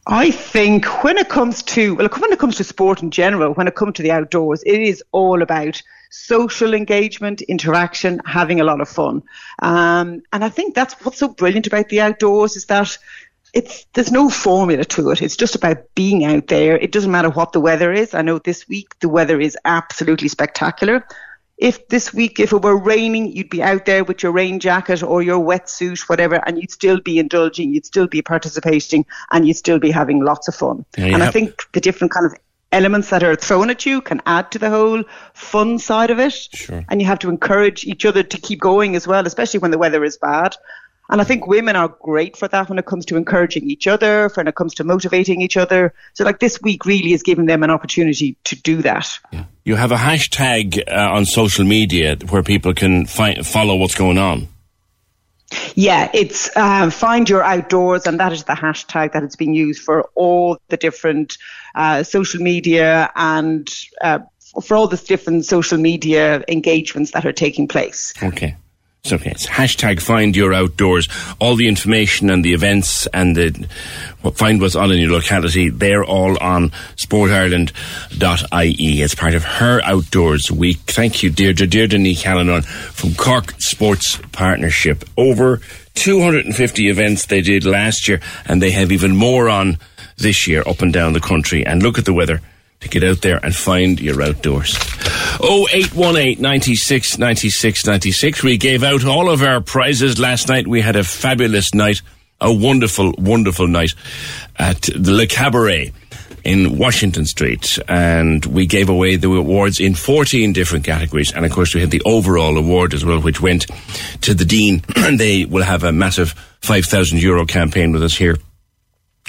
I think when it comes to well, when it comes to sport in general, when it comes to the outdoors, it is all about social engagement, interaction, having a lot of fun. Um, and I think that's what's so brilliant about the outdoors is that it's there's no formula to it. It's just about being out there. It doesn't matter what the weather is. I know this week the weather is absolutely spectacular if this week, if it were raining, you'd be out there with your rain jacket or your wetsuit, whatever, and you'd still be indulging, you'd still be participating, and you'd still be having lots of fun. Yeah, and I think the different kind of elements that are thrown at you can add to the whole fun side of it. Sure. And you have to encourage each other to keep going as well, especially when the weather is bad. And I think women are great for that when it comes to encouraging each other, when it comes to motivating each other. So, like this week really is giving them an opportunity to do that. Yeah. You have a hashtag uh, on social media where people can find, follow what's going on. Yeah, it's uh, find your outdoors, and that is the hashtag that is being used for all the different uh, social media and uh, for all the different social media engagements that are taking place. Okay. Okay. It's hashtag find your outdoors. All the information and the events and the find what's on in your locality, they're all on sportireland.ie. It's part of her outdoors week. Thank you, Deirdre. Deirdre Nee Callanan from Cork Sports Partnership. Over 250 events they did last year and they have even more on this year up and down the country. And look at the weather to get out there and find your outdoors. 0818 96 96 96. We gave out all of our prizes last night. We had a fabulous night, a wonderful, wonderful night at the Le Cabaret in Washington Street, and we gave away the awards in 14 different categories. And of course, we had the overall award as well, which went to the Dean, they will have a massive 5,000 euro campaign with us here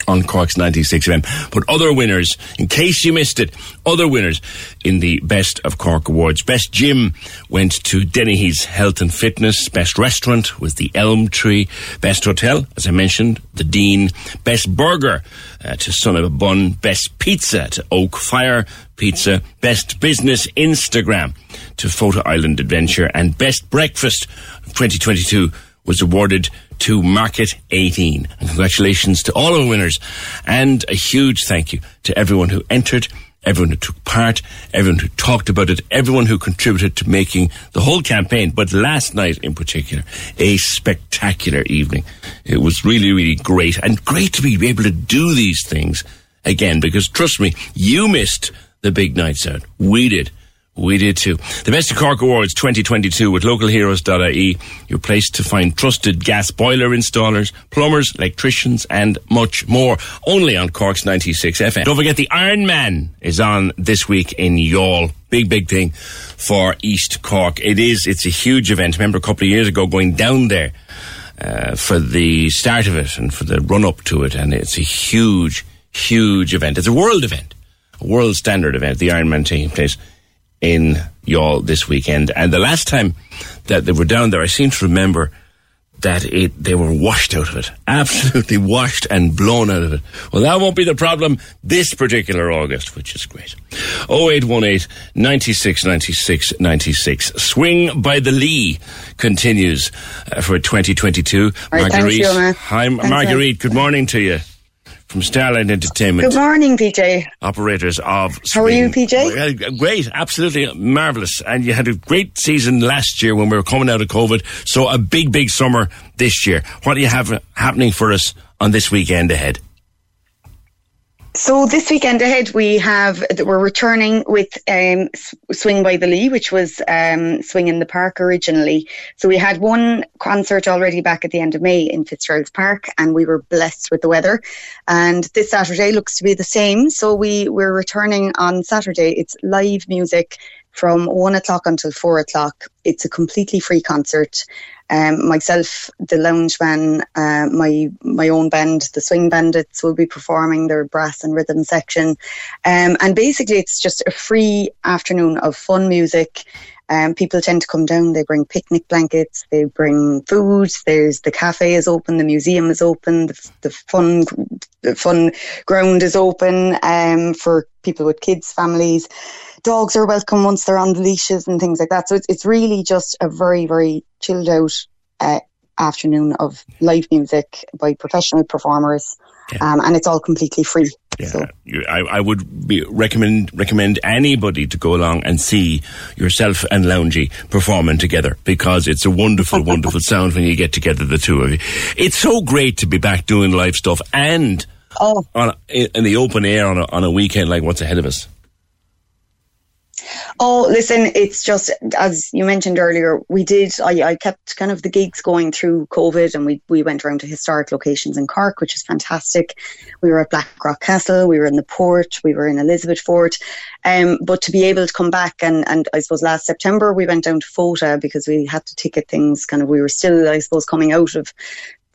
on Cork's 96 FM. But other winners, in case you missed it, other winners in the Best of Cork Awards. Best Gym went to Dennehy's Health and Fitness. Best Restaurant was the Elm Tree. Best Hotel, as I mentioned, the Dean. Best Burger uh, to Son of a Bun. Best Pizza to Oak Fire Pizza. Best Business Instagram to Fota Island Adventure. And Best Breakfast 2022 was awarded to Market 18. And congratulations to all the winners. And a huge thank you to everyone who entered, everyone who took part, everyone who talked about it, everyone who contributed to making the whole campaign, but last night in particular, a spectacular evening. It was really, really great and great to be able to do these things again because trust me, you missed the big nights out. We did. We did too. The Best of Cork Awards 2022 with localheroes.ie, your place to find trusted gas boiler installers, plumbers, electricians, and much more. Only on Cork's 96 FM. Don't forget the Iron Man is on this week in Youghal. Big, big thing for East Cork. It is, it's a huge event. Remember a couple of years ago going down there uh, for the start of it and for the run up to it, and it's a huge, huge event. It's a world event, a world standard event, the Ironman taking place in Youghal this weekend. And the last time that they were down there, I seem to remember that it they were washed out of it, absolutely washed and blown out of it. Well, that won't be the problem this particular August, which is great. 0818 96 96 96. Swing by the Lee continues uh, for 2022. Right, Marguerite, thanks, hi, Marguerite. Good morning to you from Starlight Entertainment. Good morning, PJ. Operators of. How are you, PJ? Uh, great, absolutely marvelous. And you had a great season last year when we were coming out of COVID. So a big, big summer this year. What do you have happening for us on this weekend ahead? So this weekend ahead, we have we're returning with um, Swing by the Lee, which was um, Swing in the Park originally. So we had one concert already back at the end of May in Fitzgerald's Park, and we were blessed with the weather. And this Saturday looks to be the same. So we we're returning on Saturday. It's live music from one o'clock until four o'clock. It's a completely free concert. Um, myself, the lounge man, uh, my my own band, the Swing Bandits, will be performing their brass and rhythm section, um, and basically it's just a free afternoon of fun music. Um, people tend to come down. They bring picnic blankets. They bring food. There's the cafe is open. The museum is open. The, the fun, the fun ground is open um, for people with kids, families. Dogs are welcome once they're on the leashes and things like that. So it's it's really just a very very chilled out uh, afternoon of live music by professional performers, um, and it's all completely free. Yeah, you, I, I would be, recommend recommend anybody to go along and see yourself and Loungy performing together because it's a wonderful, wonderful sound when you get together, the two of you. It's so great to be back doing live stuff and oh. on in the open air on a, on a weekend like what's ahead of us. Oh, listen, it's just as you mentioned earlier, we did. I, I kept kind of the gigs going through COVID, and we we went around to historic locations in Cork, which is fantastic. We were at Blackrock Castle, we were in the port, we were in Elizabeth Fort. Um, but to be able to come back and and I suppose last September we went down to Fota because we had to ticket things. Kind of, we were still, I suppose, coming out of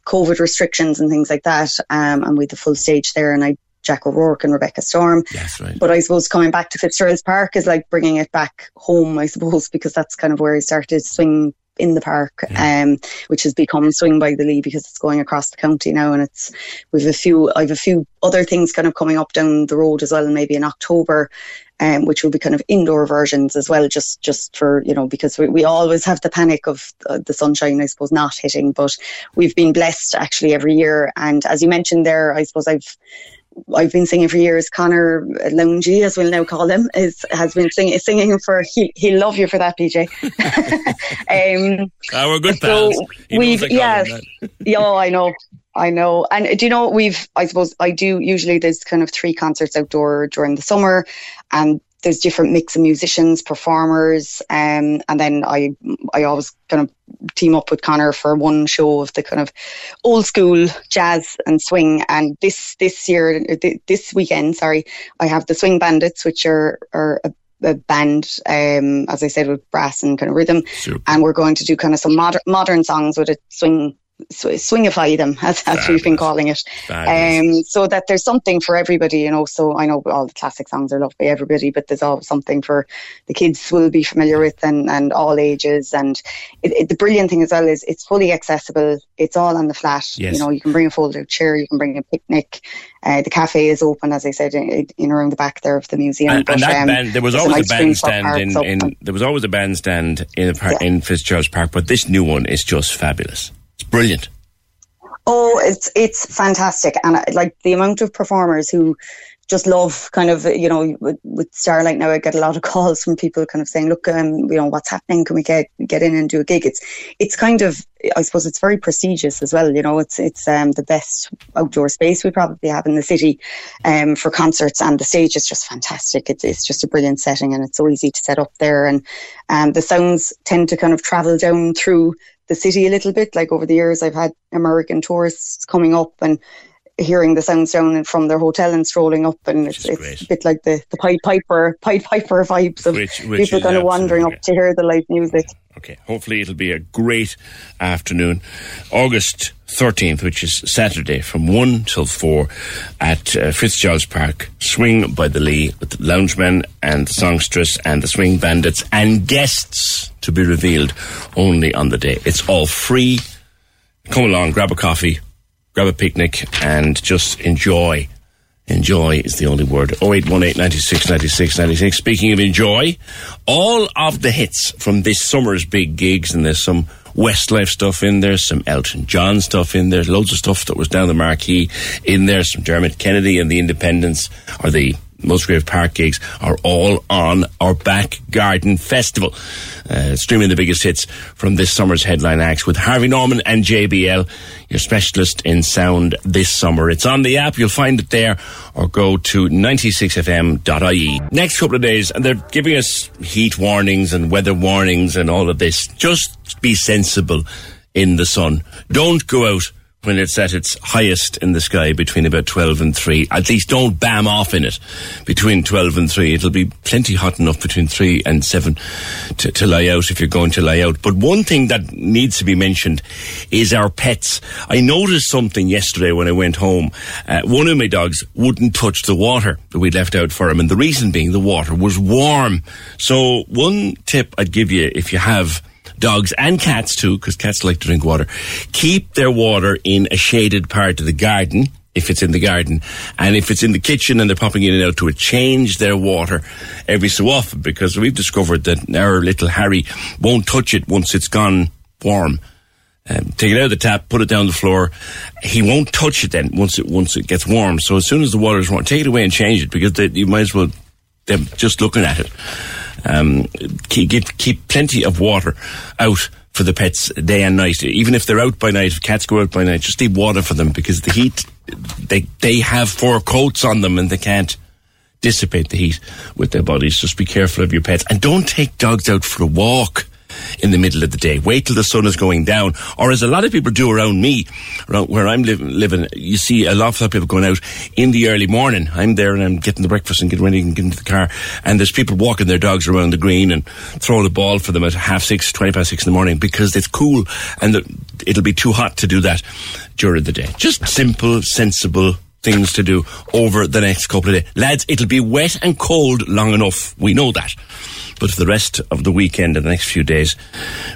COVID restrictions and things like that. Um, and we had the full stage there, and I Jack O'Rourke and Rebecca Storm. That's right. But I suppose coming back to Fitzgerald's Park is like bringing it back home, I suppose, because that's kind of where I started swing in the park, um, which has become Swing by the Lee because it's going across the county now, and it's we've a few. I've a few other things kind of coming up down the road as well, maybe in October. Um, which will be kind of indoor versions as well, just just for you know because we, we always have the panic of uh, the sunshine, I suppose, not hitting. But we've been blessed actually every year, and as you mentioned there, I suppose I've I've been singing for years. Connor Loungy, as we'll now call him, is has been singing singing for. He he'll love you for that, PJ. um, Ah, we're good so pals. He we've yeah, yeah, oh, I know. I know. And do you know, we've, I suppose, I do usually there's kind of three concerts outdoor during the summer, and there's different mix of musicians, performers, um, and then I, I always kind of team up with Connor for one show of the kind of old school jazz and swing. And this, this year, this weekend, sorry, I have the Swing Bandits, which are, are a a band, um, as I said, with brass and kind of rhythm, and we're going to do kind of some modern modern songs with a swing. Sw- Swingify them, as, as we've been calling it. Um, so that there's something for everybody, you know. So I know all the classic songs are loved by everybody, but there's always something for the kids will be familiar with and, and all ages. And it, it, the brilliant thing as well is it's fully accessible. It's all on the flat. Yes. You know, you can bring a fold-out chair, you can bring a picnic. Uh, the cafe is open, as I said, in, in around the back there of the museum. And, But, and that um, band, there was always a nice screen for bandstand in, in there was always a bandstand in park, in Fitzgerald's Park, but this new one is just fabulous. It's brilliant. Oh, it's it's fantastic, and uh, like the amount of performers who just love kind of you know with, with, Starlight now I get a lot of calls from people kind of saying look um you know what's happening? Can we get get in and do a gig? It's it's kind of I suppose it's very prestigious as well you know? It's it's um the best outdoor space we probably have in the city um for concerts and the stage is just fantastic. It's, it's just a brilliant setting and it's so easy to set up there and um the sounds tend to kind of travel down through the city a little bit. Like over the years I've had American tourists coming up and hearing the sounds down from their hotel and strolling up, and it's, it's a bit like the the Pied Piper Pied Piper vibes of which, which people kind of wandering up to hear the live music. Okay, hopefully it'll be a great afternoon. August 13th, which is Saturday, from 1 till 4 at uh, Fitzgerald's Park. Swing by the Lee with the Loungemen and the Songstress and the Swing Bandits and guests to be revealed only on the day. It's all free. Come along, grab a coffee, grab a picnic and just enjoy. Enjoy is the only word. 0818 96 96 96. Speaking of enjoy, all of the hits from this summer's big gigs, and there's some Westlife stuff in there, some Elton John stuff in there, loads of stuff that was down the marquee in there, some Dermot Kennedy and the Independents, or the Musgrave Park gigs are all on our back garden festival. Uh, streaming the biggest hits from this summer's headline acts with Harvey Norman and JBL, your specialist in sound this summer. It's on the app, you'll find it there, or go to 96fm.ie. Next couple of days, and they're giving us heat warnings and weather warnings and all of this. Just be sensible in the sun. Don't go out when it's at its highest in the sky between about 12 and 3. At least don't bam off in it between 12 and 3. It'll be plenty hot enough between 3 and 7 to, to lie out if you're going to lie out. But one thing that needs to be mentioned is our pets. I noticed something yesterday when I went home. Uh, one of my dogs wouldn't touch the water that we left out for him. And the reason being the water was warm. So one tip I'd give you if you have dogs and cats too, because cats like to drink water, keep their water in a shaded part of the garden if it's in the garden. And if it's in the kitchen and they're popping in and out to it, change their water every so often because we've discovered that our little Harry won't touch it once it's gone warm. Um, take it out of the tap, put it down the floor. He won't touch it then once it once it gets warm. So as soon as the water is warm, take it away and change it because they, you might as well them just looking at it. Um, keep, keep plenty of water out for the pets day and night. Even if they're out by night, if cats go out by night, just leave water for them because the heat, they, they have four coats on them and they can't dissipate the heat with their bodies. Just be careful of your pets and don't take dogs out for a walk in the middle of the day. Wait till the sun is going down. Or as a lot of people do around me, around where I'm living, living you see a lot of people going out in the early morning. I'm there and I'm getting the breakfast and getting ready and getting into the car. And there's people walking their dogs around the green and throwing a ball for them at half six, twenty past six in the morning because it's cool and it'll be too hot to do that during the day. Just simple, sensible things to do over the next couple of days. Lads, it'll be wet and cold long enough. We know that. But for the rest of the weekend and the next few days,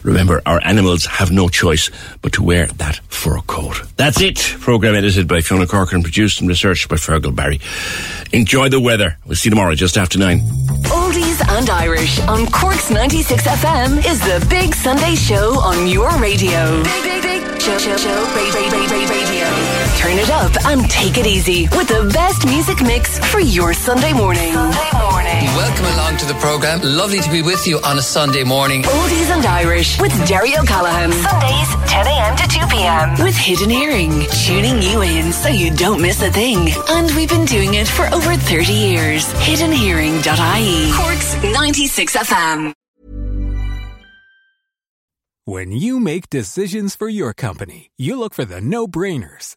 remember, our animals have no choice but to wear that fur coat. That's it. Program edited by Fiona Corcoran, produced and researched by Fergal Barry. Enjoy the weather. We'll see you tomorrow just after nine. Oldies and Irish on Cork's 96 FM is the Big Sunday Show on your radio. Big, big, big show, show, show, radio. Turn it up and take it easy with the best music mix for your Sunday morning. Sunday morning. Welcome along to the program. Lovely to be with you on a Sunday morning. Oldies and Irish with Derry O'Callaghan. Sundays, 10 a.m. to 2 p.m. With Hidden Hearing, tuning you in so you don't miss a thing. And we've been doing it for over 30 years. Hiddenhearing.ie. Cork's 96 FM. When you make decisions for your company, you look for the no brainers.